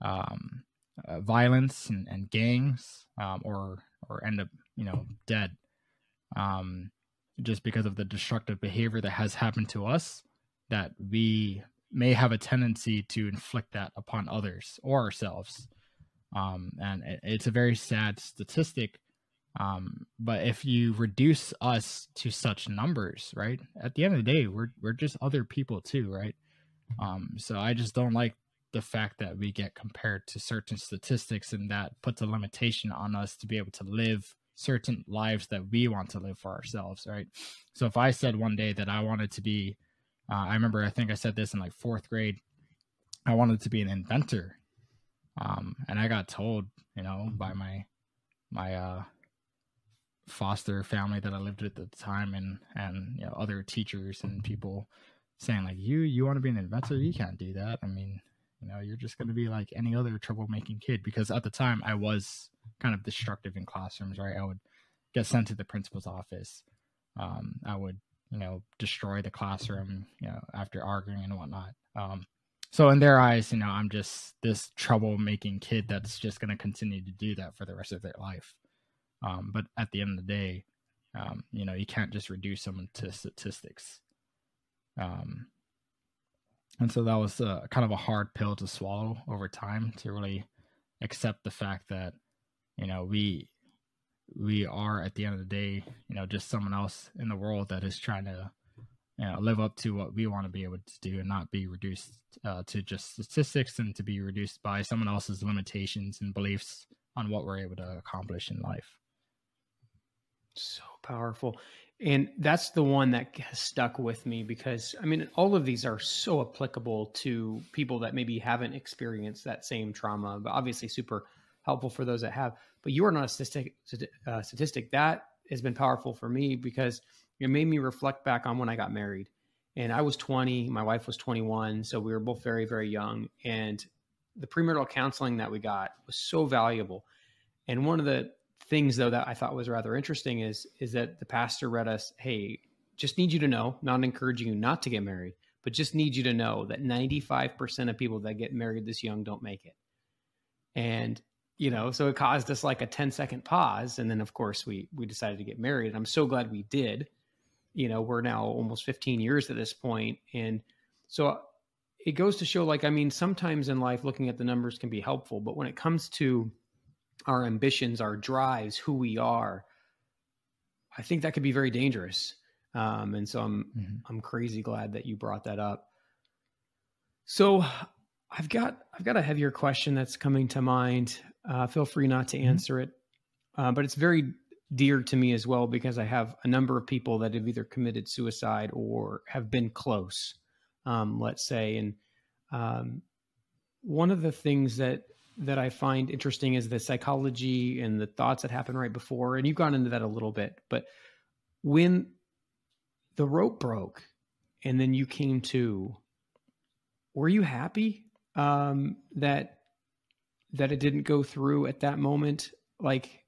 um, uh, violence and, and gangs um, or or end up you know dead um, just because of the destructive behavior that has happened to us that we may have a tendency to inflict that upon others or ourselves. Um, and it, it's a very sad statistic. Um, but if you reduce us to such numbers, right, at the end of the day, we're we're just other people too, right? Um, so I just don't like the fact that we get compared to certain statistics, and that puts a limitation on us to be able to live certain lives that we want to live for ourselves, right? So if I said one day that I wanted to be uh, I remember, I think I said this in like fourth grade. I wanted to be an inventor, um, and I got told, you know, by my my uh, foster family that I lived with at the time, and and you know other teachers and people saying like, you you want to be an inventor? You can't do that. I mean, you know, you're just going to be like any other troublemaking kid. Because at the time, I was kind of destructive in classrooms. Right, I would get sent to the principal's office. Um, I would you know, destroy the classroom, you know, after arguing and whatnot. Um, so in their eyes, you know, I'm just this troublemaking kid that's just going to continue to do that for the rest of their life. Um, but at the end of the day, um, you know, you can't just reduce someone to statistics. Um, and so that was a, kind of a hard pill to swallow over time to really accept the fact that, you know, we we are at the end of the day, you know, just someone else in the world that is trying to, you know, live up to what we want to be able to do and not be reduced uh, to just statistics and to be reduced by someone else's limitations and beliefs on what we're able to accomplish in life. So powerful. And that's the one that has stuck with me because I mean, all of these are so applicable to people that maybe haven't experienced that same trauma, but obviously super helpful for those that have. But you are not a statistic. Uh, statistic that has been powerful for me because it made me reflect back on when I got married. And I was 20, my wife was 21, so we were both very, very young. And the premarital counseling that we got was so valuable. And one of the things though that I thought was rather interesting is is that the pastor read us, hey, just need you to know, not encouraging you not to get married, but just need you to know that 95% of people that get married this young don't make it. And you know, so it caused us like a 10 second pause and then of course we we decided to get married. And I'm so glad we did. You know, we're now almost 15 years at this point and so it goes to show like I mean sometimes in life looking at the numbers can be helpful, but when it comes to our ambitions, our drives, who we are, I think that could be very dangerous. Um, and so I'm mm-hmm. I'm crazy glad that you brought that up. So I've got I've got a heavier question that's coming to mind. Uh, feel free not to mm-hmm. answer it, uh, but it's very dear to me as well because I have a number of people that have either committed suicide or have been close. Um, let's say, and um, one of the things that that I find interesting is the psychology and the thoughts that happen right before. And you've gone into that a little bit, but when the rope broke and then you came to, were you happy um, that that it didn't go through at that moment? Like,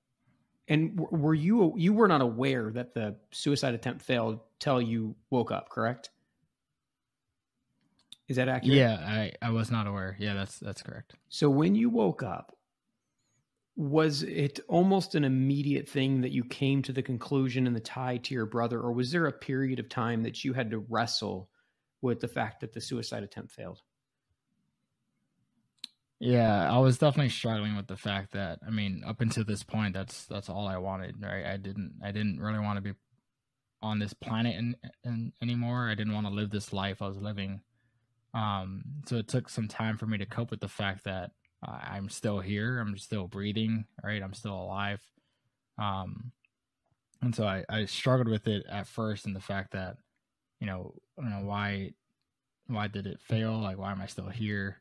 and were you you were not aware that the suicide attempt failed till you woke up, correct? Is that accurate? Yeah, I, I was not aware. Yeah, that's that's correct. So when you woke up, was it almost an immediate thing that you came to the conclusion and the tie to your brother, or was there a period of time that you had to wrestle with the fact that the suicide attempt failed? Yeah, I was definitely struggling with the fact that I mean, up until this point, that's that's all I wanted. Right? I didn't I didn't really want to be on this planet in, in, anymore. I didn't want to live this life I was living um, so it took some time for me to cope with the fact that uh, I'm still here, I'm still breathing, right? I'm still alive. Um, and so I, I struggled with it at first, and the fact that, you know, you know why, why did it fail? Like, why am I still here?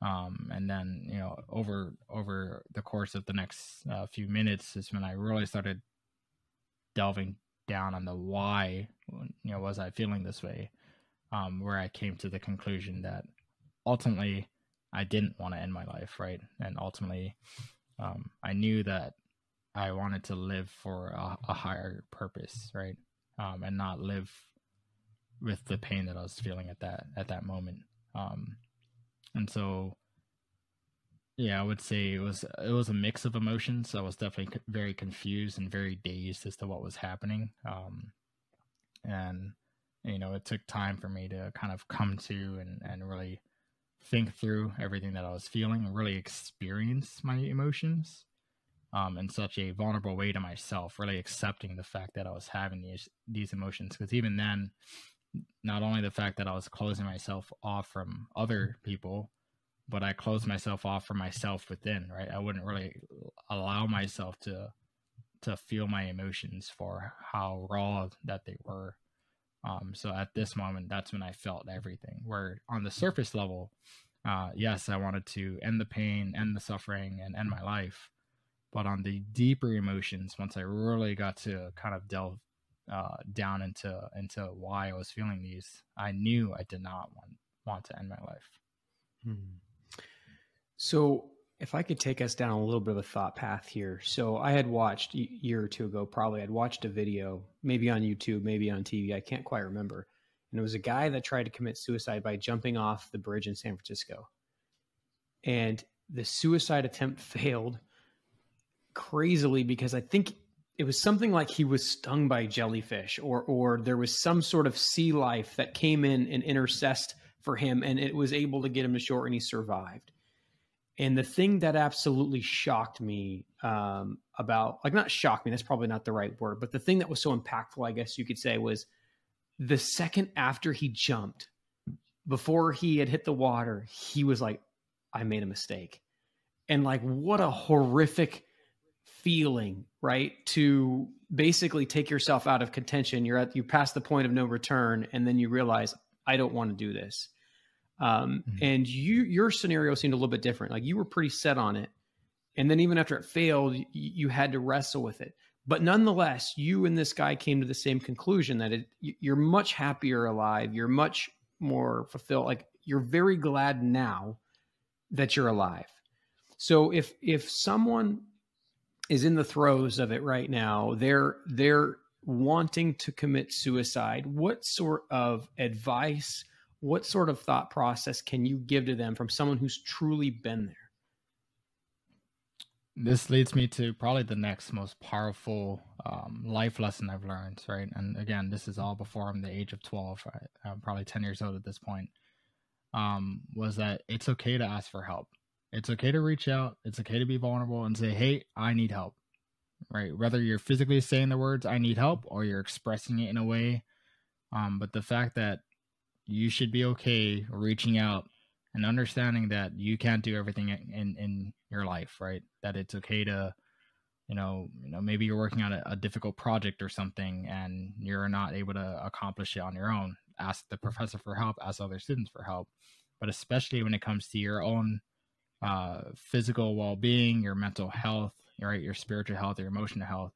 Um, and then you know, over over the course of the next uh, few minutes is when I really started delving down on the why. You know, was I feeling this way? Um, where I came to the conclusion that ultimately I didn't want to end my life, right? And ultimately, um, I knew that I wanted to live for a, a higher purpose, right? Um, and not live with the pain that I was feeling at that at that moment. Um, and so, yeah, I would say it was it was a mix of emotions. I was definitely very confused and very dazed as to what was happening. Um, and you know, it took time for me to kind of come to and, and really think through everything that I was feeling and really experience my emotions um, in such a vulnerable way to myself, really accepting the fact that I was having these these emotions. Because even then, not only the fact that I was closing myself off from other people, but I closed myself off from myself within. Right, I wouldn't really allow myself to to feel my emotions for how raw that they were. Um, so at this moment, that's when I felt everything. Where on the surface level, uh, yes, I wanted to end the pain, end the suffering, and end my life. But on the deeper emotions, once I really got to kind of delve uh, down into into why I was feeling these, I knew I did not want want to end my life. Hmm. So if I could take us down a little bit of a thought path here. So I had watched a year or two ago, probably I'd watched a video, maybe on YouTube, maybe on TV. I can't quite remember. And it was a guy that tried to commit suicide by jumping off the bridge in San Francisco. And the suicide attempt failed crazily because I think it was something like he was stung by jellyfish or or there was some sort of sea life that came in and intercessed for him and it was able to get him to shore and he survived and the thing that absolutely shocked me um, about, like, not shocked me, that's probably not the right word, but the thing that was so impactful, I guess you could say, was the second after he jumped, before he had hit the water, he was like, I made a mistake. And, like, what a horrific feeling, right? To basically take yourself out of contention. You're at, you pass the point of no return, and then you realize, I don't want to do this. Um, mm-hmm. And you, your scenario seemed a little bit different. Like you were pretty set on it, and then even after it failed, you, you had to wrestle with it. But nonetheless, you and this guy came to the same conclusion that it, you're much happier alive. You're much more fulfilled. Like you're very glad now that you're alive. So if if someone is in the throes of it right now. They're they're wanting to commit suicide. What sort of advice, what sort of thought process can you give to them from someone who's truly been there? This leads me to probably the next most powerful um, life lesson I've learned, right? And again, this is all before I'm the age of 12. Right? I'm probably 10 years old at this point. Um, was that it's okay to ask for help. It's okay to reach out. It's okay to be vulnerable and say, hey, I need help right? Whether you're physically saying the words "I need help" or you're expressing it in a way, um, but the fact that you should be okay reaching out and understanding that you can't do everything in in your life, right? That it's okay to, you know, you know, maybe you're working on a, a difficult project or something, and you're not able to accomplish it on your own. Ask the professor for help. Ask other students for help. But especially when it comes to your own uh, physical well-being, your mental health, right, your spiritual health, your emotional health,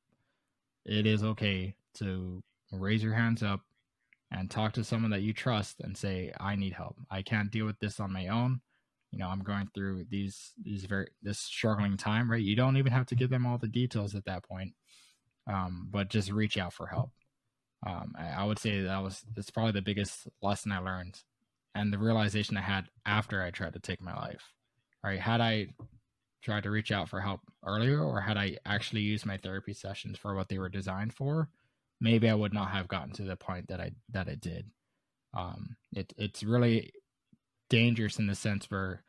it is okay to raise your hands up and talk to someone that you trust and say, I need help. I can't deal with this on my own. You know, I'm going through these these very this struggling time, right? You don't even have to give them all the details at that point. Um, but just reach out for help. Um, I, I would say that was that's probably the biggest lesson I learned and the realization I had after I tried to take my life. Right. Had I tried to reach out for help earlier or had I actually used my therapy sessions for what they were designed for, maybe I would not have gotten to the point that I that I did. Um, it it's really dangerous in the sense where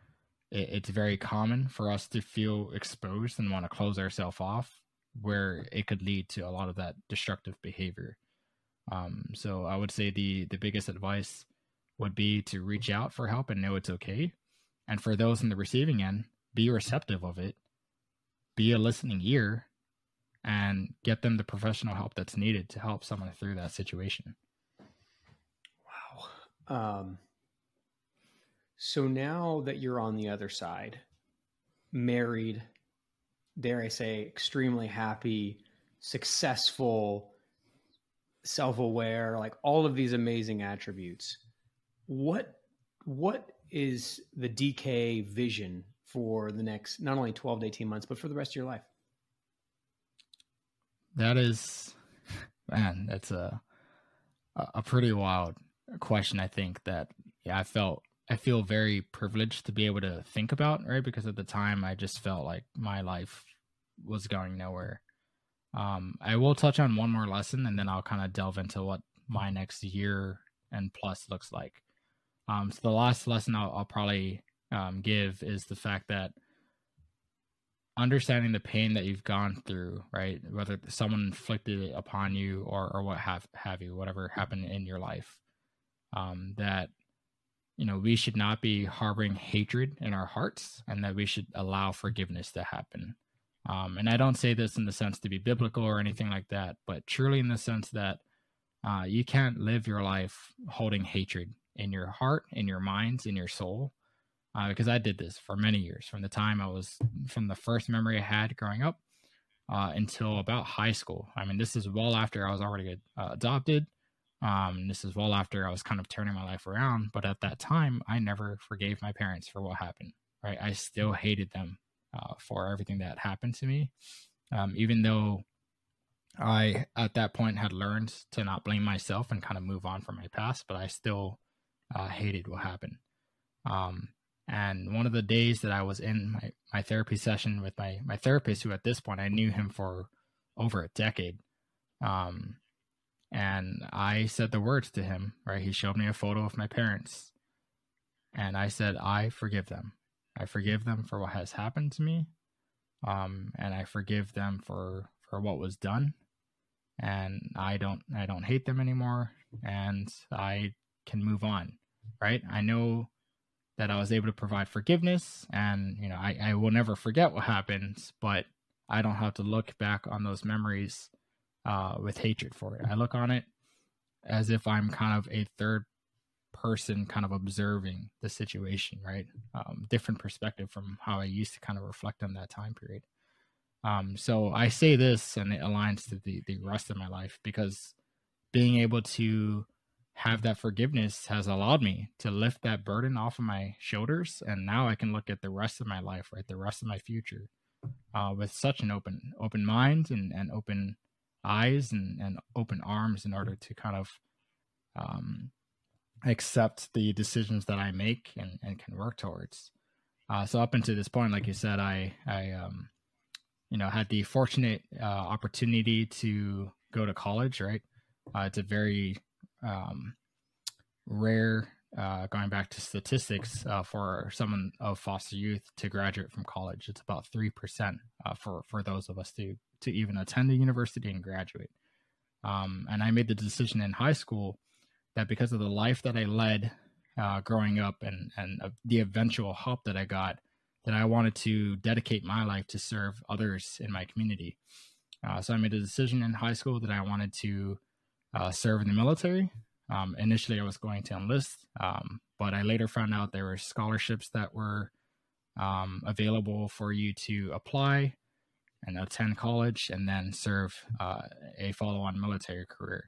it, it's very common for us to feel exposed and want to close ourselves off, where it could lead to a lot of that destructive behavior. Um, so I would say the the biggest advice would be to reach out for help and know it's okay. And for those in the receiving end, be receptive of it, be a listening ear, and get them the professional help that's needed to help someone through that situation. Wow. Um, so now that you're on the other side, married, dare I say, extremely happy, successful, self aware, like all of these amazing attributes, what what is the DK vision for the next not only 12 to 18 months, but for the rest of your life? That is, man, that's a a pretty wild question. I think that yeah, I felt I feel very privileged to be able to think about right because at the time I just felt like my life was going nowhere. Um, I will touch on one more lesson and then I'll kind of delve into what my next year and plus looks like. Um, so the last lesson I'll, I'll probably um, give is the fact that understanding the pain that you've gone through, right? Whether someone inflicted it upon you or or what have have you, whatever happened in your life, um, that you know we should not be harboring hatred in our hearts, and that we should allow forgiveness to happen. Um, and I don't say this in the sense to be biblical or anything like that, but truly in the sense that uh, you can't live your life holding hatred in your heart, in your minds, in your soul uh, because I did this for many years from the time I was from the first memory I had growing up uh, until about high school. I mean, this is well after I was already uh, adopted. Um, this is well after I was kind of turning my life around. But at that time, I never forgave my parents for what happened. Right, I still hated them uh, for everything that happened to me, um, even though I at that point had learned to not blame myself and kind of move on from my past. But I still uh, hated what happened. Um, and one of the days that I was in my, my therapy session with my, my therapist, who at this point I knew him for over a decade. Um, and I said the words to him, right? He showed me a photo of my parents. And I said, I forgive them. I forgive them for what has happened to me. Um, and I forgive them for, for what was done. And I don't, I don't hate them anymore. And I can move on, right? I know that I was able to provide forgiveness. And, you know, I, I will never forget what happened, but I don't have to look back on those memories uh, with hatred for it. I look on it as if I'm kind of a third person kind of observing the situation, right? Um, different perspective from how I used to kind of reflect on that time period. Um, so I say this and it aligns to the, the rest of my life because being able to have that forgiveness has allowed me to lift that burden off of my shoulders and now i can look at the rest of my life right the rest of my future uh, with such an open open mind and, and open eyes and, and open arms in order to kind of um, accept the decisions that I make and, and can work towards. Uh, so up until this point, like you said, I I um, you know had the fortunate uh, opportunity to go to college. Right, uh, it's a very um, rare. Uh, going back to statistics, uh, for someone of foster youth to graduate from college, it's about three percent uh, for for those of us to to even attend a university and graduate. Um, and I made the decision in high school that because of the life that I led uh, growing up and and uh, the eventual help that I got, that I wanted to dedicate my life to serve others in my community. Uh, so I made a decision in high school that I wanted to uh, serve in the military. Um, initially, I was going to enlist, um, but I later found out there were scholarships that were um, available for you to apply and attend college and then serve uh, a follow-on military career.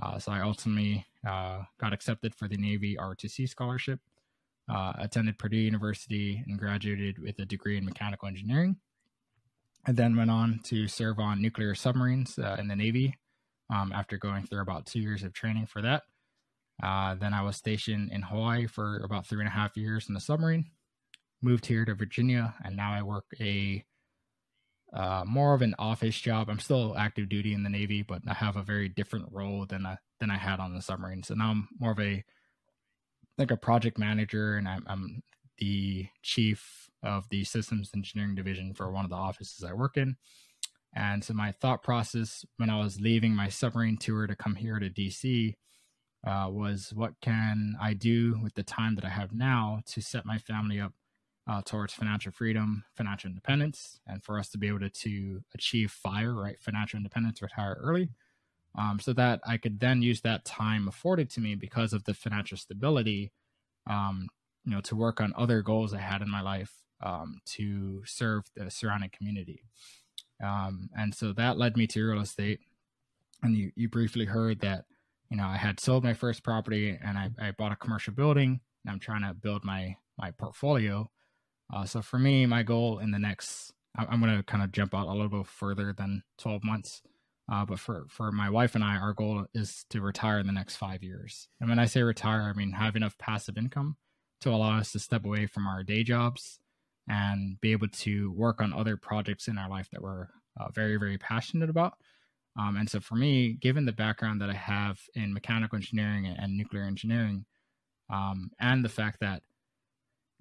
Uh, so I ultimately uh, got accepted for the Navy ROTC scholarship, uh, attended Purdue University, and graduated with a degree in mechanical engineering. And then went on to serve on nuclear submarines uh, in the Navy um, after going through about two years of training for that. Uh, then I was stationed in Hawaii for about three and a half years in the submarine. Moved here to Virginia, and now I work a uh, more of an office job. I'm still active duty in the Navy, but I have a very different role than I, than I had on the submarine. So now I'm more of a like a project manager, and I'm, I'm the chief of the systems engineering division for one of the offices I work in. And so my thought process when I was leaving my submarine tour to come here to DC uh, was what can I do with the time that I have now to set my family up uh, towards financial freedom, financial independence, and for us to be able to, to achieve FIRE, right? Financial independence, retire early, um, so that I could then use that time afforded to me because of the financial stability, um, you know, to work on other goals I had in my life um, to serve the surrounding community. Um, and so that led me to real estate. And you, you briefly heard that, you know, I had sold my first property and I, I bought a commercial building and I'm trying to build my, my portfolio. Uh, so for me, my goal in the next, I'm going to kind of jump out a little bit further than 12 months. Uh, but for, for my wife and I, our goal is to retire in the next five years. And when I say retire, I mean have enough passive income to allow us to step away from our day jobs and be able to work on other projects in our life that we're uh, very, very passionate about. Um, and so for me, given the background that I have in mechanical engineering and, nuclear engineering, um, and the fact that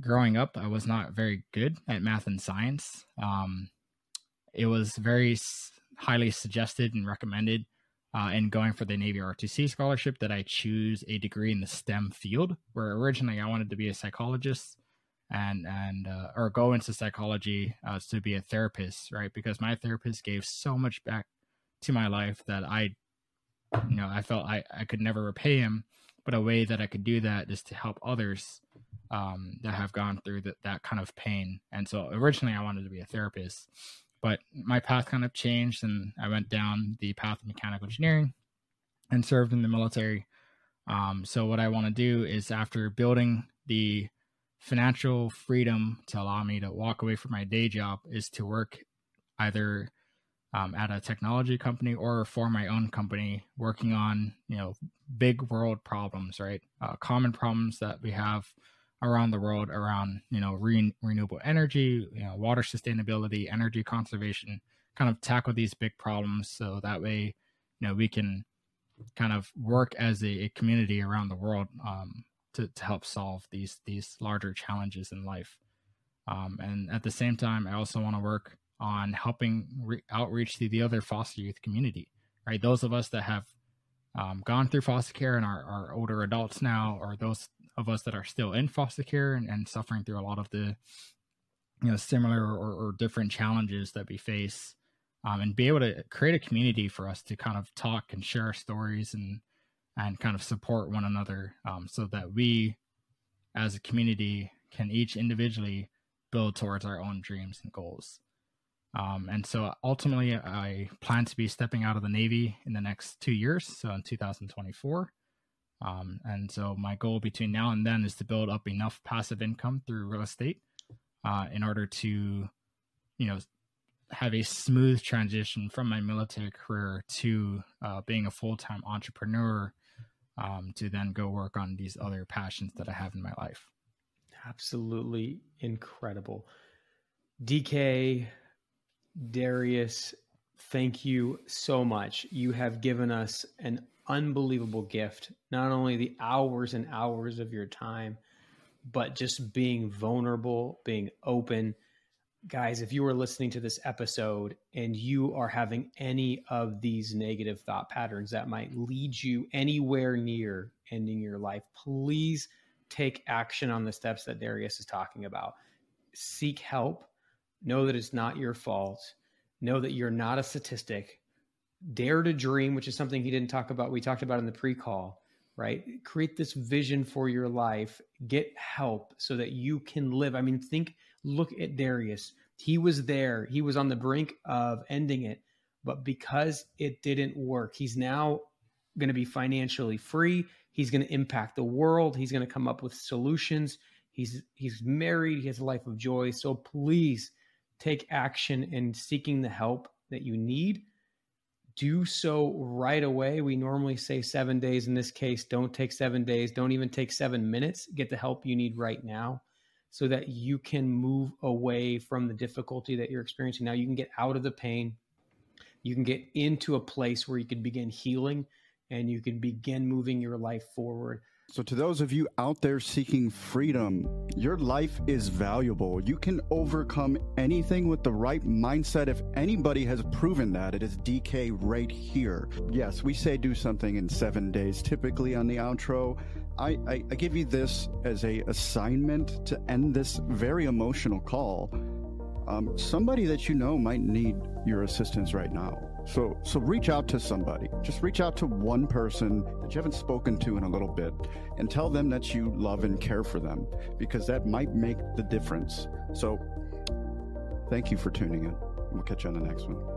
growing up, I was not very good at math and science. Um, it was very highly suggested and recommended uh, in going for the Navy ROTC scholarship that I choose a degree in the STEM field, where originally I wanted to be a psychologist and and uh, or go into psychology uh, to be a therapist, right? Because my therapist gave so much back to my life that I, you know, I felt I I could never repay him, but a way that I could do that is to help others um, that have gone through that that kind of pain. And so originally I wanted to be a therapist, but my path kind of changed, and I went down the path of mechanical engineering and served in the military. Um, so what I want to do is after building the financial freedom to allow me to walk away from my day job is to work either um, at a technology company or for my own company working on you know big world problems right? Uh, common problems that we have around the world around you know re- renewable energy you know water sustainability energy conservation kind of tackle these big problems so that way you know we can kind of work as a, a community around the world um, to, to help solve these these larger challenges in life. Um, and at the same time i also want to work on helping re- outreach to the other foster youth community right? Those of us that have um, gone through foster care and are, are older adults now or those of us that are still in foster care and, and suffering through a lot of the you know similar or, or different challenges that we face um, and be able to create a community for us to kind of talk and share our stories and and kind of support one another um, so that we as a community can each individually build towards our own dreams and goals. Um, and so ultimately i plan to be stepping out of the navy in the next two years so in 2024 um, and so my goal between now and then is to build up enough passive income through real estate uh, in order to, you know, have a smooth transition from my military career to uh, being a full time entrepreneur um, to then go work on these other passions that I have in my life. Absolutely incredible. DK, Darius, thank you so much. You have given us an unbelievable gift, not only the hours and hours of your time, but just being vulnerable, being open. Guys, if you are listening to this episode and you are having any of these negative thought patterns that might lead you anywhere near ending your life, please take action on the steps that Darius is talking about. Seek help. Know that it's not your fault. Know that you're not a statistic. Dare to dream, which is something he didn't talk about. We talked about in the pre call, right? Create this vision for your life. Get help so that you can live. I mean, think, look at Darius. He was there, he was on the brink of ending it. But because it didn't work, he's now going to be financially free. He's going to impact the world. He's going to come up with solutions. He's he's married. He has a life of joy. So please take action in seeking the help that you need. Do so right away. We normally say seven days. In this case, don't take seven days. Don't even take seven minutes. Get the help you need right now so that you can move away from the difficulty that you're experiencing now. You can get out of the pain. You can get into a place where you can begin healing and you can begin moving your life forward. So, to those of you out there seeking freedom, your life is valuable. You can overcome anything with the right mindset. If anybody has proven that, it is DK right here. Yes, we say do something in seven days, typically on the outro. I, I, I give you this as a assignment to end this very emotional call. Um, somebody that you know might need your assistance right now. So, so reach out to somebody. Just reach out to one person that you haven't spoken to in a little bit and tell them that you love and care for them because that might make the difference. So, thank you for tuning in. We'll catch you on the next one.